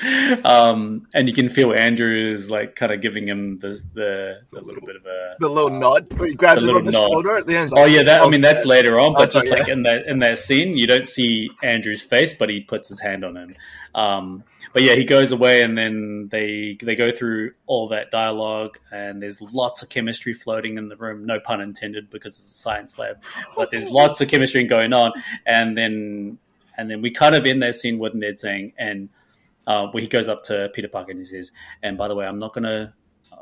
Um, and you can feel Andrew is like kind of giving him the the, the little bit of a The little nod he grabs him on the nod. shoulder at the end. he's Oh yeah, that I mean that's later on, Oh, but sorry, just like yeah. in that in that scene, you don't see Andrew's face, but he puts his hand on him. Um, but yeah, he goes away, and then they they go through all that dialogue, and there's lots of chemistry floating in the room. No pun intended, because it's a science lab, but there's lots of chemistry going on, and then and then we kind of end that scene with Ned saying, and uh, where he goes up to Peter Parker and he says, "And by the way, I'm not gonna."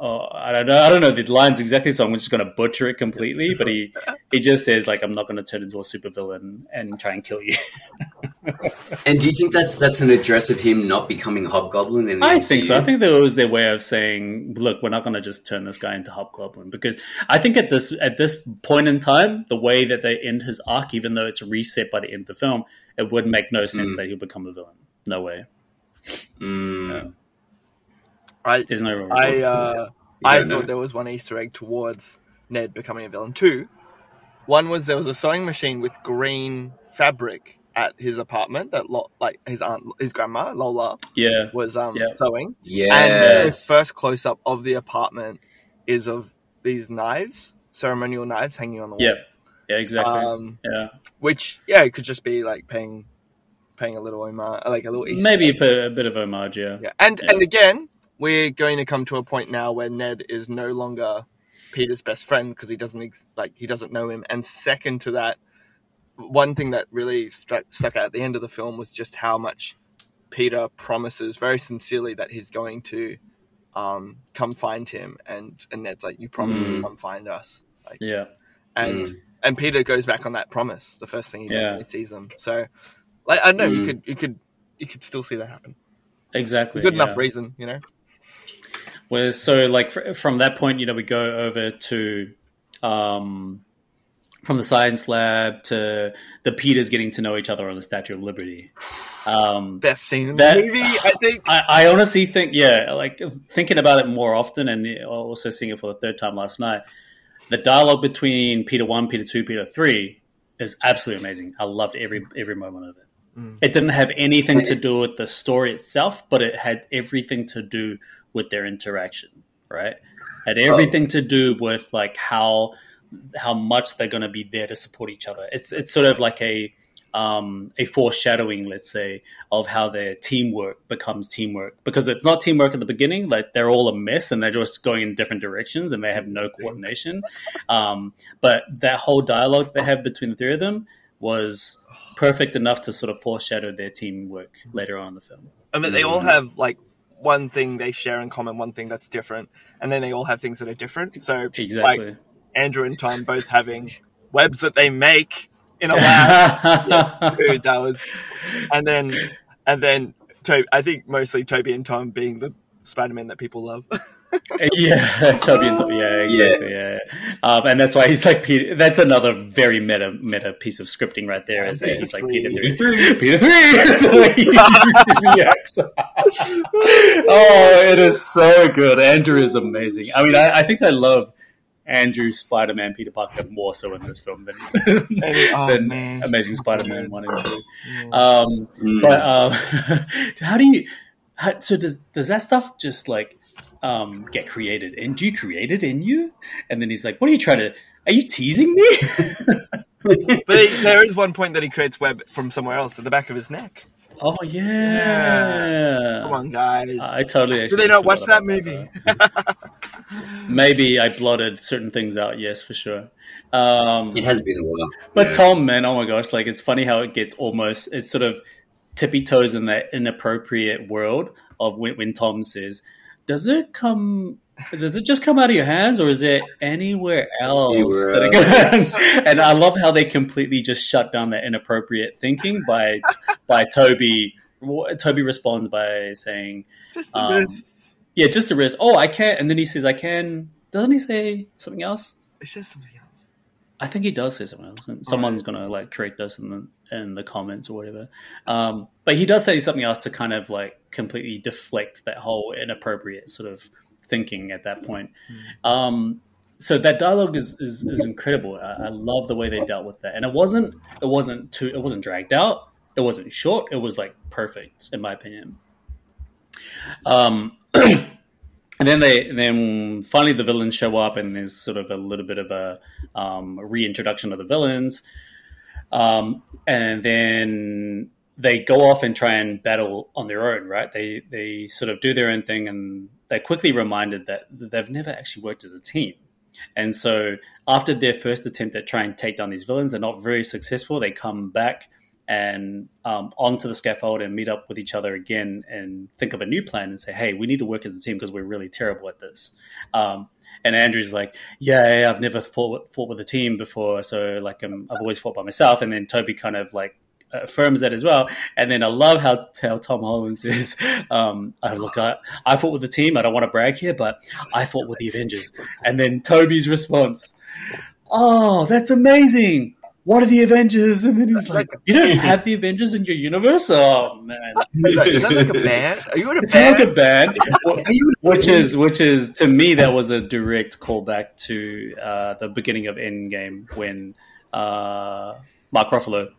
Oh, I don't know. I don't know the lines exactly, so I'm just going to butcher it completely. But he he just says like, "I'm not going to turn into a supervillain and try and kill you." And do you think that's that's an address of him not becoming Hobgoblin in the I MCU? think so. I think that was their way of saying, "Look, we're not going to just turn this guy into Hobgoblin," because I think at this at this point in time, the way that they end his arc, even though it's reset by the end of the film, it would make no sense Mm. that he'll become a villain. No way. Mm, I, There's no reason. I, uh, I don't know. thought there was one Easter egg towards Ned becoming a villain. Two, one was there was a sewing machine with green fabric at his apartment that Lo- like his aunt, his grandma Lola yeah, was um Yeah. sewing, yes. and the first close up of the apartment is of these knives, ceremonial knives hanging on the wall. yeah, yeah, exactly. Um, yeah, which yeah, it could just be like paying paying a little homage, like a little Easter maybe a egg. bit, a bit of homage. Yeah, Yeah, and Yeah. and again, we're going to come to a point now where Ned is no longer Peter's best friend because he doesn't ex- like he doesn't know him. And second to that, one thing that really struck stuck out at the end of the film was just how much Peter promises very sincerely that he's going to um, come find him, and and Ned's like, "You promised to Mm. come find us," like, yeah, and Mm. and Peter goes back on that promise the first thing he does Yeah. when he sees them. So, like, I know, you Mm. could you could you could still see that happen. exactly. Good yeah. enough reason, you know. Whereas, so like fr- from that point, you know, we go over to um, from the science lab to the Peters getting to know each other on the Statue of Liberty. Um, best scene in That- the movie, I think. I, I honestly think, yeah, like thinking about it more often, and also seeing it for the third time last night. The dialogue between Peter One, Peter Two, Peter Three is absolutely amazing. I loved every every moment of it. Mm. It didn't have anything to do with the story itself, but it had everything to do with their interaction. Right? Had everything to do with like how how much they're going to be there to support each other. It's it's sort of like a um, a foreshadowing, let's say, of how their teamwork becomes teamwork because it's not teamwork at the beginning. Like they're all a mess and they're just going in different directions and they have no coordination. Um, but that whole dialogue they have between the three of them was perfect enough to sort of foreshadow their teamwork later on in the film. I mean, they all have like one thing they share in common, one thing that's different, and then they all have things that are different. So, Exactly. like Andrew and Tom both having webs that they make in a lab. Dude, that was, and then and then to- I think mostly Tobey and Tom being the Spider-Man that people love. yeah, Tobey and Tobey. Yeah, exactly. Yeah, Um, and that's why he's like Peter. That's another very meta meta piece of scripting right there. Is that he's like Peter three, Peter three. The way oh, it is so good. Andrew is amazing. I mean, I, I think I love Andrew Spider Man Peter Parker more so in this film than, oh, than man. Amazing Spider Man one and two. Um, Mm. but um, how do you? How, so does does that stuff just like um, get created? And do you create it in you? And then he's like, "What are you trying to? Are you teasing me?" but he, there is one point that he creates web from somewhere else at the back of his neck. oh yeah. Come on, guys. I totally. Do Actually they not watch that movie? though. Maybe I blotted certain things out. Yes, for sure. Um, It has been a while. But Yeah. Tom, man, oh my gosh, like it's funny how it gets almost it's sort of tippy toes in that inappropriate world of when, when Tom says, "Does it come? Does it just come out of your hands, or is it anywhere else?" Anywhere that it else. goes?" and I love how they completely just shut down that inappropriate thinking by by Tobey Tobey responds by saying, Just the Um, wrists. "Yeah, just the wrist. Oh, I can't And then he says, "I can." Doesn't he say something else? It says something else. I think he does say something else, and someone's gonna like correct us in the in the comments or whatever. Um, but he does say something else to kind of like completely deflect that whole inappropriate sort of thinking at that point. Um, so that dialogue is is, is incredible. I, I love the way they dealt with that, and it wasn't it wasn't too it wasn't dragged out. It wasn't short. It was like perfect in my opinion. Um, and then they then finally the villains show up, and there's sort of a little bit of a um, reintroduction of the villains, um, and then they go off and try and battle on their own. Right? They they sort of do their own thing, and they're quickly reminded that they've never actually worked as a team. And so after their first attempt at trying to take down these villains, they're not very successful. They come back and um, onto the scaffold and meet up with each other again and think of a new plan and say, hey, we need to work as a team because we're really terrible at this. Um, and Andrew's like, yeah, I've never fought, fought with a team before, so like um, I've always fought by myself. And then Tobey kind of like affirms that as well. And then I love how, how Tom Holland says, um, I look, I, I fought with the team. I don't want to brag here, but I fought with the Avengers. And then Tobey's response, oh, that's amazing. What are the Avengers? And then he's like, you don't have the Avengers in your universe? Oh, man. Is that, is that like a band? Are you in a It's like band? a band, Are you which is which is to me that was a direct callback to uh, the beginning of Endgame when uh, Mark Ruffalo,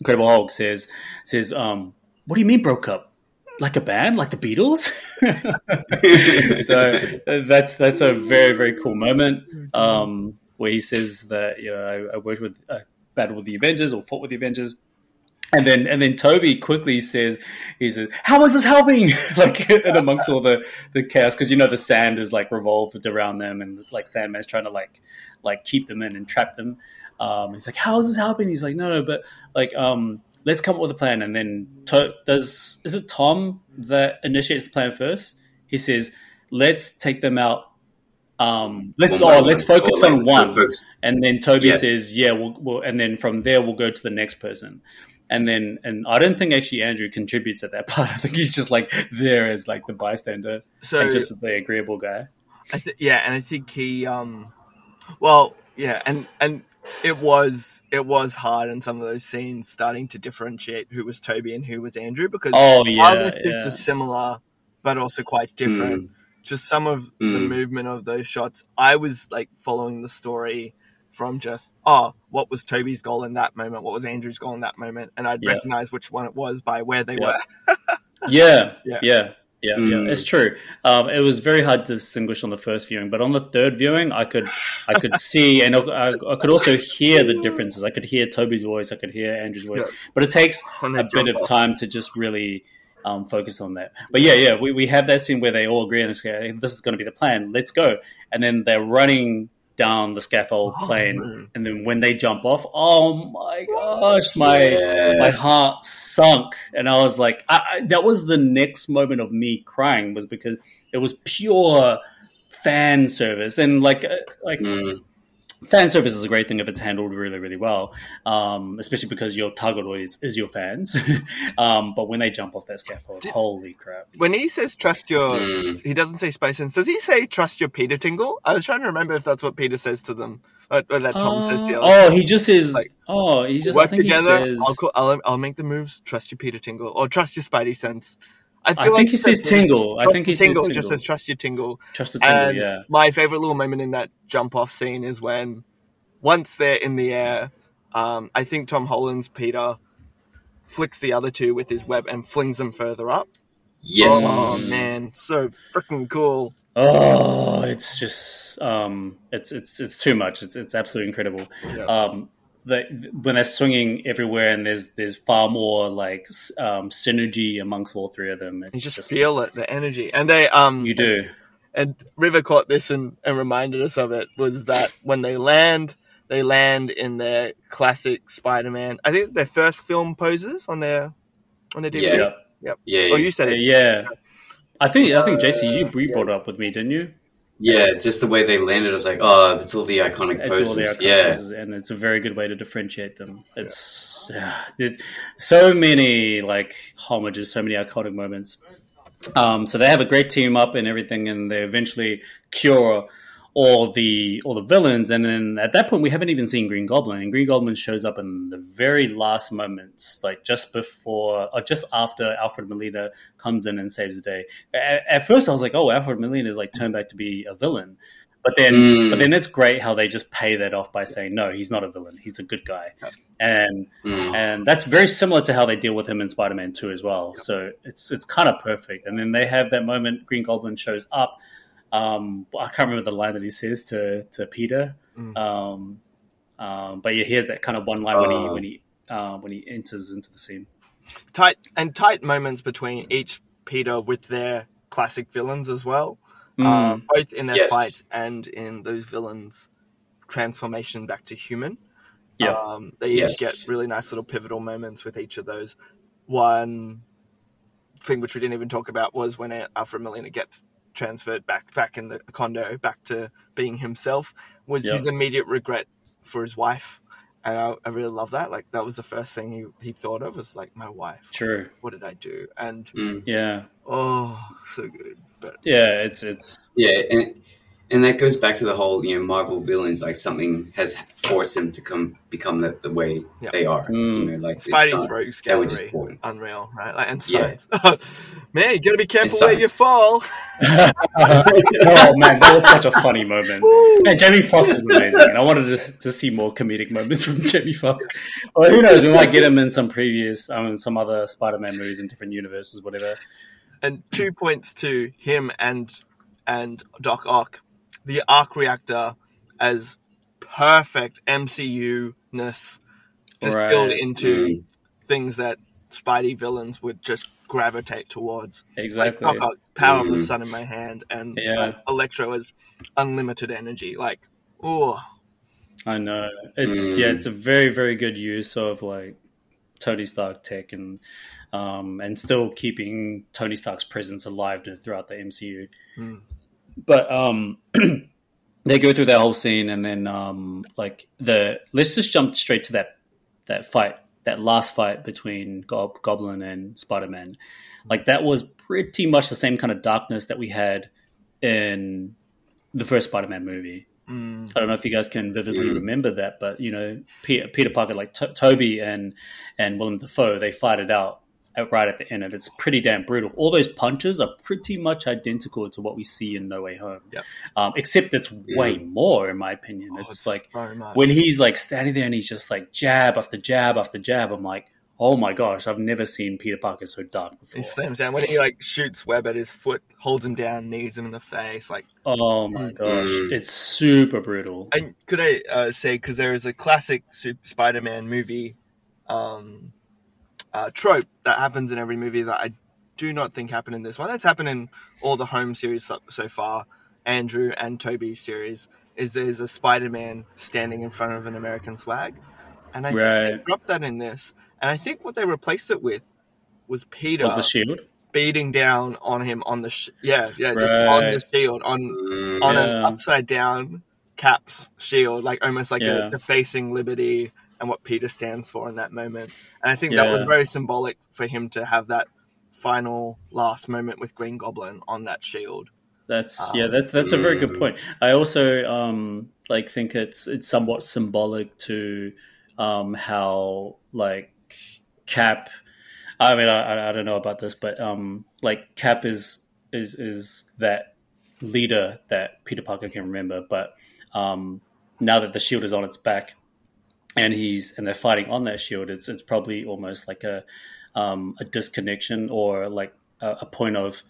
Incredible Hulk, says says, um, "What do you mean broke up? Like a band, like the Beatles?" so that's that's a very very cool moment um, where he says that you know I, I worked with uh, battled with the Avengers or fought with the Avengers. And then, and then Tobey quickly says, "He says, how is this helping?" like, and amongst all the the chaos, because you know the sand is like revolved around them, and like Sandman's trying to like like keep them in and trap them. Um, he's like, "How is this helping?" He's like, "No, no, but like, um, let's come up with a plan." And then to- does is it Tom that initiates the plan first? He says, "Let's take them out." Um, let's One oh, by let's one, focus or, like, on one. focus- And then Tobey Yeah. says, "Yeah, we'll, we'll," and then from there we'll go to the next person. And then, and I don't think actually Andrew contributes at that part. I think he's just like there as like the bystander So and just the agreeable guy. I th- yeah, and I think he um well, yeah, and and it was it was hard in some of those scenes starting to differentiate who was Tobey and who was Andrew because Oh while yeah, the suits yeah. are similar but also quite different, just some of the Mm. movement of those shots, I was like following the story from just oh, what was Tobey's goal in that moment? What was Andrew's goal in that moment? And I'd Yeah. recognize which one it was by where they Yeah. were. yeah, Yeah. yeah, yeah, yeah, Mm. It's true. Um, it was very hard to distinguish on the first viewing, but on the third viewing, I could, I could see, and I, I could also hear the differences. I could hear Tobey's voice, I could hear Andrew's voice, Yeah. but it takes a bit jump of time to just really um, focus on that. But yeah, yeah, we, we have that scene where they all agree on this, okay, this is going to be the plan. Let's go. And then they're running down the scaffold Oh, plane, man. and then when they jump off, oh my gosh, my Yeah. my heart sunk, and I was like, I, I, that was the next moment of me crying was because it was pure fan service and like uh, like Mm. Fan service is a great thing if it's handled really really well um, especially because your target audience is your fans um, but when they jump off that scaffold holy crap when he says trust your, Mm. he doesn't say Spidey Sense. Does he say trust your Peter Tingle? I was trying to remember if that's what Peter says to them, or, or that Tom says to the Uh, other. oh he just says Like, oh he just I Work think together. he says I'll, co- I'll I'll make the moves. Trust your Peter Tingle or trust your Spidey Sense. I think he says tingle I think your he says tingle. tingle just says trust your tingle. trust the tingle And yeah my favorite little moment in that jump off scene is when once they're in the air, um, I think Tom Holland's Peter flicks the other two with his web and flings them further up. Yes. Oh man, so freaking cool. Oh, it's just um, it's it's it's too much. It's it's absolutely incredible. Yeah. Um, the, when they're swinging everywhere, and there's there's far more like um, synergy amongst all three of them. You It's just, feel it, the energy, and they um You do. and River caught this and, and reminded us of it was that when they land, they land in their classic Spider-Man. I think their first film poses on their on their DVD. Yeah. Yep. Yeah. Oh, you said it. Yeah. I think I think Jasey, you you brought it up with me, didn't you? Yeah, just the way they landed, I was like, oh, it's all the iconic It's poses. all the iconic yeah, poses, and it's a very good way to differentiate them. It's yeah, it, so many like homages, so many iconic moments. Um, so they have a great team up and everything, and they eventually cure all the all the villains. And then at that point, we haven't even seen Green Goblin, and Green Goblin shows up in the very last moments, like just before or just after Alfred Molina comes in and saves the day. At, at first, I was like, "Oh, Alfred Molina is like turned back to be a villain." But then, Mm. but then it's great how they just pay that off by saying, "No, he's not a villain. He's a good guy," and Mm. and that's very similar to how they deal with him in Spider-Man Two as well. So it's it's kind of perfect. And then they have that moment. Green Goblin shows up. Um, I can't remember the line that he says to to Peter. Mm. Um, um, but yeah, he has that kind of one line when he Oh. when he uh, when he enters into the scene. tight and tight moments between each Peter with their classic villains as well, Mm. um, both in their Yes. fights and in those villains' transformation back to human. Yeah. um, they each Yes. get really nice little pivotal moments with each of those. One thing which we didn't even talk about was when Alfred Molina gets transferred back back in the condo back to being himself was Yeah. his immediate regret for his wife and I, I really love that like that was the first thing he, he thought of was like my wife True. what did I do? And Mm. Yeah. oh, so good. But Yeah. It's it's yeah, and and that goes back to the whole you know Marvel villains. Like something has forced them to come become the, the way Yeah. they are. Mm. You know, like it's Spidey's not- rogues they just gallery, born. unreal, right? Like, and Yeah. Man, you gotta be careful And where you fall. oh man, that was such a funny moment. Man, Jamie Foxx is amazing, and I wanted to, to see more comedic moments from Jamie Foxx. Well, who knows? We might get him in some previous, um, in some other Spider-Man movies in different universes, whatever. And two points to him and and Doc Ock, the arc reactor as perfect MCU ness distilled Right. into Mm. things that Spidey villains would just gravitate towards. Exactly. Like Ock, power of the Mm. sun in my hand, and Yeah. uh, Electro as unlimited energy. Like, oh, I know. It's Mm. yeah, it's a very very good use of like Tony Stark tech and um, and still keeping Tony Stark's presence alive throughout the MCU. But um, they go through that whole scene, and then um, like the let's just jump straight to that that fight, that last fight between Gob- Goblin and Spider Man. Like that was pretty much the same kind of darkness that we had in the first Spider Man movie. mm, I don't know if you guys can vividly Mm. remember that, but you know, Peter, Peter Parker, like to- Tobey and and Willem Dafoe, they fight it out right at the end, and it's pretty damn brutal. All those punches are pretty much identical to what we see in No Way Home, Yep. um, except it's way more, in my opinion. oh, it's like so when he's like standing there and he's just like jab after jab after jab. I'm like, oh my gosh, I've never seen Peter Parker so dark before. He slams down when he like shoots web at his foot, holds him down, knees him in the face. Like, Oh my gosh, Mm. it's super brutal. and could I uh, say because there is a classic Super Spider-Man movie um, uh, trope that happens in every movie that I do not think happened in this one. It's happened in all the home series so, so far, Andrew and Tobey's series. Is there's a Spider-Man standing in front of an American flag, and I think they dropped that in this. And I think what they replaced it with was Peter Was the shield? beating down on him on the sh- yeah yeah just on the shield on Mm. on an upside down caps shield like almost like Yeah. a defacing liberty and what Peter stands for in that moment. And I think that was very symbolic for him to have that final last moment with Green Goblin on that shield. That's Um, yeah, that's that's a very good point. I also um like think it's it's somewhat symbolic to um how like Cap I mean I I- I don't know about this, but um like Cap is is is that leader that Peter Parker can remember, but um now that the shield is on its back and he's and they're fighting on that shield, it's it's probably almost like a um a disconnection or like a, a point of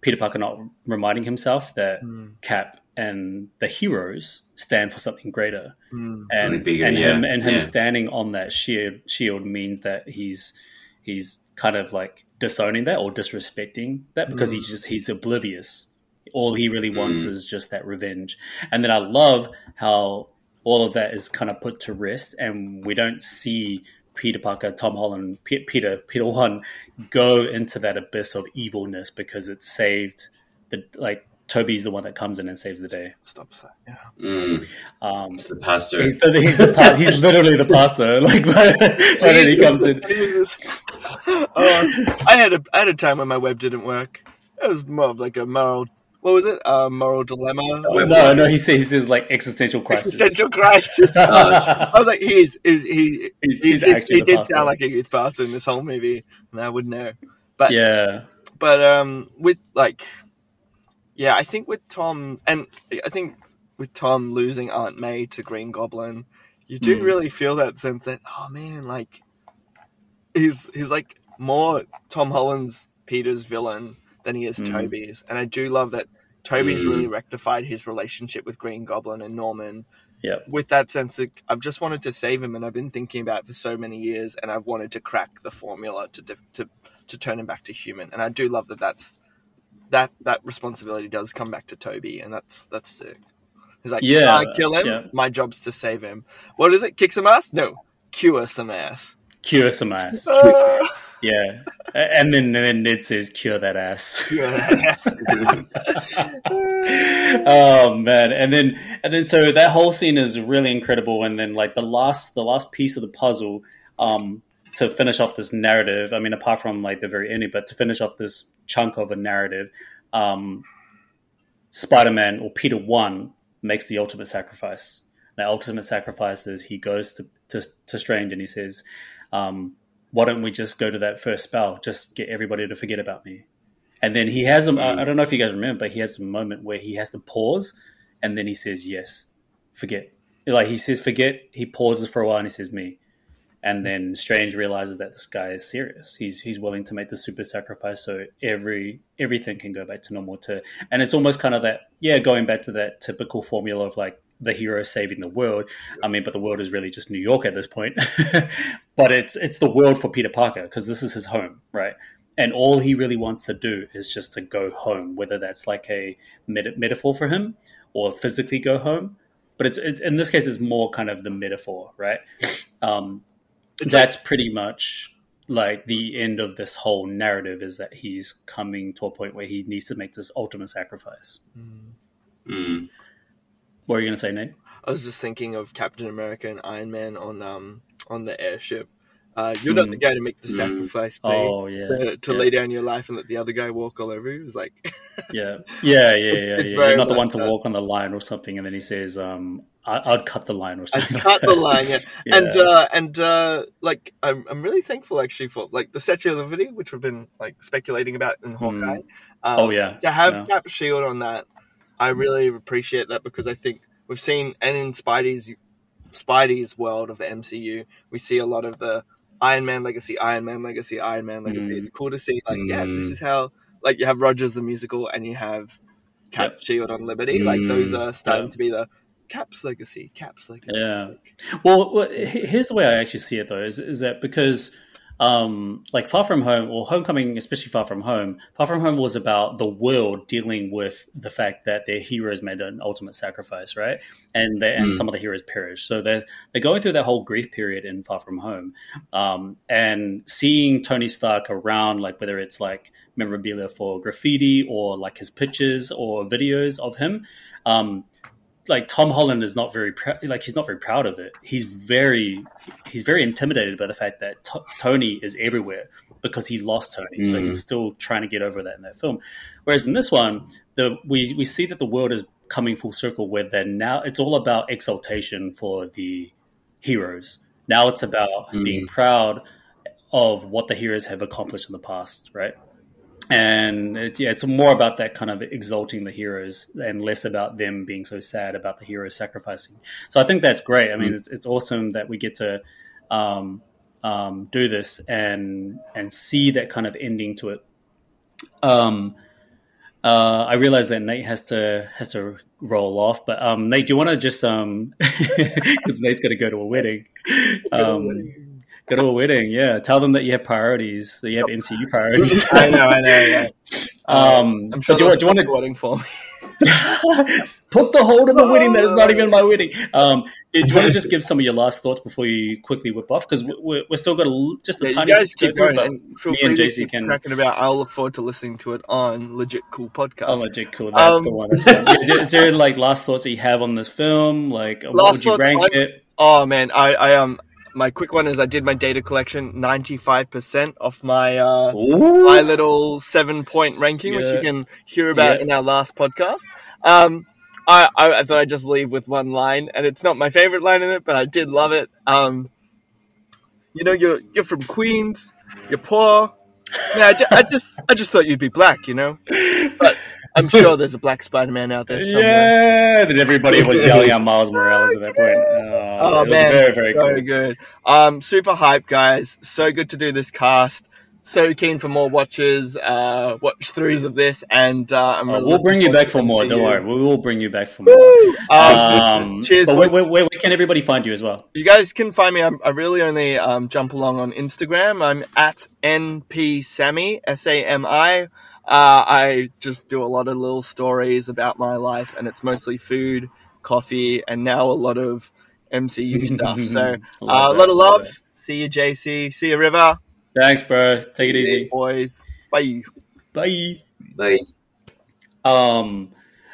Peter Parker not reminding himself that Cap and the heroes stand for something greater, Mm. and bigger, and him and him yeah. standing on that shield shield means that he's he's kind of like disowning that or disrespecting that because he's just he's oblivious. All he really wants Mm. is just that revenge, and then I love how all of that is kind of put to rest, and we don't see Peter Parker, Tom Holland, P- Peter Peter One go into that abyss of evilness because it saved the like Tobey's the one that comes in and saves the day. Stop that. Yeah. Mm, Um, it's the pastor. he's the he's the pa- he's literally the pastor. Like but, but then he comes in. oh, I had a I had a time when my web didn't work. It was more of like a moral. What was it? A moral dilemma. No, no, he says he says like existential crisis. Existential crisis. I was like, he's, he's he He's- he's, he's just- he did sound like a youth pastor in this whole movie, and I wouldn't know. But yeah, but um, with like, yeah, I think with Tom, and I think with Tom losing Aunt May to Green Goblin, you do Mm. really feel that sense that oh man, like he's he's like more Tom Holland's Peter's villain than he is Mm. Tobey's, and I do love that Tobey's Mm. really rectified his relationship with Green Goblin and Norman. Yep. With that sense, that I've just wanted to save him, and I've been thinking about it for so many years, and I've wanted to crack the formula to dif- to to turn him back to human. And I do love that that's that that responsibility does come back to Toby, and that's that's sick. He's like, Yeah, yeah, kill him. yeah. My job's to save him. What is it? Kick some ass? No, cure some ass. cure some ass. Uh, Yeah, and then and then Ned says cure that ass. cure that ass. oh man and then and then so that whole scene is really incredible and then like the last the last piece of the puzzle um to finish off this narrative i mean apart from like the very ending but to finish off this chunk of a narrative um spider-man or peter one makes the ultimate sacrifice the ultimate sacrifice is he goes to to, to strange and he says um why don't we just go to that first spell just get everybody to forget about me and then he has I don't know if you guys remember, but he has a moment where he has to pause and then he says, yes, forget. Like he says, forget. He pauses for a while and he says, me. And then Strange realizes that this guy is serious. He's he's willing to make the super sacrifice so every everything can go back to normal. To and it's almost kind of that yeah, going back to that typical formula of like the hero saving the world. I mean, but the world is really just New York at this point. but it's it's the world for Peter Parker because this is his home, right? and all he really wants to do is just to go home, whether that's like a meta- metaphor for him or physically go home. But it's it, in this case, it's more kind of the metaphor, right? Um, that's pretty much like the end of this whole narrative is that he's coming to a point where he needs to make this ultimate sacrifice. Mm. What are you going to say, Nate? I was just thinking of Captain America and Iron Man on um on the airship. Uh, you're not Mm. the guy to make the Mm. sacrifice, Oh yeah, to, to yeah. lay down your life and let the other guy walk all over you. It was like, yeah, yeah, yeah, yeah. It's yeah. You're not the one to that. walk on the line or something, and then he says, um, I- "I'd cut the line" or something. cut the line, yeah. Yeah. And uh, and uh, like I'm I'm really thankful actually for like the Statue of Liberty, which we've been like speculating about in Hawkeye. Um, oh yeah, to have yeah. Cap shield on that, I really appreciate that because I think we've seen and in Spidey's Spidey's world of the MCU, we see a lot of the Iron Man legacy, Iron Man legacy, Iron Man legacy. Mm. It's cool to see like yeah, this Mm. is how like you have Rogers the musical and you have Cap Yep. shield on Liberty. Like those Mm. are starting Yeah. to be the Cap's legacy, Cap's legacy. Yeah. Well, well, here's the way I actually see it, though, is, is that because, um, like Far From Home, or Homecoming, especially Far From Home, Far From Home was about the world dealing with the fact that their heroes made an ultimate sacrifice, right? And they, and Mm. some of the heroes perished. So they're they're going through that whole grief period in Far From Home, um, and seeing Tony Stark around, like whether it's like memorabilia for graffiti or like his pictures or videos of him. Um, like Tom Holland is not very prou- like he's not very proud of it. He's very he's very intimidated by the fact that T- Tony is everywhere because he lost Tony, so he Mm. was still trying to get over that in that film. Whereas in this one, the we we see that the world is coming full circle where they're now it's all about exaltation for the heroes. Now it's about Mm. being proud of what the heroes have accomplished in the past, right? And it, yeah, it's more about that kind of exalting the heroes and less about them being so sad about the heroes sacrificing. So I think that's great. I mean, it's, it's awesome that we get to um, um, do this and and see that kind of ending to it. Um, uh, I realize that Nate has to has to roll off, but um, Nate, do you want to just um, because Nate's going to go to a wedding. Go to a wedding, yeah. Tell them that you have priorities, that you have MCU priorities. I know, I know. Yeah. Um, I'm sure do you, do you want to voting for me. Put the hold on the wedding that is not even my wedding. Um, do you want to just give some of your last thoughts before you quickly whip off? Because we're, we're still got a, just a Yeah, tiny you guys bit keep going. And feel me free and Jasey can. cracking about. I'll look forward to listening to it on Legit Cool Podcast. Oh, legit cool. That's Um, the one. Yeah, Is there like last thoughts that you have on this film? Like, what would you rank I- it? Oh man, I, I um my quick one is I did my data collection ninety five percent off my uh my little seven point ranking, which you can hear about Yeah. in our last podcast. Um I, I, I thought I'd just leave with one line, and it's not my favorite line in it, but I did love it. Um, you know, you're you're from Queens, you're poor. Yeah, I, ju- I just I just thought you'd be black, you know. But I'm sure there's a black Spider Man out there somewhere. Yeah, that everybody was yelling at Miles Morales at that point. Oh, Oh man, very, very so cool. good. Um, super hype, guys. So good to do this cast. So keen for more watches, uh, watch throughs of this, and uh, I'm really we'll bring you back for more. Don't continue. worry, we will bring you back for more. Woo! Um, Um, cheers, But where, where, where can everybody find you as well? You guys can find me. I'm, I really only um, jump along on Instagram. I'm at npsami s a m i. Uh, I just do a lot of little stories about my life, and it's mostly food, coffee, and now a lot of MCU stuff. So uh, a Love lot of love love. See you, Jasey. See you, River. Thanks, bro. Take it easy. boys. Bye. Bye. Like, Um,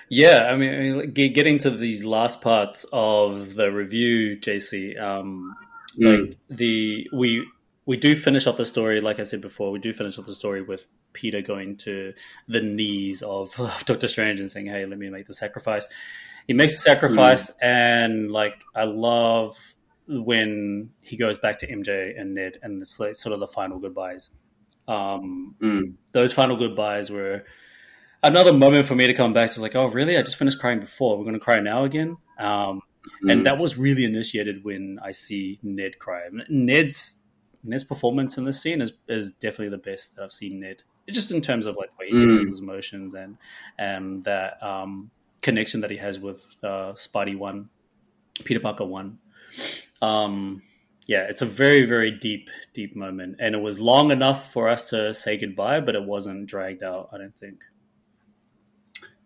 yeah, I mean, I mean, ge- getting to these last parts of the review, Jasey. Um, mm, like the we we do finish off the story, like I said before, we do finish off the story with Peter going to the knees of, of Doctor Strange and saying, "Hey, let me make the sacrifice." He makes the sacrifice, and like I love when he goes back to MJ and Ned, and it's like sort of the final goodbyes. Um, mm, those final goodbyes were another moment for me to come back to like, oh, really? I just finished crying before. We're going to cry now again. Um, mm. and that was really initiated when I see Ned cry. Ned's Ned's performance in this scene is, is definitely the best that I've seen Ned. Just in terms of like the way he Mm. handles his emotions and and that um, connection that he has with uh, Spidey one, Peter Parker one. Um, yeah, it's a very very deep deep moment, and it was long enough for us to say goodbye, but it wasn't dragged out. I don't think.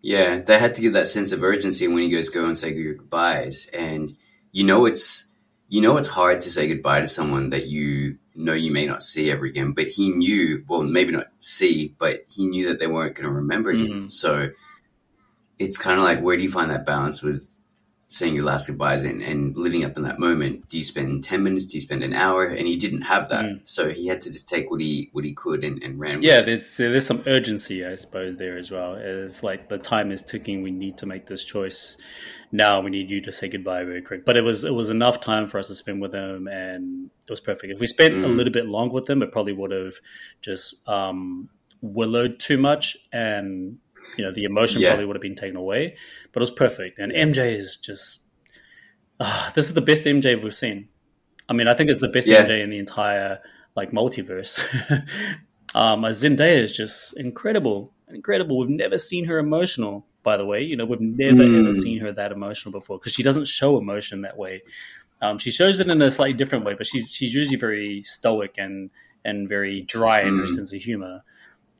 Yeah, they had to give that sense of urgency when he goes go and say goodbyes, and you know it's you know it's hard to say goodbye to someone that you know you may not see ever again. But he knew, well, maybe not see, but he knew that they weren't going to remember him. Mhm. So it's kind of like where do you find that balance with saying your last goodbyes and, and living up in that moment? Do you spend ten minutes? Do you spend an hour? And he didn't have that, Mm. so he had to just take what he what he could and, and ran. with Yeah, it. there's there's some urgency, I suppose, there as well. It's like the time is ticking. We need to make this choice now. We need you to say goodbye very quick. But it was it was enough time for us to spend with him, and it was perfect. If we spent a Mm. little bit long with him, it probably would have just um, willowed too much, and you know the emotion Yeah. probably would have been taken away. But it was perfect, and MJ is just ah, this is the best MJ we've seen. I mean, I think it's the best Yeah. MJ in the entire like multiverse. um, uh, Zendaya is just incredible, incredible. We've never seen her emotional. By the way, you know, we've never Mm. ever seen her that emotional before because she doesn't show emotion that way. Um, she shows it in a slightly different way, but she's she's usually very stoic and and very dry in her Mm. sense of humor.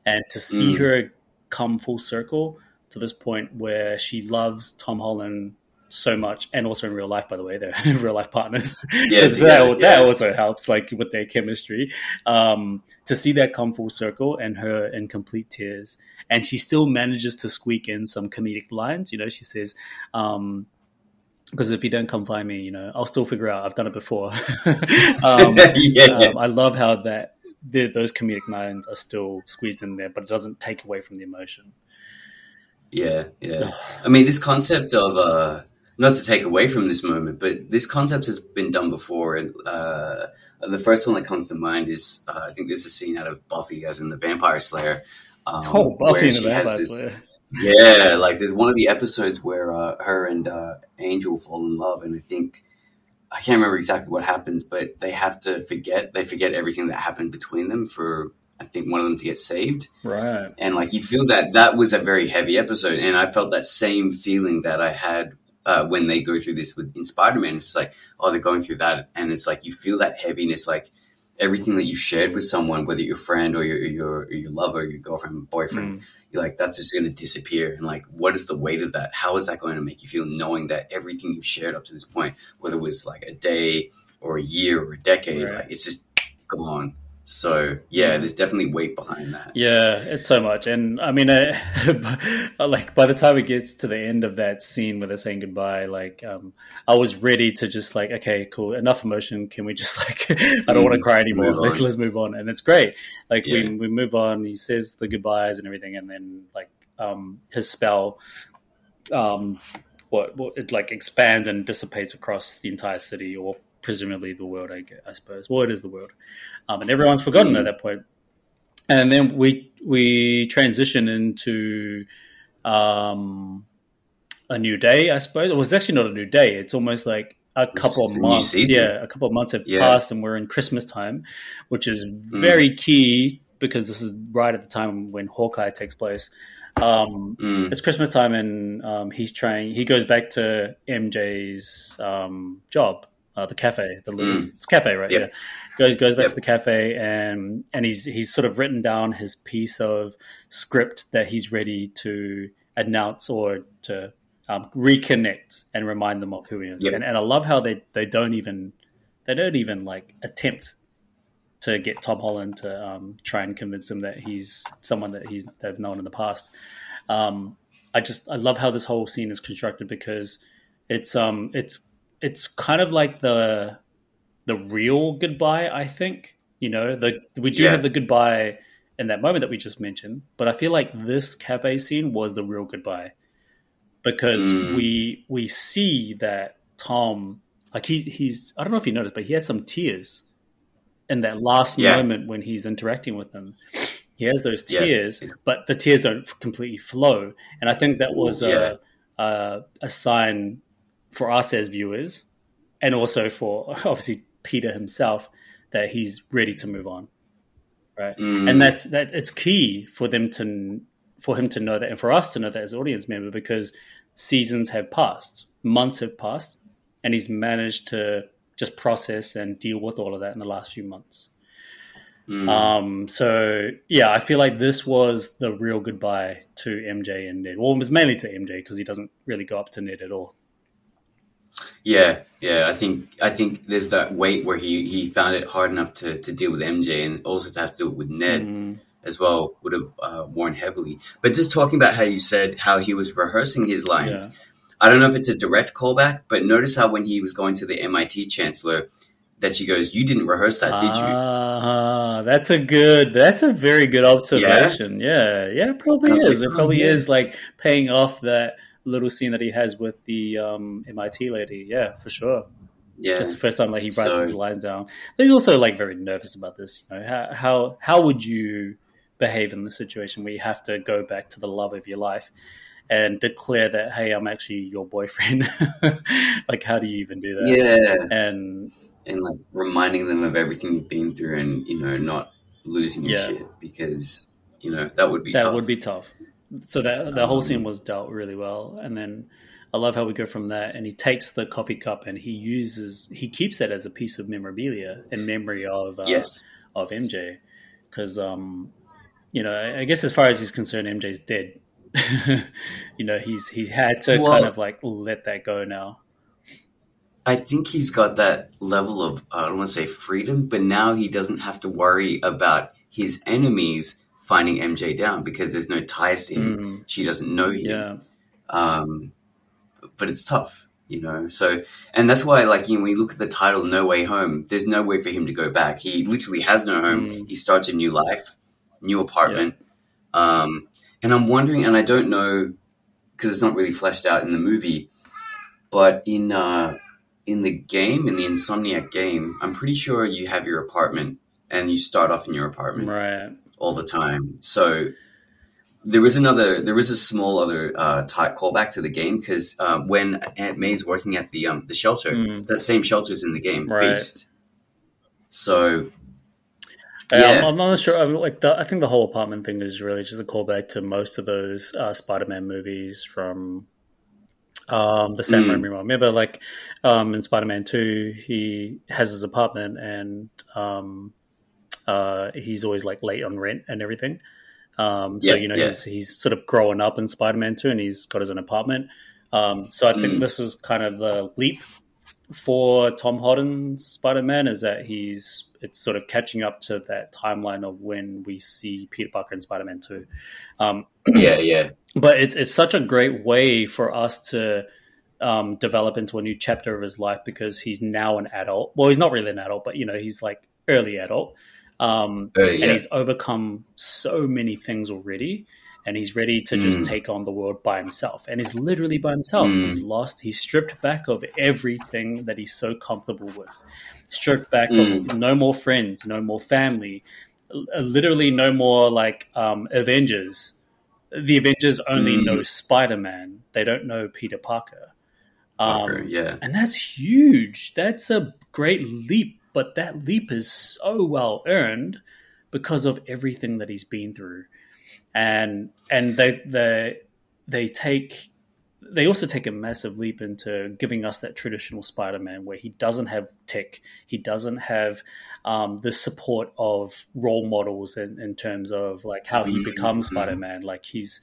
And to see Mm. her come full circle to this point where she loves Tom Holland so much, and also in real life, by the way, they're real life partners. Yeah, so together, that, that also helps, like with their chemistry. Um, to see that come full circle and her in complete tears, and she still manages to squeak in some comedic lines. You know, she says, um, because if you don't come find me, you know, I'll still figure out. I've done it before. um, yeah, um, I love how that those comedic lines are still squeezed in there, but it doesn't take away from the emotion. Yeah, yeah. I mean, this concept of uh, not to take away from this moment, but this concept has been done before. And uh, the first one that comes to mind is uh, I think there's a scene out of Buffy as in the Vampire Slayer. Um, Oh, Buffy and the Vampire this- Slayer. Yeah, like there's one of the episodes where uh, her and uh, Angel fall in love, and I think I can't remember exactly what happens, but they have to forget they forget everything that happened between them for I think one of them to get saved Right. and like you feel that that was a very heavy episode and i felt that same feeling that i had uh, when they go through this with in spider-man it's like oh they're going through that and it's like you feel that heaviness like everything that you've shared with someone, whether your friend or your your, or your lover, your girlfriend, boyfriend, Mm. you're like that's just going to disappear. And like, what is the weight of that? How is that going to make you feel knowing that everything you've shared up to this point, whether it was like a day or a year or a decade, Right. like it's just gone. So yeah, there's definitely weight behind that. Yeah, it's so much, and I mean, uh, like by the time it gets to the end of that scene where they're saying goodbye, like um, I was ready to just like, okay, cool, enough emotion. Can we just like, I don't want to Mm, cry anymore. Let's let's move on, and it's great. Like Yeah. we we move on. He says the goodbyes and everything, and then like um, his spell, um, what, what it like expands and dissipates across the entire city, or presumably the world. I guess, I suppose. Well, it is the world, um, and everyone's forgotten Mm. at that point. and then we we transition into um, a new day, I suppose. It was actually not a new day. It's almost like a couple of months. Yeah, a couple of months have Yeah. passed, and we're in Christmas time, which is very key because this is right at the time when Hawkeye takes place. Um, Mm, it's Christmas time, and um, he's trying. He goes back to MJ's um, job, uh, the cafe, the Liz. It's cafe, right? Yep. Yeah. Goes goes back Yep. to the cafe, and and he's he's sort of written down his piece of script that he's ready to announce or to um, reconnect and remind them of who he is. Yep. And, and I love how they they don't even they don't even like attempt to get Tom Holland to um, try and convince him that he's someone that he's they've known in the past. Um, I just I love how this whole scene is constructed because it's um it's it's kind of like the the real goodbye. I think you know the we do Yeah. have the goodbye in that moment that we just mentioned, but I feel like this cafe scene was the real goodbye because Mm. we we see that Tom like he he's I don't know if you noticed, but he has some tears in that last Yeah. moment when he's interacting with them. He has those Yeah. tears, but the tears don't completely flow, and I think that was Yeah. a, a a sign for us as viewers, and also for obviously Peter himself that he's ready to move on, right? mm, and that's that it's key for them to for him to know that and for us to know that as audience member because seasons have passed months have passed and he's managed to just process and deal with all of that in the last few months mm. um so yeah i feel like this was the real goodbye to mj and ned well it was mainly to mj because he doesn't really go up to ned at all Yeah, yeah. I think I think there's that weight where he he found it hard enough to to deal with MJ and also to have to do it with Ned Mm, as well would have uh, worn heavily. But just talking about how you said how he was rehearsing his lines, Yeah. I don't know if it's a direct callback, but notice how when he was going to the MIT chancellor, that she goes, "You didn't rehearse that, did you?" Ah, that's a good. That's a very good observation. Yeah, yeah, it probably is. like, it oh, probably yeah. is like paying off that little scene that he has with the um, MIT lady. Yeah, for sure. Yeah, It's the first time like he writes So- his lines down. But he's also like very nervous about this. You know, how how how would you behave in the situation where you have to go back to the love of your life and declare that hey, I'm actually your boyfriend? like, how do you even do that? yeah, And and like reminding them of everything you've been through, and you know, not losing your Yeah. shit because you know that would be that tough. would be tough. So that the whole Um, scene was dealt really well, and then I love how we go from that. And he takes the coffee cup and he uses he keeps that as a piece of memorabilia in memory of uh, yes, of MJ, because um, you know I I guess as far as he's concerned, MJ's dead. you know he's he's had to Well- kind of like let that go now. I think he's got that level of uh, I don't want to say freedom, but now he doesn't have to worry about his enemies finding MJ down because there's no ties to him. Mm, She doesn't know him. yeah, Um, but it's tough, you know. So, and that's why, like, you know, when you look at the title "No Way Home," there's no way for him to go back. He literally has no home. Mm. He starts a new life, new apartment. Um, and I'm wondering, and I don't know because it's not really fleshed out in the movie, but in uh, in the game, in the Insomniac game, I'm pretty sure you have your apartment and you start off in your apartment right. All the time. So there was another, there was a small other uh, type callback to the game because uh, when Aunt May's working at the um, the shelter, Mm. that same shelter's in the game, Right. Feast. So Yeah. I'm, I'm not sure. I mean, like, the, I think the whole apartment thing is really just a callback to most of those uh, Spider-Man movies from um, the Sam Mm. Raimi one. Remember, like um, in Spider-Man Two, he has his apartment, and um, Uh, he's always like late on rent and everything. Um, so Yeah, you know yeah. he's he's sort of growing up in Spider Man Two, and he's got his own apartment. Um, so I think Mm. this is kind of the leap for Tom Holland's Spider Man is that he's it's sort of catching up to that timeline of when we see Peter Parker in Spider Man Two. Um, Yeah, yeah, but it's it's such a great way for us to um, develop into a new chapter of his life because he's now an adult. Well, he's not really an adult, but you know he's like early adult, um, Uh, and he's overcome so many things already, and he's ready to just Mm. take on the world by himself. And he's literally by himself. Mm. He's lost. He's stripped back of everything that he's so comfortable with. Stripped back Mm. of no more friends, no more family, literally no more like um, Avengers the Avengers only Mm. know Spider Man. They don't know Peter Parker. Parker, Um, yeah, and that's huge. That's a great leap, but that leap is so well earned because of everything that he's been through. And and they they they take they also take a massive leap into giving us that traditional Spider-Man where he doesn't have tech, he doesn't have um, the support of role models in, in terms of like how he Mhm, becomes mhm. Spider-Man. Like he's,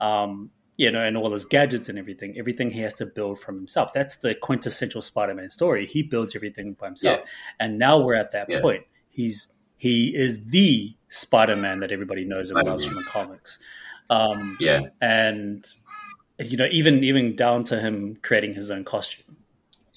um, you know, and all his gadgets and everything, everything he has to build from himself. That's the quintessential Spider-Man story. He builds everything by himself, and now we're at that Yeah. point. He's he is the Spider-Man that everybody knows and loves from the comics. Um, yeah. and you know even even down to him creating his own costume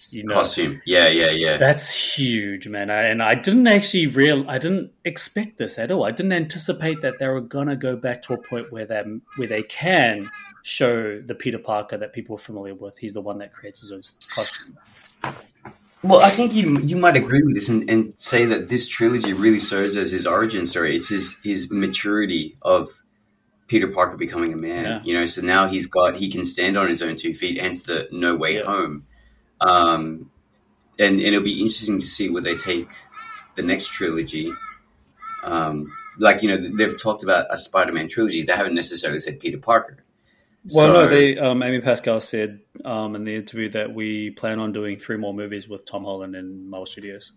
you know Costume, yeah, yeah, yeah. that's huge man I, and i didn't actually real i didn't expect this at all i didn't anticipate that they were gonna go back to a point where they where they can show the peter parker that people are familiar with he's the one that creates his own costume Well, I think you you might agree with this and, and say that this trilogy really serves as his origin story. It's his his maturity of Peter Parker becoming a man. Yeah. You know, so now he's got he can stand on his own two feet. Hence the No Way Yeah. Home. Um, and and it'll be interesting to see where they take the next trilogy. Um, like you know, they've talked about a Spider-Man trilogy. They haven't necessarily said Peter Parker. Well So- no they um, amy pascal said um, in the interview that we plan on doing three more movies with tom holland and marvel studios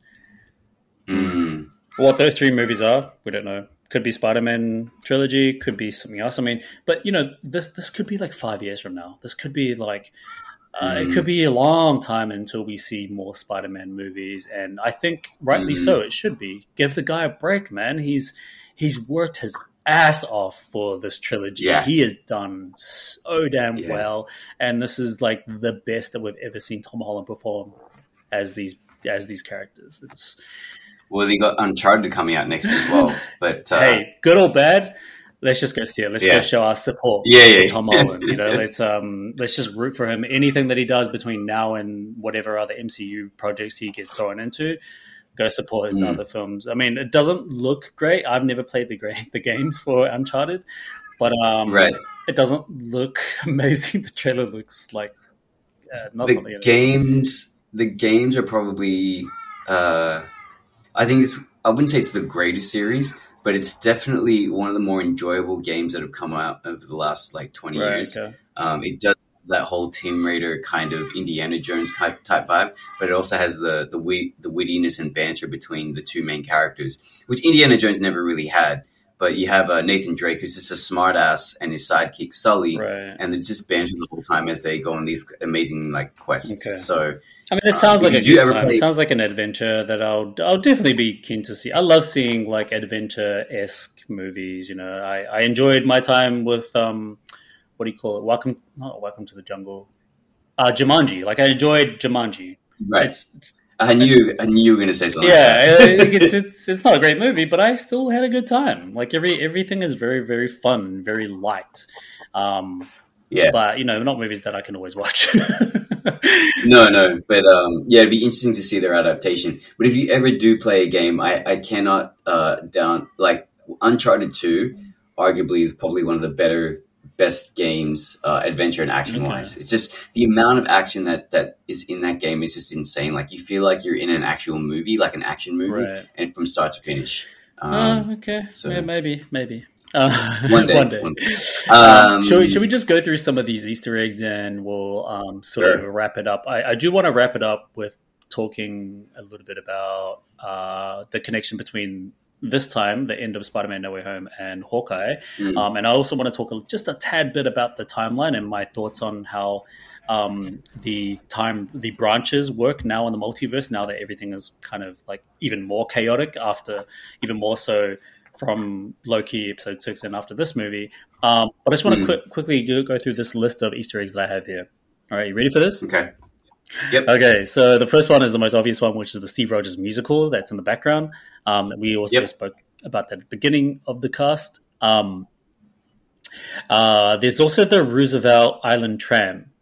Mm, What those three movies are, we don't know. Could be Spider Man trilogy, could be something else. I mean, but you know, this this could be like five years from now. This could be like uh, it Mm. could be a long time until we see more Spider Man movies, and I think rightly Mm. so. It should be. Give the guy a break, man. He's he's worked his ass off for this trilogy. Yeah. He has done so damn Yeah. well, and this is like the best that we've ever seen Tom Holland perform as these as these characters. It's well, they got Uncharted coming out next as well. But uh, hey, good or bad, let's just go see it. Let's Yeah. go show our support Yeah, yeah. Tom Holland. You know, let's um let's just root for him. Anything that he does between now and whatever other MCU projects he gets thrown into, go support his Mm. other films. I mean, it doesn't look great. I've never played the great the games for Uncharted, but um, Right. it doesn't look amazing. The trailer looks like uh, not the something. games the games are probably uh i think it's i wouldn't say it's the greatest series but it's definitely one of the more enjoyable games that have come out over the last like 20 Right, years okay. um it does that whole Tomb Raider kind of Indiana Jones type, type vibe, but it also has the the wit, the wittiness and banter between the two main characters, which Indiana Jones never really had. But you have uh, Nathan Drake, who's just a smartass, and his sidekick Sully, Right. and it's just banter the whole time as they go on these amazing like quests. Okay. So I mean, it sounds like a good time. play- It sounds like an adventure that I'll I'll definitely be keen to see. I love seeing like adventure esque movies. You know, I, I enjoyed my time with um, what do you call it? Welcome, not Welcome to the Jungle. Uh, Jumanji. Like I enjoyed Jumanji. right, It's, it's I knew I knew you were going to say something. yeah, like it's, it's it's not a great movie, but I still had a good time. Like every everything is very very fun, very light. Um, yeah. but you know, not movies that I can always watch. No, no, but um, yeah, it'd be interesting to see their adaptation. But if you ever do play a game, I, I cannot uh, down like Uncharted Two. Arguably, is probably one of the better, best games, uh, adventure and action wise. It's just the amount of action that that is in that game is just insane. Like you feel like you're in an actual movie, like an action movie, right. and from start to finish. Um, oh, okay. so- yeah, maybe, maybe. Uh, One day, one day. one day. Um, Um, should, we, should we just go through some of these Easter eggs and we'll um, sort Sure. of wrap it up? I, I do want to wrap it up with talking a little bit about uh, the connection between this time, the end of Spider-Man: No Way Home and Hawkeye. Mm. Um, and I also want to talk just a tad bit about the timeline and my thoughts on how um, the time the branches work now in the multiverse. Now that everything is kind of like even more chaotic after, even more so from Loki episode six and after this movie. Um, but I just want to Mm. quick, quickly go, go through this list of Easter eggs that I have here. All right, you ready for this? Okay. Okay, so the first one is the most obvious one, which is the Steve Rogers musical that's in the background. Um, we also Yep. spoke about that at the beginning of the cast. Um, uh, there's also the Roosevelt Island tram.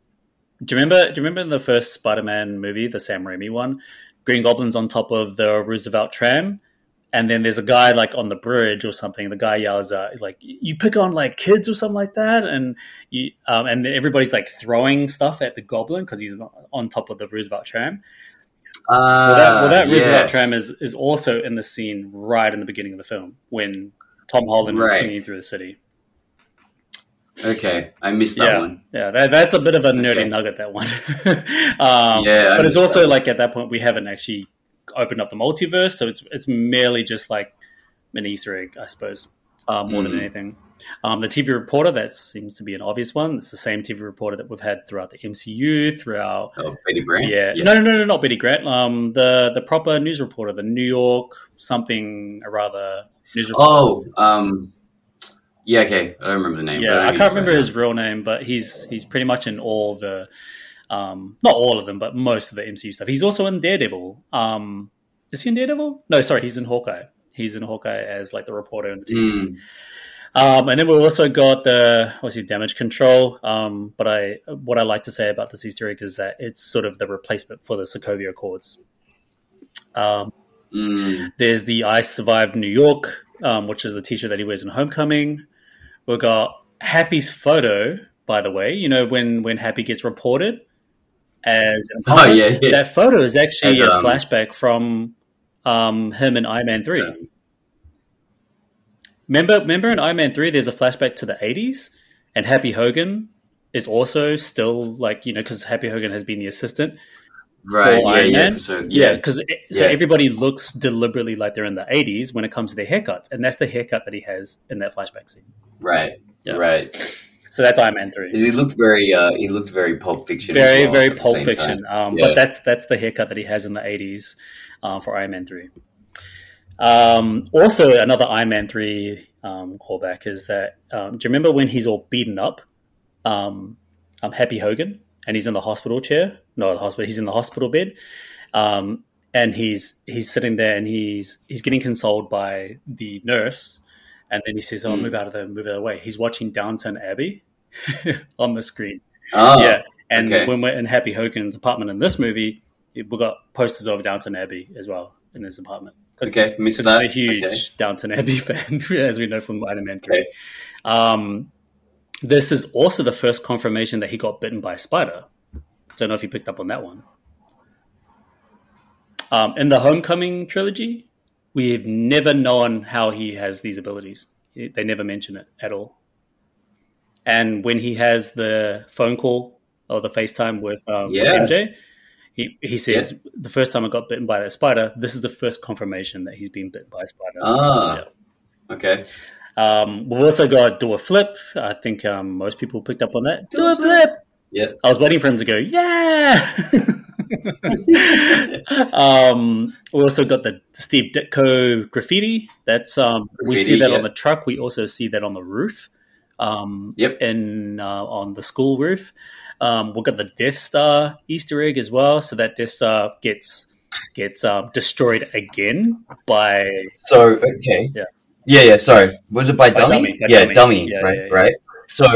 Do you remember? Do you remember in the first Spider-Man movie, the Sam Raimi one? Green Goblin's on top of the Roosevelt tram, and then there's a guy like on the bridge or something. The guy yells, uh, "Like you pick on like kids or something like that," and you, um, and everybody's like throwing stuff at the Goblin because he's on top of the Roosevelt tram. Uh, Well, that, well, that Roosevelt yes. tram is, is also in the scene right in the beginning of the film when Tom Holland is Right. swinging through the city. Okay, I missed that yeah, one. yeah, that, that's a bit of a nerdy Okay. nugget. That one, um, Yeah, I but it's also like at that point we haven't actually opened up the multiverse, so it's it's merely just like an Easter egg, I suppose, uh, more than Mhm. anything. Um, the TV reporter that seems to be an obvious one. It's the same TV reporter that we've had throughout the MCU, throughout Oh, Betty Brant. yeah. No, no, no, no, not Betty Grant. Um, the the proper news reporter, the New York something or rather news reporter. Oh, um, yeah. Okay, I don't remember the name. yeah, I who can't remember his real name, but he's he's pretty much in all the, um, not all of them, but most of the MCU stuff. He's also in Daredevil. Um, is he in Daredevil? No, sorry, he's in Hawkeye. He's in Hawkeye as like the reporter in the. Mm, Um, and then we've also got the obviously damage control. Um, but I what I like to say about this Easter egg is that it's sort of the replacement for the Sokovia Accords. Um, mm, there's the I survived New York, um, which is the T-shirt that he wears in Homecoming. We've got Happy's photo, by the way. You know when when Happy gets reported as Oh, yeah, yeah. that photo is actually As, a um, flashback from um, him in Iron Man three. Yeah. Remember, remember in Iron Man three, there's a flashback to the '80s, and Happy Hogan is also still like you know because Happy Hogan has been the assistant right. Yeah. Iron Yeah. Man. for So, yeah, yeah. because so Yeah. everybody looks deliberately like they're in the '80s when it comes to their haircuts, and that's the haircut that he has in that flashback scene. Right. Yeah. Right. So that's Iron Man three. He looked very. Uh, he looked very Pulp Fiction. Very, well very Pulp Fiction. Um, Yeah. But that's that's the haircut that he has in the '80s uh, for Iron Man three. Um, also, another Iron Man three um, callback is that um, do you remember when he's all beaten up? Um, um, Happy Hogan, and he's in the hospital chair. No, the hospital. He's in the hospital bed, um, and he's he's sitting there, and he's he's getting consoled by the nurse, and then he says, "Oh, Mm. move out of the move out of the way." He's watching Downton Abbey on the screen. Oh, Yeah, and okay. when we're in Happy Hogan's apartment in this movie, we got posters of Downton Abbey as well in his apartment. Okay, missed 'cause that. He's a huge Okay. Downton Abbey fan, as we know from Iron Man three. Okay. Um, this is also the first confirmation that he got bitten by a spider. Don't know if you picked up on that one. Um, in the Homecoming trilogy, we've never known how he has these abilities. They never mention it at all. And when he has the phone call or the FaceTime with, um, Yeah. MJ, he, he says, The first time I got bitten by that spider, this is the first confirmation that he's been bitten by a spider. Ah. Yeah. Okay. Um, we've also got do a flip. I think um, most people picked up on that. Do a flip. Yeah. I was waiting for him to go, yeah. um, we also got the Steve Ditko graffiti. That's um, we see that yeah. on the truck. We also see that on the roof. Um, Yep. in uh, on the school roof. Um, we've got the Death Star Easter egg as well. So that Death Star gets gets um, destroyed again by So okay. Yeah. Yeah. Yeah. Sorry. Was it by, By dummy? dummy, by yeah, dummy. dummy. Yeah, right. yeah, yeah. Right. So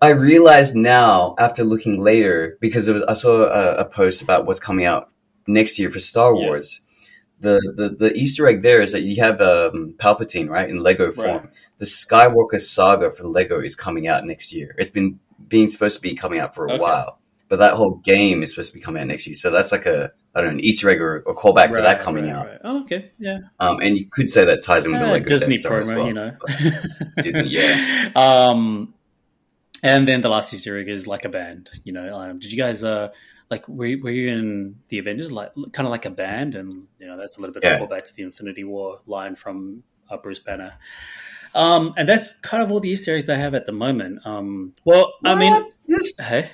I realized now after looking later because it was I saw a, a post about what's coming out next year for Star. Wars. The, the the Easter egg there is that you have um, Palpatine right in Lego form. Right. The Skywalker saga for Lego is coming out next year. It's been being supposed to be coming out for a Okay. while, but that whole game is supposed to be coming out next year. So that's like a I don't know an Easter egg or, or callback to that coming right, out. right. Oh, okay, yeah. Um, and you could say that ties in with the Uh, Lego Disney Death promo, well. you know. Disney, yeah. Um, and then the last Easter egg is like a band. You know, um, did you guys uh, like were, were you in the Avengers, like kind of like a band, and you know that's a little bit Yeah. of a callback to the Infinity War line from uh, Bruce Banner. Um, and that's kind of all the Easter eggs they have at the moment. Um, well, I mean, What? there's, hey,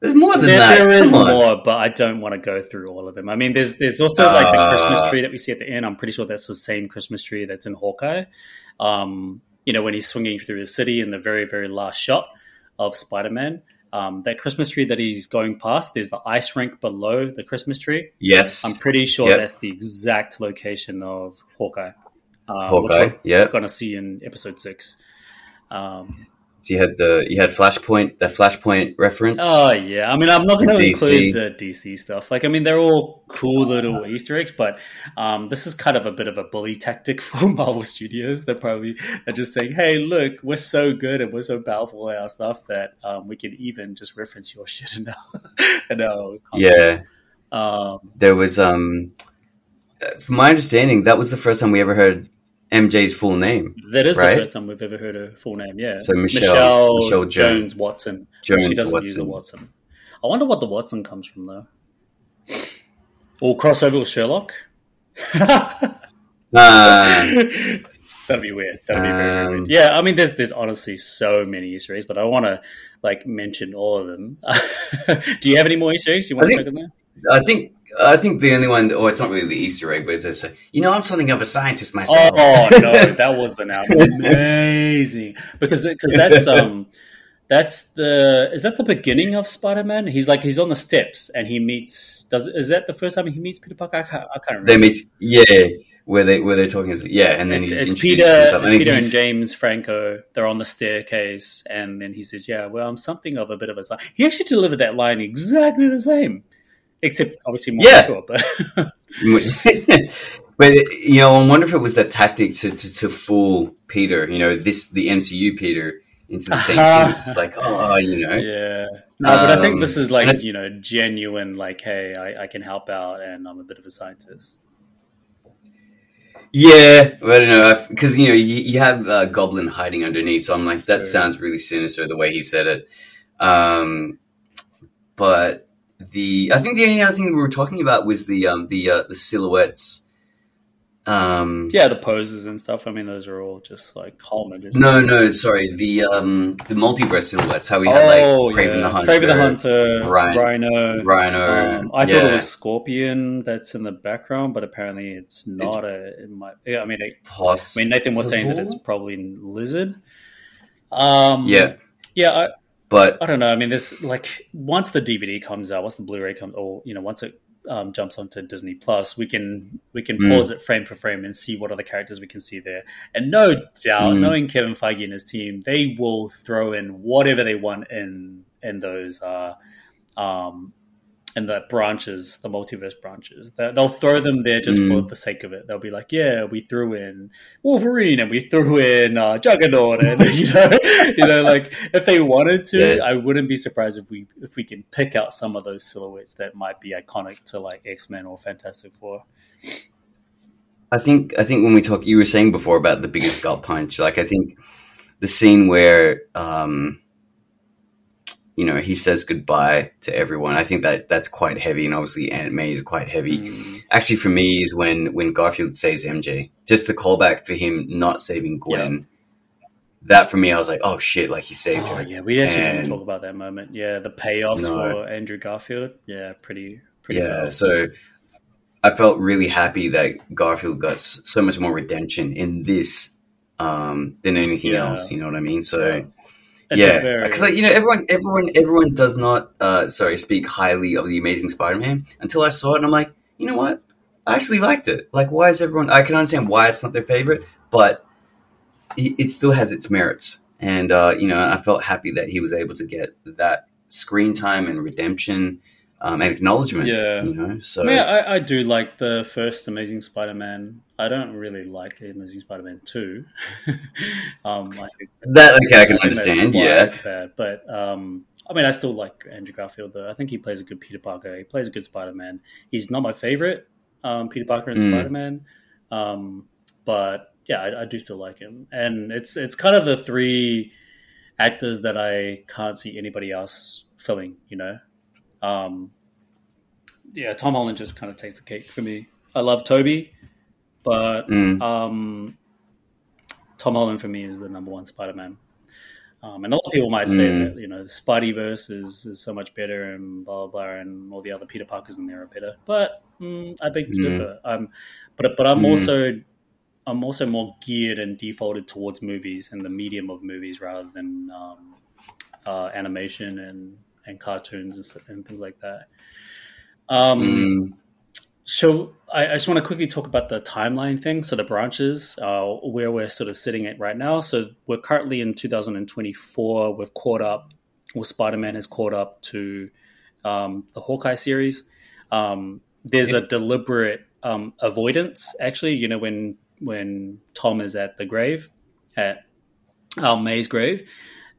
there's more than there, that. there is more, but I don't want to go through all of them. I mean, there's there's also like the Uh. Christmas tree that we see at the end. I'm pretty sure that's the same Christmas tree that's in Hawkeye. Um, you know, when he's swinging through the city in the very very last shot of Spider Man. Um, that Christmas tree that he's going past, there's the ice rink below the Christmas tree. Yes. I'm pretty sure Yep. that's the exact location of Hawkeye. Uh, Hawkeye, yeah. we're going to see in episode six. Um, So you had the you had Flashpoint, that Flashpoint reference. Oh yeah, I mean, I'm not going to include the DC stuff. Like, I mean, they're all cool little Easter eggs, but um, this is kind of a bit of a bully tactic for Marvel Studios. They're probably they're just saying, "Hey, look, we're so good and we're so powerful at our stuff that um, we can even just reference your shit in our, in our yeah. Um, There was um, uh, from my understanding, that was the first time we ever heard MJ's full name, that is Right. the first time we've ever heard her full name. Yeah, So Michelle- Michelle Jones. Jones. Watson. Jones she doesn't use the Watson. Watson. I wonder what the Watson comes from though. Or crossover with Sherlock. Ah, That'd be weird. That'd be very, very Um, weird. Yeah, I mean, there's there's honestly so many Easter eggs, but I want to like mention all of them. Do you have any more Easter eggs? You want to think- take them I think I think the only one, or it's not really the Easter egg, but it's just, you know, I'm something of a scientist myself. Oh no, that was an amazing because because that's um that's the is that the beginning of Spider Man? He's like he's on the steps and he meets. Does is that the first time he meets Peter Parker? I can't, I can't remember. they meet, yeah, where they where they're talking, yeah, and then it's, he's it's introduced Peter, himself, it's and Peter and James Franco. They're on the staircase, and then he says, "Yeah, well, I'm something of a bit of a." sci-" He actually delivered that line exactly the same, except obviously more Yeah. mature. But but you know, I wonder if it was that tactic to, to, to fool Peter. You know, this the MCU Peter into the same thing. It's like, oh, you know, yeah, no, but I think Um, this is like I- you know genuine. Like, hey, I, I can help out, and I'm a bit of a scientist. yeah. But I don't know because you know you, you have uh, Goblin hiding underneath, so I'm like, that sounds really sinister the way he said it. Um, but the I think the only other thing we were talking about was the um, the uh, the silhouettes. Um, Yeah, the poses and stuff. I mean, those are all just like homages. No, no, sorry. The um the multiverse silhouettes. How we had like Kraven Oh, yeah. the Hunter, Kraven the Hunter, Rhino- Rhino. Rhino. Um, I yeah. thought it was Scorpion that's in the background, but apparently it's not a. It might, yeah, I mean, it, I mean, Nathan was saying that it's probably Lizard. Um, yeah, yeah. I, but I don't know. I mean, there's like once the DVD comes out, once the Blu-ray comes, or you know, once it um, jumps onto Disney Plus, we can we can Mm. pause it frame for frame and see what other characters we can see there. And no doubt, Mm. knowing Kevin Feige and his team, they will throw in whatever they want in in those uh, um, in the branches, the multiverse branches. They- They'll throw them there just for Mm. the sake of it. They'll be like, "Yeah, we threw in Wolverine and we threw in uh, Juggernaut," and you know, you know, like if they wanted to, Yeah. I wouldn't be surprised if we if we can pick out some of those silhouettes that might be iconic to like X Men or Fantastic Four. I think I think when we talk, you were saying before about the biggest gut punch. Like I think the scene where um, you know he says goodbye to everyone. I think that that's quite heavy, and obviously Aunt May is quite heavy. Mm. Actually, for me, is when when Garfield saves MJ. Just the callback for him not saving Gwen. That for me, I was like, oh shit! Like he saved Oh her. yeah, we actually didn't talk about that moment. Yeah, the payoffs No. for Andrew Garfield. Yeah, pretty pretty. Yeah, so I felt really happy that Garfield got so much more redemption in this um, than anything Yeah. else. You know what I mean? So It's yeah, because like you know, everyone, everyone, everyone does not, uh, sorry, speak highly of the Amazing Spider-Man until I saw it, and I'm like, you know what? I actually liked it. Like, why is everyone? I can understand why it's not their favorite, but it, it still has its merits. And uh, you know, I felt happy that he was able to get that screen time and redemption um, and acknowledgement. Yeah. you know. So yeah, I, I do like the first Amazing Spider-Man. I don't really like Amazing Spider-Man two. um, I think that okay, I can I think that's understand. Yeah. But um, I mean, I still like Andrew Garfield though. I think he plays a good Peter Parker. He plays a good Spider-Man. He's not my favorite um, Peter Parker and Mm. Spider-Man, um, but yeah, I, I do still like him. And it's it's kind of the three actors that I can't see anybody else filling. You know, Um, yeah, Tom Holland just kind of takes the cake for me. I love Tobey, but Mm. um, Tom Holland for me is the number one Spider Man. Um, and a lot of people might say Mm. that you know the Spideyverse is, is so much better and blah blah blah, and all the other Peter Parkers in there are better. But mm, I beg to Mm. differ. Um, but but I'm Mm. also I'm also more geared and defaulted towards movies and the medium of movies rather than um, uh, animation and, and cartoons and, and things like that. Um, Mm. so I, I just want to quickly talk about the timeline thing. So the branches, uh, where we're sort of sitting at right now. So we're currently in 2024. We've caught up. Well, Spider-Man has caught up to um, the Hawkeye series. Um, there's a deliberate um, avoidance, actually. You know, when when Tom is at the grave, at um, May's grave,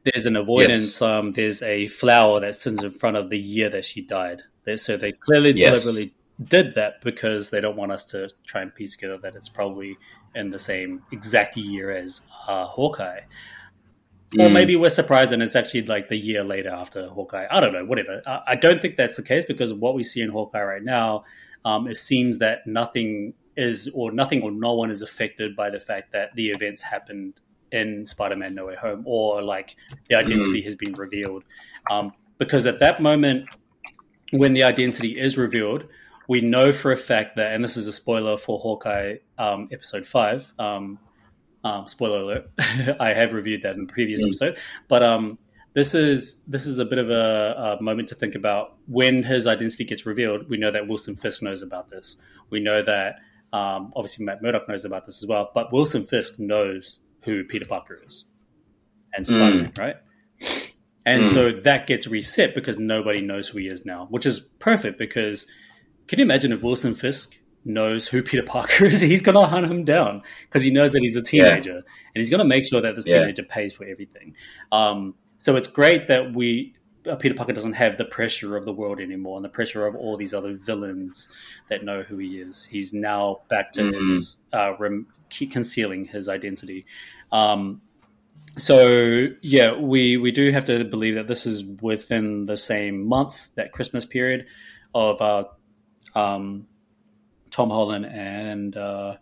there's an avoidance. Yes. Um, there's a flower that sits in front of the year that she died. So they clearly Yes. deliberately did that because they don't want us to try and piece together that it's probably in the same exact year as uh, Hawkeye. Or Mm. maybe we're surprised and it's actually like the year later after Hawkeye. I don't know, whatever. I, I don't think that's the case because what we see in Hawkeye right now, um, it seems that nothing is, or nothing or no one is affected by the fact that the events happened in Spider Man No Way Home or like the identity has been revealed. Um, because at that moment, when the identity is revealed, we know for a fact that, and this is a spoiler for Hawkeye um, episode five. Um, um, spoiler alert! I have reviewed that in the previous Mm. episode, but um, this is this is a bit of a, a moment to think about. When his identity gets revealed, we know that Wilson Fisk knows about this. We know that um, obviously Matt Murdock knows about this as well, but Wilson Fisk knows who Peter Parker is and Spider Man, right? And Mm. so that gets reset because nobody knows who he is now, which is perfect because can you imagine if Wilson Fisk knows who Peter Parker is? He's going to hunt him down because he knows that he's a teenager and he's going to make sure that this Yeah. teenager pays for everything. Um, so it's great that we. Uh, Peter Parker doesn't have the pressure of the world anymore and the pressure of all these other villains that know who he is. He's now back to Mhm. his uh, rem- concealing his identity. Um, so yeah, we we do have to believe that this is within the same month, that Christmas period of uh, um, Tom Holland and uh,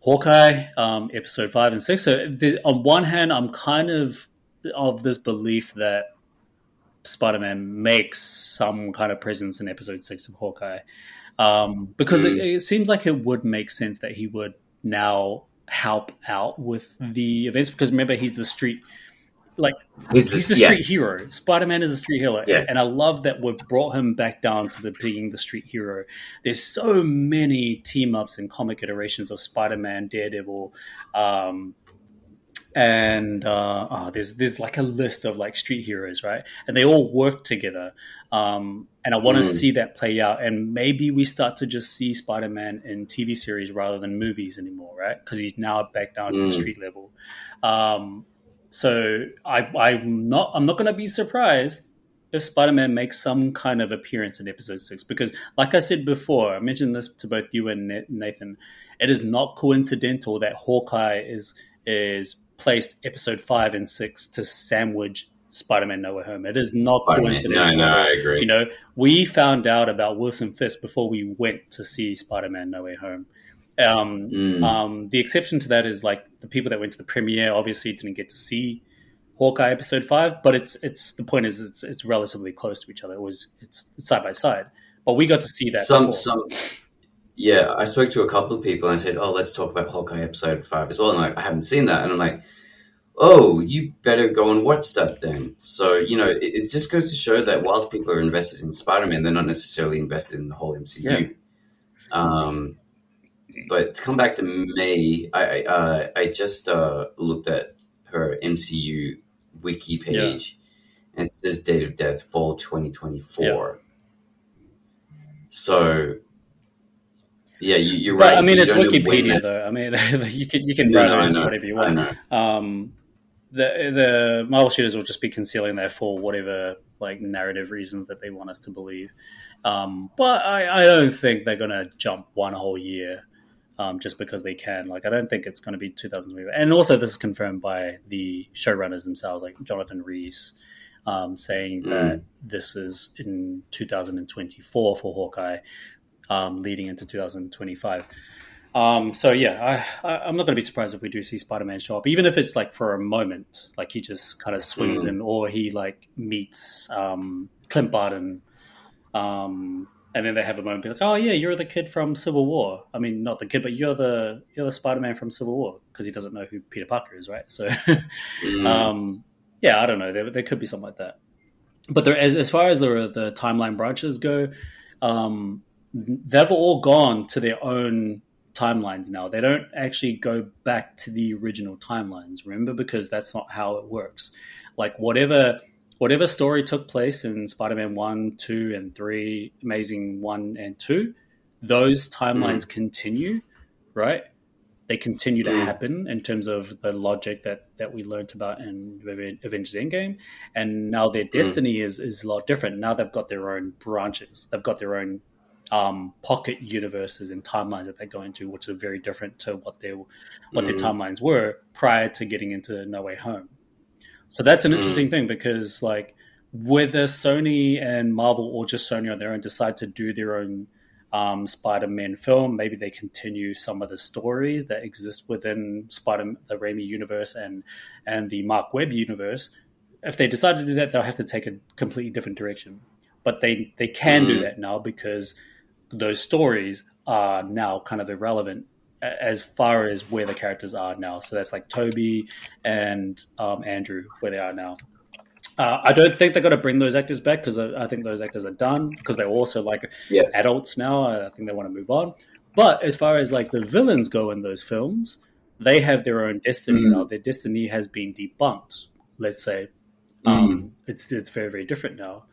Hawkeye, um, episode five and six. So the, on one hand, I'm kind of of this belief that Spider-Man makes some kind of presence in episode six of Hawkeye, um, because it, it seems like it would make sense that he would now help out with the events. Because remember, he's the street like He's, he's the, the yeah. street hero. Spider Man is a street hero, Yeah. and I love that we've brought him back down to the being the street hero. There's so many team ups and comic iterations of Spider Man, Daredevil, um, and uh, oh, there's there's like a list of like street heroes, right? And they all work together. Um, and I want to Mm. see that play out. And maybe we start to just see Spider Man in TV series rather than movies anymore, right? Because he's now back down to the Mm. street level. Um, so I, I'm not I'm not going to be surprised if Spider-Man makes some kind of appearance in Episode Six because, like I said before, I mentioned this to both you and Nathan. It is not coincidental that Hawkeye is is placed Episode Five and Six to sandwich Spider-Man No Way Home. It is not Spider-Man. coincidental. No, no, I agree. You know, we found out about Wilson Fisk before we went to see Spider-Man No Way Home. Um, Mm. um, the exception to that is like the people that went to the premiere obviously didn't get to see Hawkeye episode five, but it's it's the point is it's it's relatively close to each other. It was it's, it's side by side, but we got to see that. some before. some yeah i spoke to a couple of people and i said oh let's talk about hawkeye episode 5 as well and like, i haven't seen that and i'm like oh you better go and watch that then so you know it, it just goes to show that whilst people are invested in spider-man they're not necessarily invested in the whole mcu Yeah. um but to come back to may i I, uh, I just uh, looked at her mcu wiki page and it says date of death fall 2024 so yeah, you, you're But, right. I mean, You it's don't know when Wikipedia though. I mean, you can you can No, write no, whatever you want. Um, the the Marvel shooters will just be concealing that for whatever like narrative reasons that they want us to believe. Um, but I, I don't think they're gonna jump one whole year um, just because they can. Like I don't think it's going to be 2020. And also, this is confirmed by the showrunners themselves, like Jonathan Rees. um, saying that this is in 2024 for Hawkeye, um, leading into 2025. Um, so yeah, I, I, am not going to be surprised if we do see Spider-Man show up, even if it's like for a moment, like he just kind of swings in, or he like meets um, Clint Barton, um, and then they have a moment, be like, "Oh yeah, you're the kid from Civil War." I mean, not the kid, but you're the you're the Spider-Man from Civil War because he doesn't know who Peter Parker is, right? So, mm. um, yeah, I don't know. There, there could be something like that. But there, as as far as the the timeline branches go, um, they've all gone to their own timelines now. They don't actually go back to the original timelines, remember? Because that's not how it works. Like whatever whatever story took place in Spider-Man 1, 2 and 3, Amazing 1 and 2, those timelines mm. continue, right? They continue to mm. happen in terms of the logic that that we learned about in Avengers Endgame, and now their mm. destiny mm. is is a lot different. Now they've got their own branches. They've got their own um, pocket universes and timelines that they go into, which are very different to what their what mm. their timelines were prior to getting into No Way Home. So that's an mm. interesting thing because like whether Sony and Marvel or just Sony on their own decide to do their own um, Spider-Man film, maybe they continue some of the stories that exist within Spider the Raimi universe and and the Marc Webb universe. If they decide to do that, they'll have to take a completely different direction. But they they can mm. do that now because those stories are now kind of irrelevant as far as where the characters are now. So that's like Tobey and um, Andrew where they are now. Uh, I don't think they're going to bring those actors back because I, I, think those actors are done because they're also like yeah. adults now. I think they want to move on. But as far as like the villains go in those films, they have their own destiny mm. now. Their destiny has been debunked. Let's say mm. um, it's it's very very different now.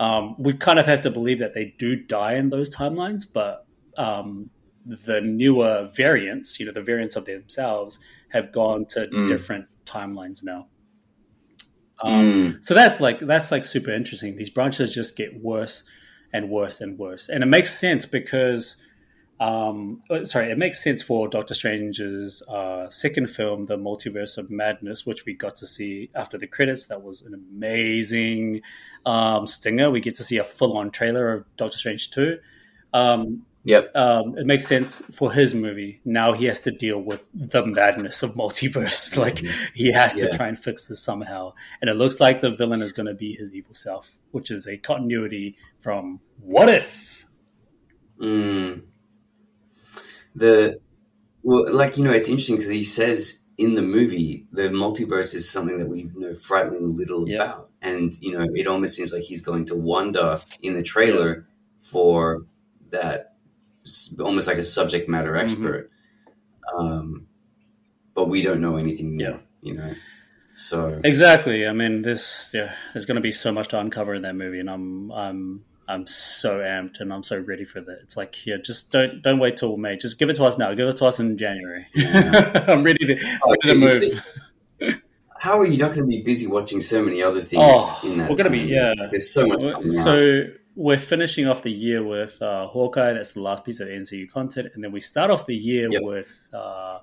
Um, we kind of have to believe that they do die in those timelines, but um, the newer variants, you know, the variants of themselves, have gone to mm. different timelines now. Um, mm. So that's like that's like super interesting. These branches just get worse and worse and worse, and it makes sense because, um, uh, sorry, it makes sense for Doctor Strange's uh, second film, The Multiverse of Madness, which we got to see after the credits. That was an amazing um, stinger. We get to see a full-on trailer of Doctor Strange two. Um, Yep. Um, it makes sense for his movie. Now he has to deal with the madness of multiverse. like he has to try and fix this somehow. And it looks like the villain is going to be his evil self, which is a continuity from What If. Mm. The well, like you know, it's interesting because he says in the movie the multiverse is something that we know frighteningly little yep. about, and you know, it almost seems like he's going to wonder in the trailer yep. for that almost like a subject matter mm-hmm. expert. Mm-hmm. Um, but we don't know anything more, yeah. you know. So exactly. I mean, this yeah, there's going to be so much to uncover in that movie, and I'm I'm I'm so amped and I'm so ready for that. It's like yeah, just don't don't wait till May. Just give it to us now. Give it to us in January. Yeah. I'm ready to, oh, ready to move. How are you not going to be busy watching so many other things oh, in that? We're going to be yeah. There's so much. So we're finishing off the year with uh, Hawkeye. That's the last piece of MCU content, and then we start off the year yep. with uh,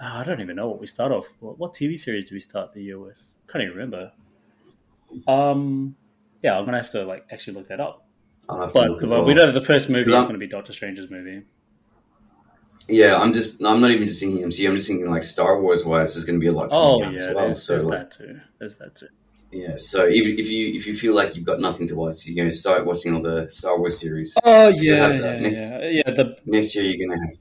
I don't even know what we start off. What, what, TV series do we start the year with? Can't even remember. Um, yeah, I'm gonna have to like actually look that up. But, but well. we know the first movie is going to be Doctor Strange's movie. Yeah, I'm just I'm not even just thinking MCU. I'm just thinking like Star Wars wise. There's going to be a lot. Oh yeah, as well. there's, so, there's like, that too. There's that too. Yeah, so if, if you if you feel like you've got nothing to watch, you're going to start watching all the Star Wars series. Oh yeah, yeah, next, yeah, yeah. The next year you're going to have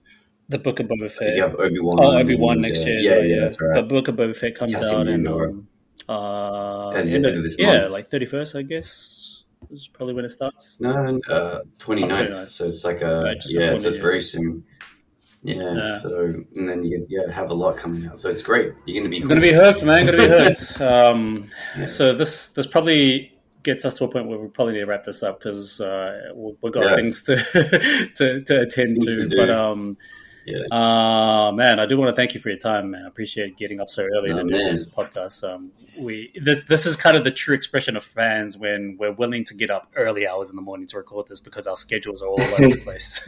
the Book of Boba Fett. You have Obi Wan. Oh, Obi Wan next year. Yeah, well, yeah, that's right. The Book of Boba Fett comes Cassian out in um, uh, at the end of this yeah, month. like thirty first, I guess. Is probably when it starts. No, uh, 29th, oh, So it's like a right, yeah, so it's very soon. Yeah, yeah, So and then you yeah have a lot coming out. So it's great. You're going to be going to be hooked, man. Going to be hooked. um, yeah. So this this probably gets us to a point where we probably need to wrap this up because uh, we've, we've, got yeah. things to, to, to attend things to. to but um, yeah. Uh, man, I do want to thank you for your time, man. I appreciate getting up so early oh, to do this podcast. Um, we this this is kind of the true expression of fans when we're willing to get up early hours in the morning to record this because our schedules are all over the place.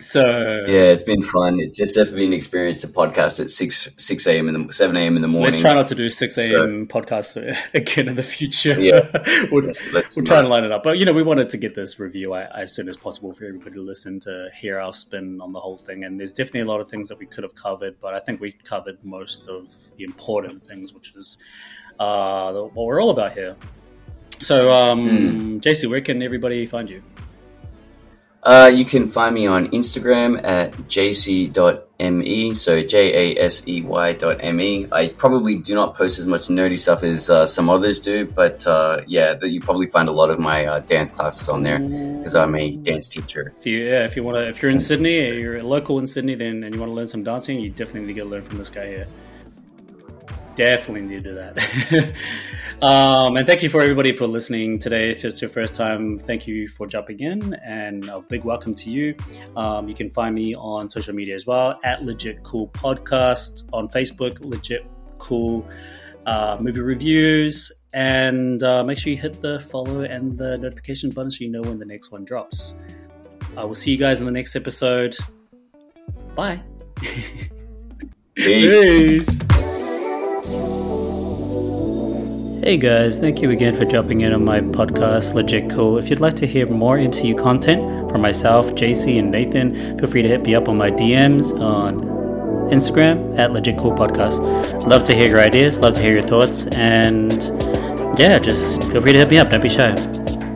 So yeah, it's been fun. It's just definitely been an experience to podcast at six six a.m. in the seven a.m. in the morning. Let's try not to do six a.m. So, podcasts again in the future. Yeah, we'll, we'll try and line it up. But you know, we wanted to get this review as soon as possible for everybody to listen to hear our spin on the whole thing. And there's definitely a lot of things that we could have covered, but I think we covered most of the important things, which is uh, what we're all about here. So, um, mm. Jasey, where can everybody find you? Uh, you can find me on Instagram at jasey.me, so J A S E Y dot me. I probably do not post as much nerdy stuff as uh, some others do, but uh, yeah, you probably find a lot of my uh, dance classes on there because I'm a dance teacher. If you, yeah, if you want to, if you're in Sydney, or you're local in Sydney, then and you want to learn some dancing, you definitely need to get to learn from this guy here. Definitely need to do that. um, and thank you for everybody for listening today. If it's your first time, thank you for jumping in, and a big welcome to you. Um, you can find me on social media as well at Legit Cool Podcast on Facebook, Legit Cool uh, Movie Reviews, and uh, make sure you hit the follow and the notification button so you know when the next one drops. I will see you guys in the next episode. Bye. Peace. Peace. Hey guys, thank you again for jumping in on my podcast, Legit Cool. If you'd like to hear more MCU content from myself, Jasey, and Nathan, feel free to hit me up on my DMs on Instagram at Legit Cool Podcast. Love to hear your ideas, love to hear your thoughts, and yeah, just feel free to hit me up. Don't be shy.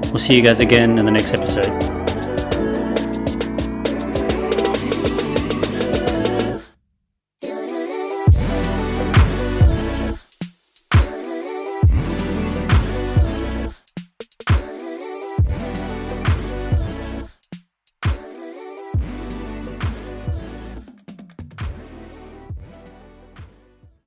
We'll see you guys again in the next episode.